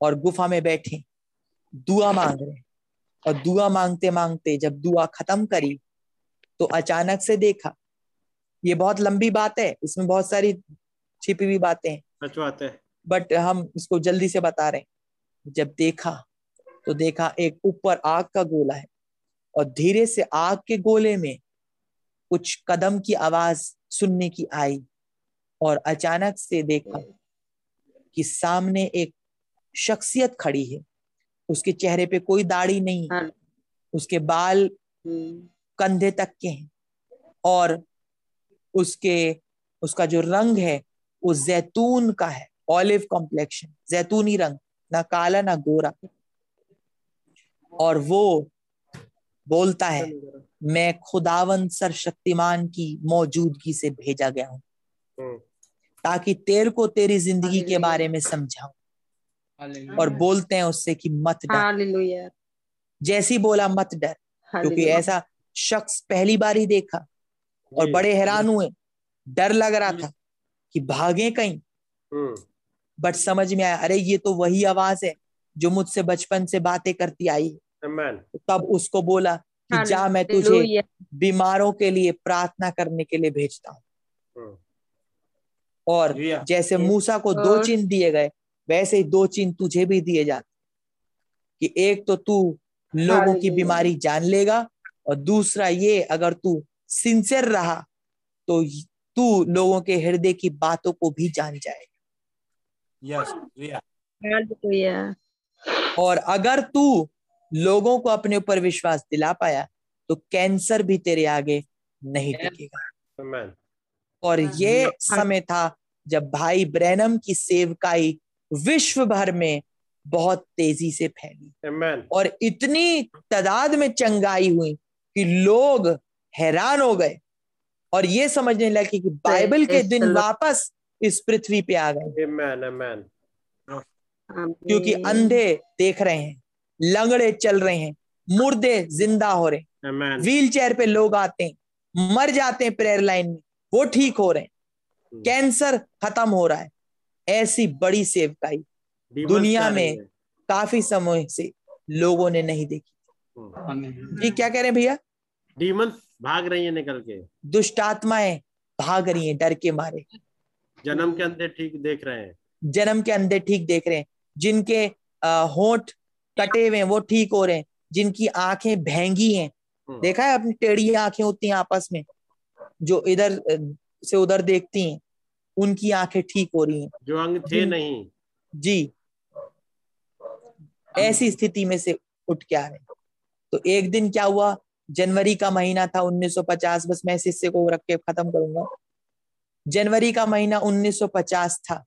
और गुफा में बैठे। दुआ मांग रहे। और दुआ मांगते मांगते जब दुआ खत्म करी तो अचानक से देखा ये बहुत लंबी बात है इसमें बहुत सारी छिपी हुई बातें हैं। सच बात है। बट हम इसको जल्दी से बता रहे हैं। जब देखा तो देखा एक ऊपर आग का गोला है और धीरे से आग के गोले में कुछ कदम की आवाज़ सुनने की आई और अचानक से देखा कि सामने एक शख्सियत खड़ी है। उसके चेहरे पे कोई दाढ़ी नहीं है। हाँ। उसके बाल हम्म, कंधे तक के हैं। और उसके उसका जो रंग है वो जैतून का है। ऑलिव कॉम्प्लेक्शन जैतूनी रंग ना काला ना गोरा। और वो बोलता है मैं खुदावन सर शक्तिमान की मौजूदगी से भेजा गया हूँ। हम्म, ताकि तेरे को तेरी ज़िंदगी के बारे में समझाऊं। और बोलते हैं उससे कि मत डर। जैसी बोला मत डर। क्योंकि ऐसा शख्स पहली बार ही देखा और बड़े हैरान हुए। डर लग रहा था कि भागे कहीं। हम्म, बट समझ में आया अरे ये तो वही आवाज़ है जो मुझसे बचपन से बातें करती आई है। तब उसको बोला कि जा मैं तुझे बीमारों के लिए प्रार्थना करने के लिए भेजता हूँ। और जैसे मूसा को दो चिन्ह दिए गए वैसे ही दो चिन्ह तुझे भी दिए जाते कि एक तो तू लोगों की बीमारी जान लेगा और दूसरा ये अगर तू सिंसियर रहा तो तू लोगों के हृदय की बातों को भी जान जाएगा. हालेलुया और अगर तू लोगों को अपने ऊपर विश्वास दिला पाया तो कैंसर भी तेरे आगे नहीं टिकेगा। Amen, और ये समय था जब भाई ब्रैनम की सेवकाई विश्व भर में बहुत तेज़ी से फैली। Amen, और इतनी तादाद में चंगाई हुई कि लोग हैरान हो गए और ये समझने लगे कि बाइबल के दिन वापस इस पृथ्वी पे आ गए। Amen, amen, क्योंकि अंधे देख रहे हैं लंगड़े चल रहे हैं मुर्दे ज़िंदा हो रहे हैं। व्हील चेयर पे लोग आते हैं मर जाते हैं प्रेयर लाइन में। वो ठीक हो रहे हैं। हम्म, कैंसर खत्म हो रहा है। ऐसी बड़ी सेवकाई दुनिया में काफ़ी समय से लोगों ने नहीं देखी। हम्म, जी क्या कह रहे हैं भैया? demons भाग रही है निकल के। दुष्ट आत्माएँ भाग रही हैं डर के मारे। जन्म के अंदर ठीक देख रहे हैं। जन्म के अंदर ठीक देख रहे हैं। जिनके होंठ कटे हुए हैं वो ठीक हो रहे हैं। जिनकी आँखें भेंगी हैं। हम्म, देखा है अपनी टेढ़ी आँखें होती हैं आपस में? जो इधर से उधर देखती हैं उनकी आँखें ठीक हो रही हैं। जो अंग थे नहीं। जी। ऐसी स्थिति में से उठ के आ रहे तो एक दिन क्या हुआ? जनवरी का महीना था 1950 बस मैं इस हिस्से को रख के खत्म करूँगा। जनवरी का महीना 1950 था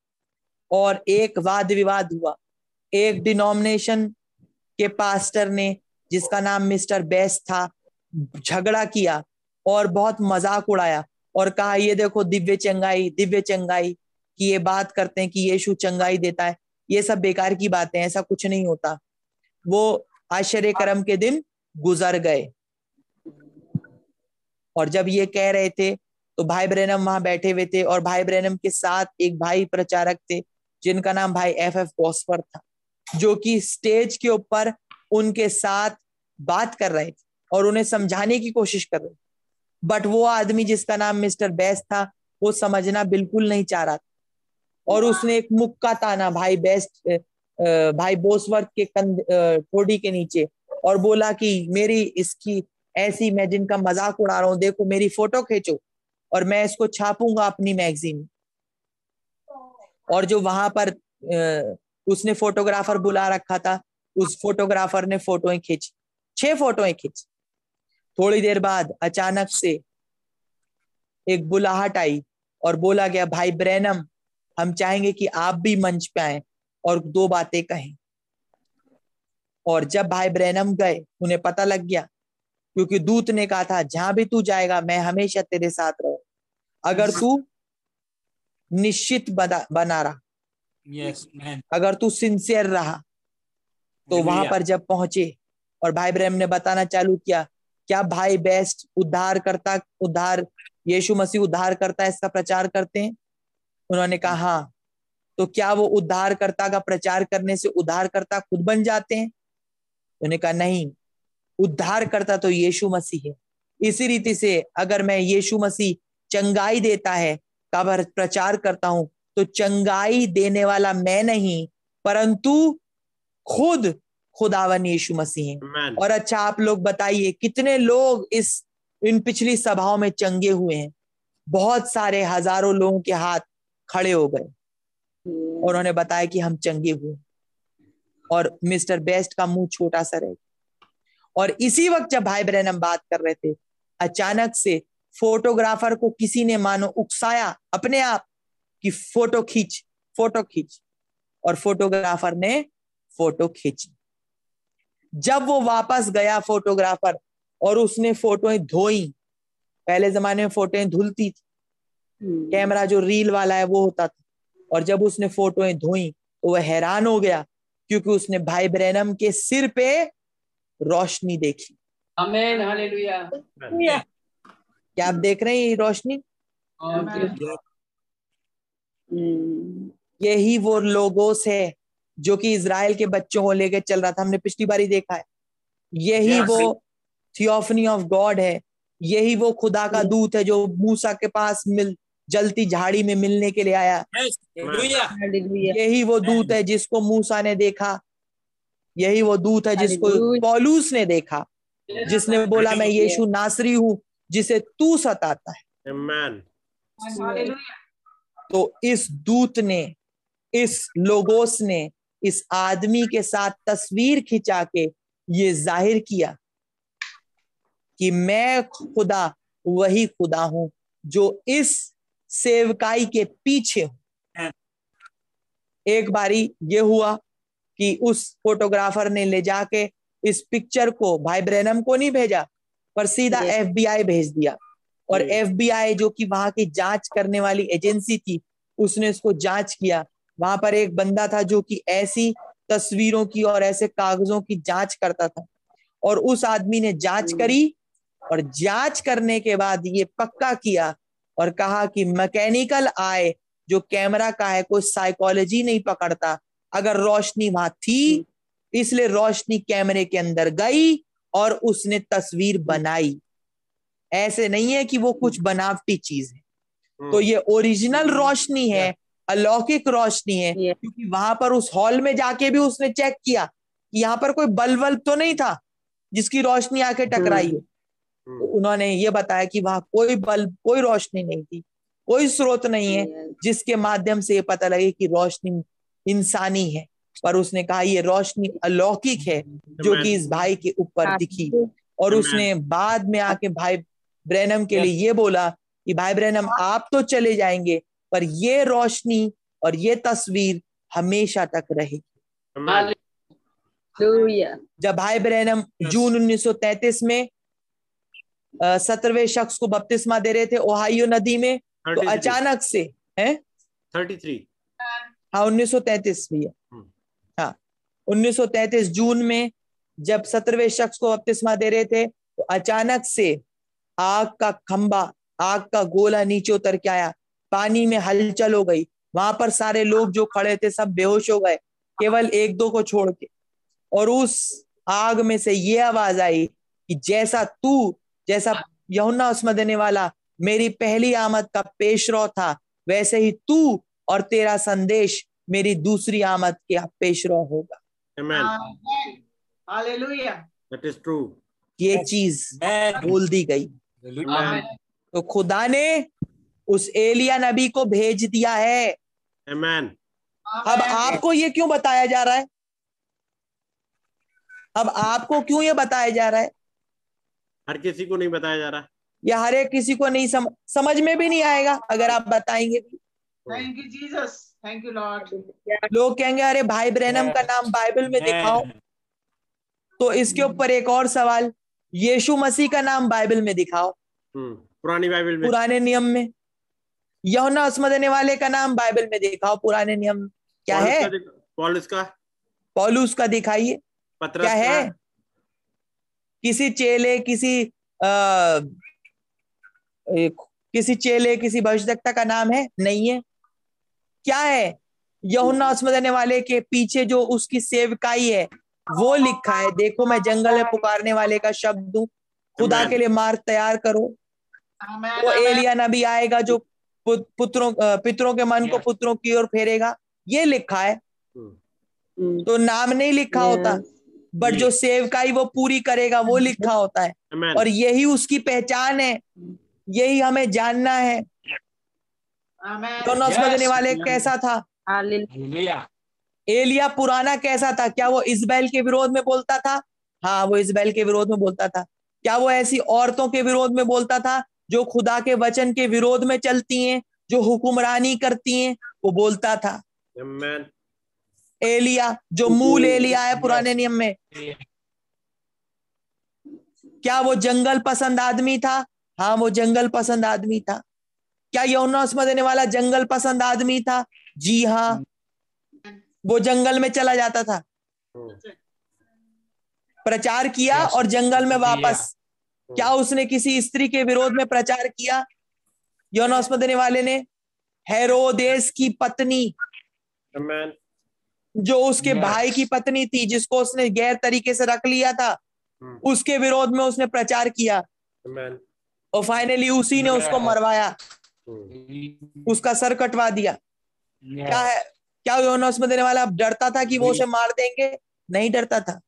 और एक वाद विवाद हुआ। एक डिनोमिनेशन के पास्टर ने जिसका नाम मिस्टर बेस्ट था झगड़ा किया। और बहुत मज़ाक उड़ाया और कहा, ये देखो दिव्य चंगाई दिव्य चंगाई कि ये बात करते हैं कि यीशु चंगाई देता है। ये सब बेकार की बातें हैं, ऐसा कुछ नहीं होता। वो आश्चर्य कर्म के दिन गुजर गए। और जब ये कह रहे थे तो भाई ब्रैनम वहाँ बैठे हुए थे और भाई ब्रैनम के साथ एक भाई प्रचारक थे, जिनका नाम भाई एफ़ एफ़ बॉस्पर था, जो कि स्टेज के ऊपर उनके साथ बात कर रहे थे और उन्हें समझाने की कोशिश कर रहे बट वो आदमी जिसका नाम मिस्टर बेस्ट था वो समझना बिल्कुल नहीं चाह रहा था। और उसने एक मुक्का ताना भाई बेस्ट भाई बोसवर्थ के कंध ठोडी के नीचे और बोला कि मेरी इसकी ऐसी मैं जिनका मज़ाक उड़ा रहा हूँ देखो मेरी फ़ोटो खींचो और मैं इसको छापूँगा अपनी मैगजीन और जो वहाँ पर उसने फोटोग्राफर बुला रखा था उस फोटोग्राफर ने फोटोएँ खींची छह फोटोएँ खींची। थोड़ी देर बाद अचानक से एक बुलाहट आई और बोला गया भाई ब्रैनम हम चाहेंगे कि आप भी मंच पे आए और दो बातें कहें। और जब भाई ब्रैनम गए उन्हें पता लग गया क्योंकि दूत ने कहा था जहाँ भी तू जाएगा मैं हमेशा तेरे साथ रहूँ। अगर तू निश्चित बना बना रहा Yes, man. अगर तू सिंसियर रहा तो वहाँ पर जब पहुँचे और भाई ब्रह्म ने बताना चालू किया क्या भाई बेस्ट उद्धार करता, उद्धार, यीशु मसीह उद्धार करता है इसका प्रचार करते हैं? उन्होंने कहा हाँ। तो क्या वो उद्धार करता का प्रचार करने से उद्धार करता खुद बन जाते हैं? उन्होंने कहा, नहीं। उद्धार करता तो यीशु मसीह है। इसी रीति से अगर मैं यीशु मसीह चंगाई देता है, का प्रचार करता हूँ तो चंगाई देने वाला मैं नहीं, परंतु खुद खुदावन यीशु मसीह। और अच्छा आप लोग बताइए कितने लोग इस इन पिछली सभाओं में चंगे हुए हैं? बहुत सारे हज़ारों लोगों के हाथ खड़े हो गए। और उन्होंने बताया कि हम चंगे हुए और मिस्टर बेस्ट का मुँह छोटा सा रह गया। और इसी वक्त जब भाई बहन हम बात कर रहे थे अचानक से फोटोग्राफर को किसी ने मानो उकसाया अपने आप कि फ़ोटो खींच फ़ोटो खींच। और फोटोग्राफर ने फ़ोटो खींची। जब वो वापस गया फोटोग्राफर और उसने फोटोएँ धोई पहले जमाने में फोटोएँ धुलती थी। कैमरा जो रील वाला है वो होता था। और जब उसने फोटोएँ धोई तो वह हैरान हो गया क्योंकि उसने भाई ब्रैनम के सिर पे रोशनी देखी। आमेन हालेलुया क्या आप देख रहे हैं ये रोशनी? यही वो लोगोस है जो कि इसराइल के बच्चों को लेकर चल रहा था हमने पिछली बार ही देखा है। यही Yes. वो थियोफनी ऑफ़ गॉड है। यही वो खुदा का दूत है जो मूसा के पास मिल जलती झाड़ी में मिलने के लिए आया। Yes. यही वो दूत है जिसको मूसा ने देखा। यही वो दूत है जिसको पॉलूस ने देखा। जिसने बोला मैं यीशु नासरी हूँ जिसे तू सताता है। Amen. तो इस दूत ने इस लोगोस ने इस आदमी के साथ तस्वीर खिंचा के ये ज़ाहिर किया कि मैं खुदा वही खुदा हूँ जो इस सेवकाई के पीछे हूँ एक बारी ये हुआ कि उस फोटोग्राफर ने ले जाके इस पिक्चर को भाई ब्रैनम को नहीं भेजा पर सीधा. एफबीआई भेज दिया और। एफबीआई जो कि वहाँ की जाँच करने वाली एजेंसी थी उसने इसको जाँच किया वहाँ पर एक बंदा था जो कि ऐसी तस्वीरों की और ऐसे कागजों की जाँच करता था। और उस आदमी ने जाँच करी और जाँच करने के बाद ये पक्का किया और कहा कि मैकेनिकल आए जो कैमरा का है कोई साइकोलॉजी नहीं पकड़ता। अगर रोशनी वहाँ थी इसलिए रोशनी कैमरे के अंदर गई और उसने तस्वीर बनाई। ऐसे नहीं है कि वो कुछ बनावटी चीज़ है। तो ये ओरिजिनल रोशनी है अलौकिक रोशनी है। Yeah. क्योंकि वहाँ पर उस हॉल में जाके भी उसने चेक किया कि यहाँ पर कोई बल्ब वल्ब तो नहीं था जिसकी रोशनी आके टकराई है। तो उन्होंने ये बताया कि वहाँ कोई बल्ब कोई रोशनी नहीं थी कोई स्रोत नहीं है जिसके माध्यम से ये पता लगे कि रोशनी इंसानी है। पर उसने कहा ये रोशनी अलौकिक है जो कि इस भाई के ऊपर दिखी और उसने बाद में आके भाई ब्रैनम के लिए ये बोला कि भाई ब्रैनम आप तो चले जाएँगे पर ये रोशनी और ये तस्वीर हमेशा तक रहेगी। जब भाई ब्रैनम जून 1933 में सत्रहवें शख्स को बपतिस्मा दे रहे थे ओहायो नदी में तो अचानक से है? 33. हाँ 1933 भी है हम्म। हाँ 1933 जून में जब सत्रहवें शख्स को बपतिस्मा दे रहे थे तो अचानक से आग का खंबा आग का गोला नीचे उतर के आया। पानी में हलचल हो गई। वहाँ पर सारे लोग जो खड़े थे सब बेहोश हो गए केवल एक दो को छोड़ के। और उस आग में से ये आवाज़ आई कि जैसा तू जैसा यहुन्ना उसमें देने वाला मेरी पहली आमद का पेशरो था वैसे ही तू और तेरा संदेश मेरी दूसरी आमद के पेशरो होगा। That is true. ये चीज़ बोल दी गई। तो खुदा ने उस एलिया नबी को भेज दिया है। Amen. अब आपको ये क्यों बताया जा रहा है? अब आपको क्यों ये बताया जा रहा है? हर किसी को नहीं बताया जा रहा। या हर एक किसी को नहीं सम, समझ में भी नहीं आएगा अगर आप बताएँगे भी। Thank you Jesus thank you lord लोग कहेंगे अरे भाई ब्रैनम का नाम बाइबल में दिखाओ। तो इसके ऊपर एक और सवाल यीशु मसीह का नाम बाइबल में दिखाओ। हम्म, पुरानी बाइबल में। पुराने नियम में। यौना अस्म देने वाले का नाम बाइबल में दिखाओ पुराने नियम क्या है? दिख- पौलुस का? पौलुस का दिखाइए। क्या है? किसी चेले किसी आ, किसी चेले किसी भविष्यवक्ता का नाम है? नहीं है। क्या है? यहुन्ना उसमें देने वाले के पीछे जो उसकी सेवकाई है वो लिखा है देखो मैं जंगल में पुकारने वाले का शब्द दू खुदा के लिए मार्ग तैयार करो। वो एलिया नबी आएगा जो पुत्रों पितरों के मन को पुत्रों की ओर फेरेगा। ये लिखा है। हम्म, तो नाम नहीं लिखा होता बट जो सेवकाई वो पूरी करेगा वो लिखा होता है। और यही उसकी पहचान है। यही हमें जानना है। उसमें देने वाले कैसा था? एलिया पुराना कैसा था? क्या वो इजबैल के विरोध में बोलता था? हाँ वो इजबैल के विरोध में बोलता था। क्या वो ऐसी औरतों के विरोध में बोलता था? जो खुदा के वचन के विरोध में चलती हैं जो हुक्मरानी करती हैं वो बोलता था। Amen. एलिया जो मूल एलिया है पुराने नियम में। क्या वो जंगल पसंद आदमी था? हाँ वो जंगल पसंद आदमी था। क्या यौनस में देने वाला जंगल पसंद आदमी था? जी हाँ। वो जंगल में चला जाता था। प्रचार किया और जंगल में वापस क्या उसने किसी स्त्री के विरोध में प्रचार किया यौनस में देने वाले ने हेरोदेस की पत्नी Amen. जो उसके Yes. भाई की पत्नी थी जिसको उसने गैर तरीके से रख लिया था हम्म। उसके विरोध में उसने प्रचार किया Amen. और फाइनली उसी ने उसको मरवाया हम्म। उसका सर कटवा दिया क्या है क्या योनस में देने वाला अब डरता था कि वो। उसे मार देंगे नहीं डरता था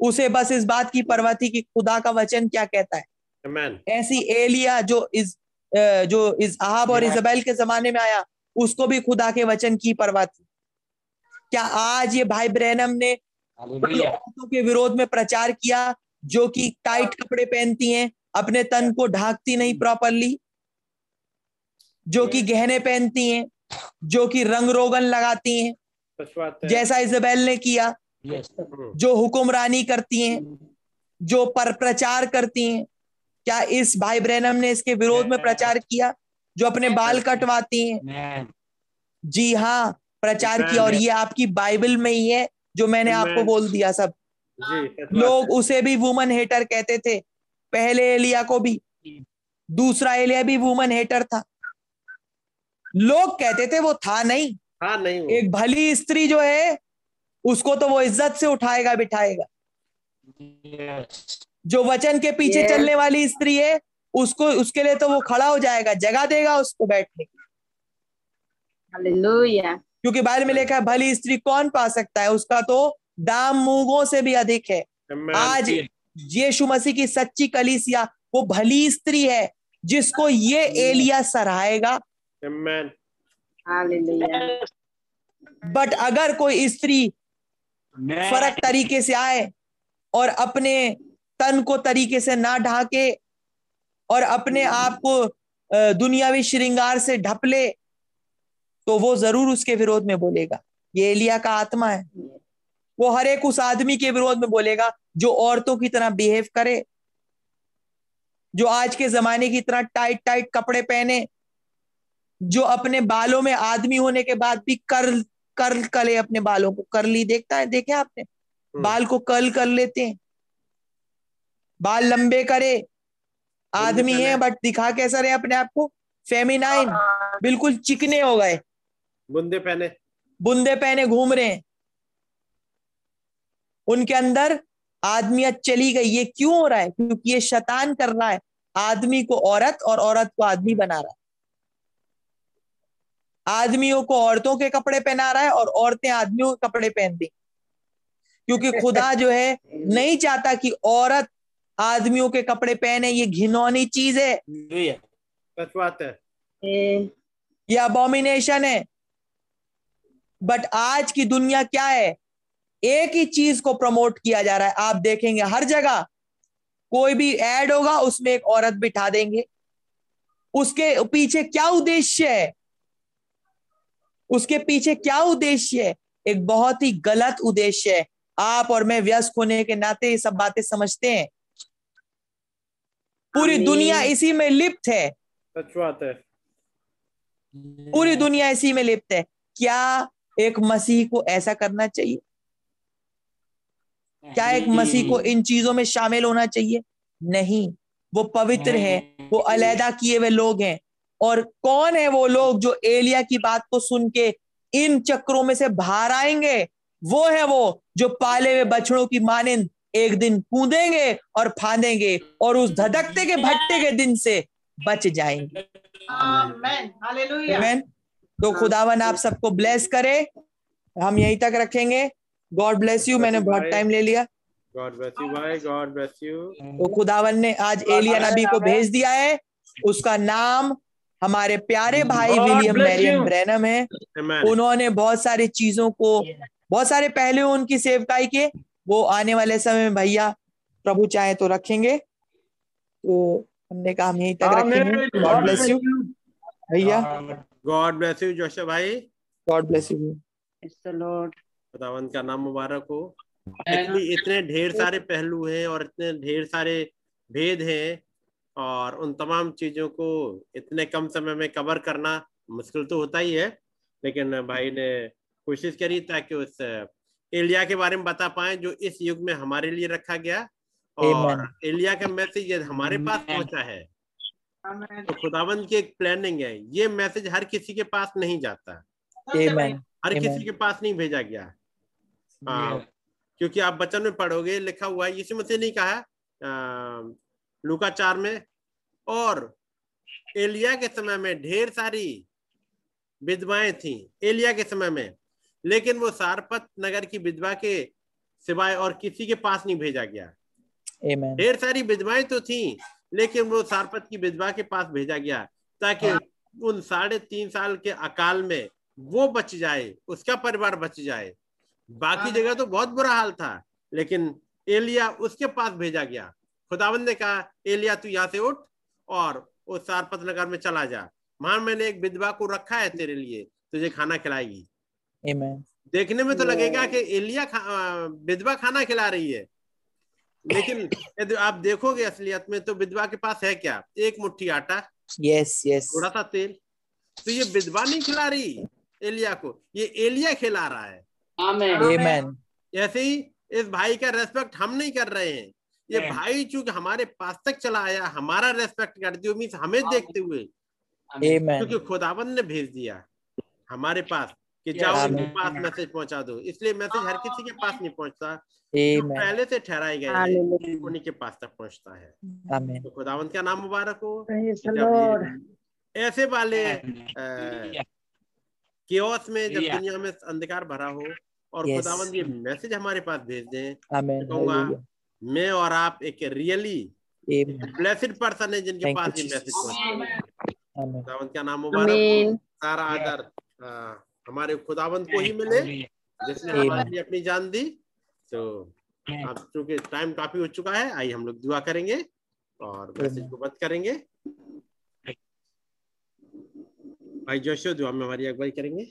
उसे बस इस बात की परवाह थी कि खुदा का वचन क्या कहता है। Amen. ऐसी एलिया जो इस जो इस अहाब और. इजबेल के जमाने में आया उसको भी खुदा के वचन की परवाह थी। क्या आज ये भाई ब्रहनम ने औरतों के विरोध में प्रचार किया जो कि टाइट कपड़े पहनती हैं अपने तन को ढाकती नहीं प्रॉपरली जो कि गहने पहनती हैं जो कि रंग रोगन लगाती है। जैसा इजबेल ने किया हम्म। जो हुक्मरानी करती हैं जो पर प्रचार करती हैं क्या इस भाई ब्रैनम ने इसके विरोध में प्रचार किया? जो अपने बाल कटवाती हैं। जी हाँ प्रचार किया और ये आपकी बाइबल में ही है जो मैंने आपको बोल दिया सब। लोग उसे भी वुमन हेटर कहते थे पहले एलिया को भी दूसरा एलिया भी वुमन हेटर था। लोग कहते थे वो था नहीं। हाँ नहीं वो। एक भली स्त्री जो है उसको तो वो इज़्ज़त से उठाएगा बिठाएगा। जो वचन के पीछे Yes. चलने वाली स्त्री है उसको उसके लिए तो वो खड़ा हो जाएगा जगह देगा उसको बैठने। की हालेलुया क्योंकि बाइबल में लिखा है भली स्त्री कौन पा सकता है? उसका तो दाम मूंगों से भी अधिक है। Amen. आज यीशु मसीह की सच्ची कलीसिया वो भली स्त्री है जिसको ये एलिया सराहेगा। बट अगर कोई स्त्री फ़र्क तरीके से आए और अपने तन को तरीके से ना ढाके और अपने आप को दुनियावी श्रृंगार से ढपले तो वो ज़रूर उसके विरोध में बोलेगा। ये एलिया का आत्मा है। वो हर एक उस आदमी के विरोध में बोलेगा जो औरतों की तरह बिहेव करे, जो आज के जमाने की तरह टाइट टाइट कपड़े पहने, जो अपने बालों में आदमी होने के बाद भी कर्ल कर्ल करे अपने बालों को करली देखता है देखे आपने? बाल को कर्ल कर लेते हैं। बाल लंबे करे। आदमी है बट दिखा कैसा रहे अपने आप को? फेमिनाइन बिल्कुल चिकने हो गए। बुंदे पहने। बुंदे पहने घूम रहे हैं। उनके अंदर आदमियत चली गई। ये क्यों हो रहा है? क्योंकि ये शतान कर रहा है। आदमी को औरत और औरत को आदमी बना रहा है। आदमियों को औरतों के कपड़े पहना रहा है और औरतें आदमियों के कपड़े पहन दी क्योंकि खुदा जो है नहीं चाहता कि औरत आदमियों के कपड़े पहने ये घिनौनी चीज़ है। सच बात है ये अबोमिनेशन है। बट आज की दुनिया क्या है? एक ही चीज़ को प्रमोट किया जा रहा है। आप देखेंगे हर जगह कोई भी एड होगा उसमें एक औरत बिठा देंगे। उसके पीछे क्या उद्देश्य है? उसके पीछे क्या उद्देश्य है? एक बहुत ही गलत उद्देश्य है। आप और मैं व्यस्त होने के नाते ये सब बातें समझते हैं। पूरी दुनिया इसी में लिप्त है। सच बात है। पूरी दुनिया इसी में लिप्त है। क्या एक मसीह को ऐसा करना चाहिए? क्या एक मसीह को इन चीज़ों में शामिल होना चाहिए? नहीं। वो पवित्र है। वो अलहदा किए हुए लोग हैं। और कौन है वो लोग जो एलिया की बात को सुन के इन चक्रों में से बाहर आएँगे? वो है वो जो पाले हुए बछड़ों की मानिंद एक दिन कूदेंगे और फांदेंगे और उस धधकते के भट्टे के दिन से बच जाएँगे। Amen. तो खुदावन आप सबको ब्लेस करे। हम यहीं तक रखेंगे। गॉड ब्लेस यू मैंने बहुत टाइम ले लिया। गॉड ब्लेस यू भाई. गॉड ब्लेस यू तो खुदावन ने आज एलिया नबी को भेज दिया है। उसका नाम हमारे प्यारे भाई विलियम मैरियम ब्रैनम है। उन्होंने बहुत सारी चीज़ों को बहुत सारे पहले उनकी सेवकाई के वो आने वाले समय में भैया प्रभु चाहे तो रखेंगे। तो हमने कहा हम यहीं तक रखेंगे। गॉड ब्लेस यू भैया। गॉड ब्लेस यू जोशा भाई। गॉड ब्लेस यू लॉर्ड खुदावंत का नाम मुबारक हो। इतने ढेर सारे पहलू हैं और इतने ढेर सारे भेद हैं। और उन तमाम चीज़ों को इतने कम समय में कवर करना मुश्किल तो होता ही है लेकिन भाई ने कोशिश करी ताकि उस एलिया के बारे में बता पाए जो इस युग में हमारे लिए रखा गया। और एलिया का मैसेज हमारे पास पहुँचा है। तो खुदावंद की एक प्लानिंग है। ये मैसेज हर किसी के पास नहीं जाता। हर किसी के पास नहीं भेजा गया। हाँ क्योंकि आप बचन में पढ़ोगे लिखा हुआ है। यीशु मसीह नहीं कहा लुका चार में और एलिया के समय में ढेर सारी विधवाएँ थी एलिया के समय में। लेकिन वो सारपत नगर की विधवा के सिवाय और किसी के पास नहीं भेजा गया। ढेर सारी विधवाएँ तो थी लेकिन वो सारपत की विधवा के पास भेजा गया ताकि उन साढ़े तीन साल के अकाल में वो बच जाए उसका परिवार बच जाए। बाकी जगह तो बहुत बुरा हाल था लेकिन एलिया उसके पास भेजा गया। खुदावंद ने कहा एलिया तू यहाँ से उठ और उस सारपत नगर में चला जा। वहाँ मैंने एक विधवा को रखा है तेरे लिए तुझे खाना खिलाएगी। देखने में तो लगेगा कि एलिया खा, विधवा खाना खिला रही है। लेकिन यदि आप देखोगे असलियत में तो विधवा के पास है क्या? एक मुट्ठी आटा यस यस थोड़ा सा तेल। तो ये विधवा नहीं खिला रही एलिया को ये एलिया खिला रहा है। आमेन ऐसे ही इस भाई का रेस्पेक्ट हम नहीं कर रहे हैं। ये भाई चूँकि हमारे पास तक चला आया हमारा रेस्पेक्ट कर हुए मीन हमें देखते हुए। क्योंकि खुदाबंद ने भेज दिया हमारे पास कि जाओ उनके पास मैसेज पहुँचा दो। इसलिए मैसेज हर किसी के पास नहीं पहुँचता पहले से ठहराए गए उन्हीं के पास तक पहुँचता है। तो खुदावंत का नाम मुबारक हो? ऐसे वाले केओस में जब दुनिया में अंधकार भरा हो और खुदावंत ये मैसेज हमारे पास भेज दें तो कहूँगा मैं और आप एक रियली ब्लेसिड पर्सन है जिनके Thank पास ये मैसेज खुदावंत का नाम मुबारक सारा आदर हमारे खुदावंत को ही मिले जिसने हमारे लिए अपनी जान दी। तो अब चूँकि टाइम काफ़ी हो चुका है आइए हम लोग दुआ करेंगे और मैसेज को बंद करेंगे। भाई जोशो दुआ में हमारी अगुवाई करेंगे।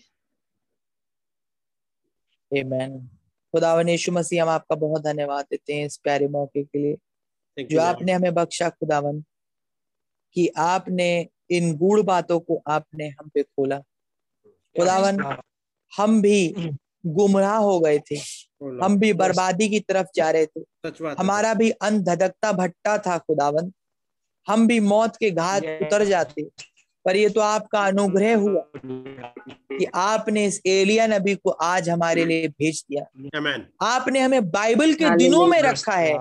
आमेन खुदावन यीशु मसीह हम आपका बहुत धन्यवाद देते हैं इस प्यारे मौके के लिए। जो आपने हमें बख्शा खुदावन कि आपने इन गूढ़ बातों को आपने हम पे खोला। खुदावन हम भी गुमराह हो गए थे। हम भी बर्बादी की तरफ़ जा रहे थे। हमारा भी अंत धधकता भट्टा था खुदावन। हम भी मौत के घाट उतर जाते। पर ये तो आपका अनुग्रह हुआ कि आपने इस एलिया नबी को आज हमारे लिए भेज दिया। आपने हमें बाइबल के दिनों में रखा है।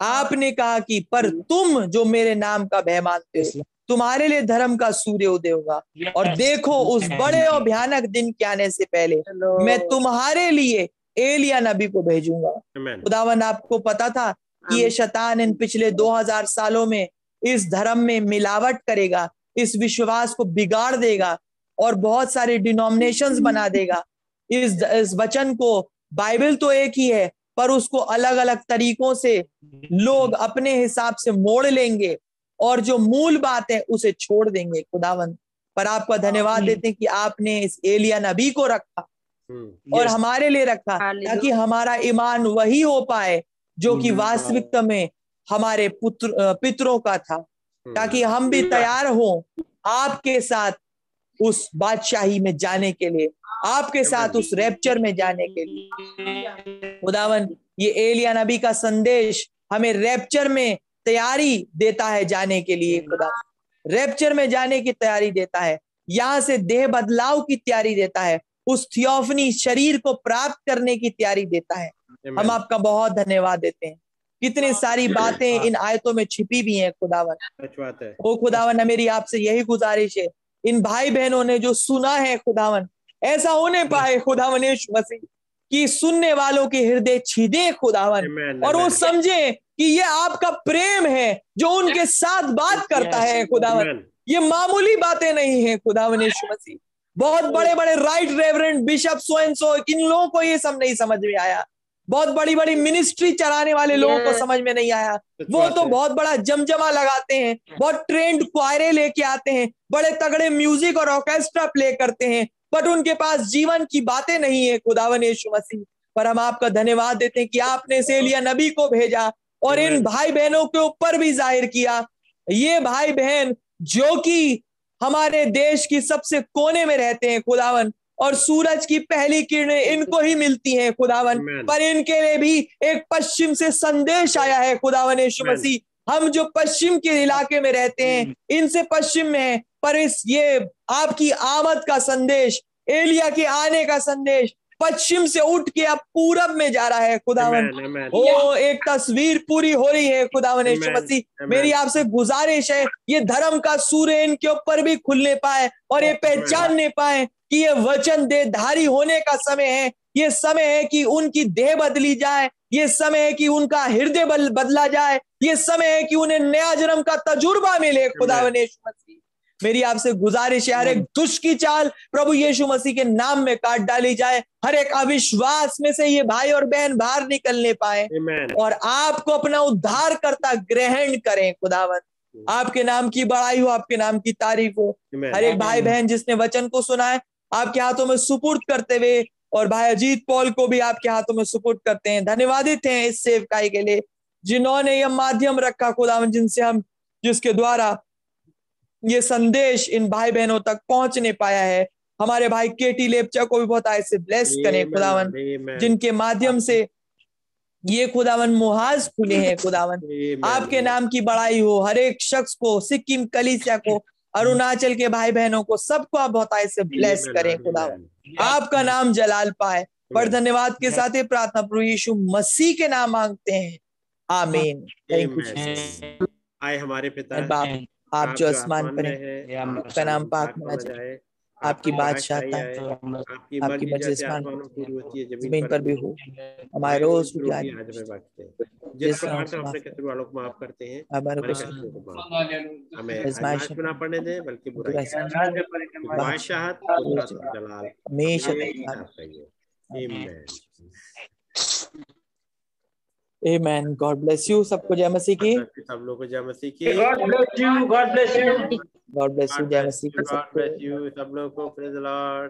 आपने कहा कि पर तुम जो मेरे नाम का भय मानते हो तुम्हारे लिए धर्म का सूर्य उदय होगा। और देखो उस बड़े और भयानक दिन के आने से पहले मैं तुम्हारे लिए एलिया नबी को भेजूँगा। खुदावन आपको पता था कि ये शैतान इन पिछले 2000 सालों में इस धर्म में मिलावट करेगा। इस विश्वास को बिगाड़ देगा और बहुत सारे डिनोमिनेशंस बना देगा। इस इस वचन को बाइबल तो एक ही है पर उसको अलग अलग तरीकों से लोग अपने हिसाब से मोड़ लेंगे और जो मूल बात है उसे छोड़ देंगे। खुदावन पर आपका धन्यवाद देते हैं कि आपने इस एलिया नबी को रखा हम्म, और हमारे लिए रखा ताकि हमारा ईमान वही हो पाए जो कि हम्म, वास्तविकता में हमारे पुत्र पितरों का था। ताकि हम भी तैयार हो आपके साथ उस बादशाही में जाने के लिए आपके साथ उस रैप्चर में जाने के लिए। खुदावन ये एलिया नबी का संदेश हमें रैप्चर में तैयारी देता है जाने के लिए खुदा रेप्चर में जाने की तैयारी देता है यहाँ से देह बदलाव की तैयारी देता है उस थियोफनी शरीर को प्राप्त करने की तैयारी देता है। हम आपका बहुत धन्यवाद देते हैं। कितनी सारी बातें इन आयतों में छिपी भी हैं खुदावन। ओ खुदावन मेरी आपसे यही गुजारिश है इन भाई बहनों ने जो सुना है खुदावन ऐसा होने पाए खुदावन मसीह कि सुनने वालों के हृदय छिदे खुदावन और वो समझे कि ये आपका प्रेम है जो उनके साथ बात करता है खुदावन। ये मामूली बातें नहीं है खुदावन यीशु मसीह। बहुत बड़े बड़े right reverend bishop so and so इन लोगों को ये सब नहीं समझ में आया? बहुत बड़ी बड़ी मिनिस्ट्री चलाने वाले लोगों को समझ में नहीं आया। वो तो बहुत बड़ा जमजमा लगाते हैं बहुत ट्रेंड क्वायरे लेके आते हैं बड़े तगड़े म्यूज़िक और ऑर्केस्ट्रा प्ले करते हैं बट उनके पास जीवन की बातें नहीं है खुदावन यीशु मसीह। पर हम आपका धन्यवाद देते हैं कि आपने से एलिया नबी को भेजा और इन भाई बहनों के ऊपर भी ज़ाहिर किया। ये भाई बहन जो कि हमारे देश की सबसे कोने में रहते हैं खुदावन और सूरज की पहली किरणें इनको ही मिलती हैं खुदावन। पर इनके लिए भी एक पश्चिम से संदेश आया है खुदावन यीशु मसीह। हम जो पश्चिम के इलाके में रहते हैं इनसे पश्चिम में है पर इस ये आपकी आमद का संदेश एलिया के आने का संदेश पश्चिम से उठ के अब पूरब में जा रहा है खुदावन. ओ एक तस्वीर पूरी हो रही है खुदावन यीशु मसीह। मेरी आपसे गुजारिश है ये धर्म का सूर्य इनके ऊपर भी खुलने पाए और ये पहचानने पाए कि ये वचन देधारी होने का समय है। ये समय है कि उनकी देह बदली जाए। ये समय है कि उनका हृदय बदला जाए। ये समय है कि उन्हें नया जन्म का तजुर्बा मिले खुदावन यीशु मसीह। मेरी आपसे गुजारिश है हर एक दुष्ट की चाल प्रभु यीशु मसीह के नाम में काट डाली जाए हर एक अविश्वास में से ये भाई और बहन बाहर निकलने पाए। और आपको अपना उद्धार करता ग्रहण करें खुदावन आपके नाम की बड़ाई हो आपके नाम की तारीफ़ हो। हर एक भाई बहन जिसने वचन को सुना है आपके हाथों में सुपुर्द करते हुए और भाई अजीत पॉल को भी आपके हाथों में सुपुर्द करते हैं। धन्यवादित हैं इस सेवकाई के लिए जिन्होंने यह माध्यम रखा खुदावन जिनसे हम जिसके द्वारा ये संदेश इन भाई बहनों तक पहुँचने पाया है। हमारे भाई केटी लेपचा को भी बहुत आय से ब्लेस करें खुदावन। जिनके माध्यम से ये खुदावन मुहाज खुले हैं खुदावन। आपके नाम की बड़ाई हो हर एक शख्स को सिक्किम कलीसिया को अरुणाचल के भाई बहनों को सबको आप बहुत आय से ब्लेस. करें खुदावन। आपका नाम जलाल पाए। पर धन्यवाद के साथ ही प्रार्थना प्रभु यीशु मसीह के नाम मांगते हैं। आमीन। थैंक यू आए हमारे पिता। आप जो आसमान पर हैं आपका नाम पाक होना जाए आपकी बादशाहता आए आपकी आपकी मर्ज़ी आसमान है ज़मीन पर भी हो। हमारे रोज की रोटी आज आज हमें बांटते जिस जिस प्रकार से से अपने कसूर वालों को माफ़ करते हैं हमारे हमारे को माफ़। हमें आजमाइश में ना पड़ने दें बल्कि बुराई बुराई से से बादशाहत जलाल हमेशा आमीन Amen. God bless you. सबको जय मसीह की सब लोगों को जय मसीह की God bless you. God bless you. God bless you. जय मसीह की God सबको bless you सब लोगों को praise the लॉर्ड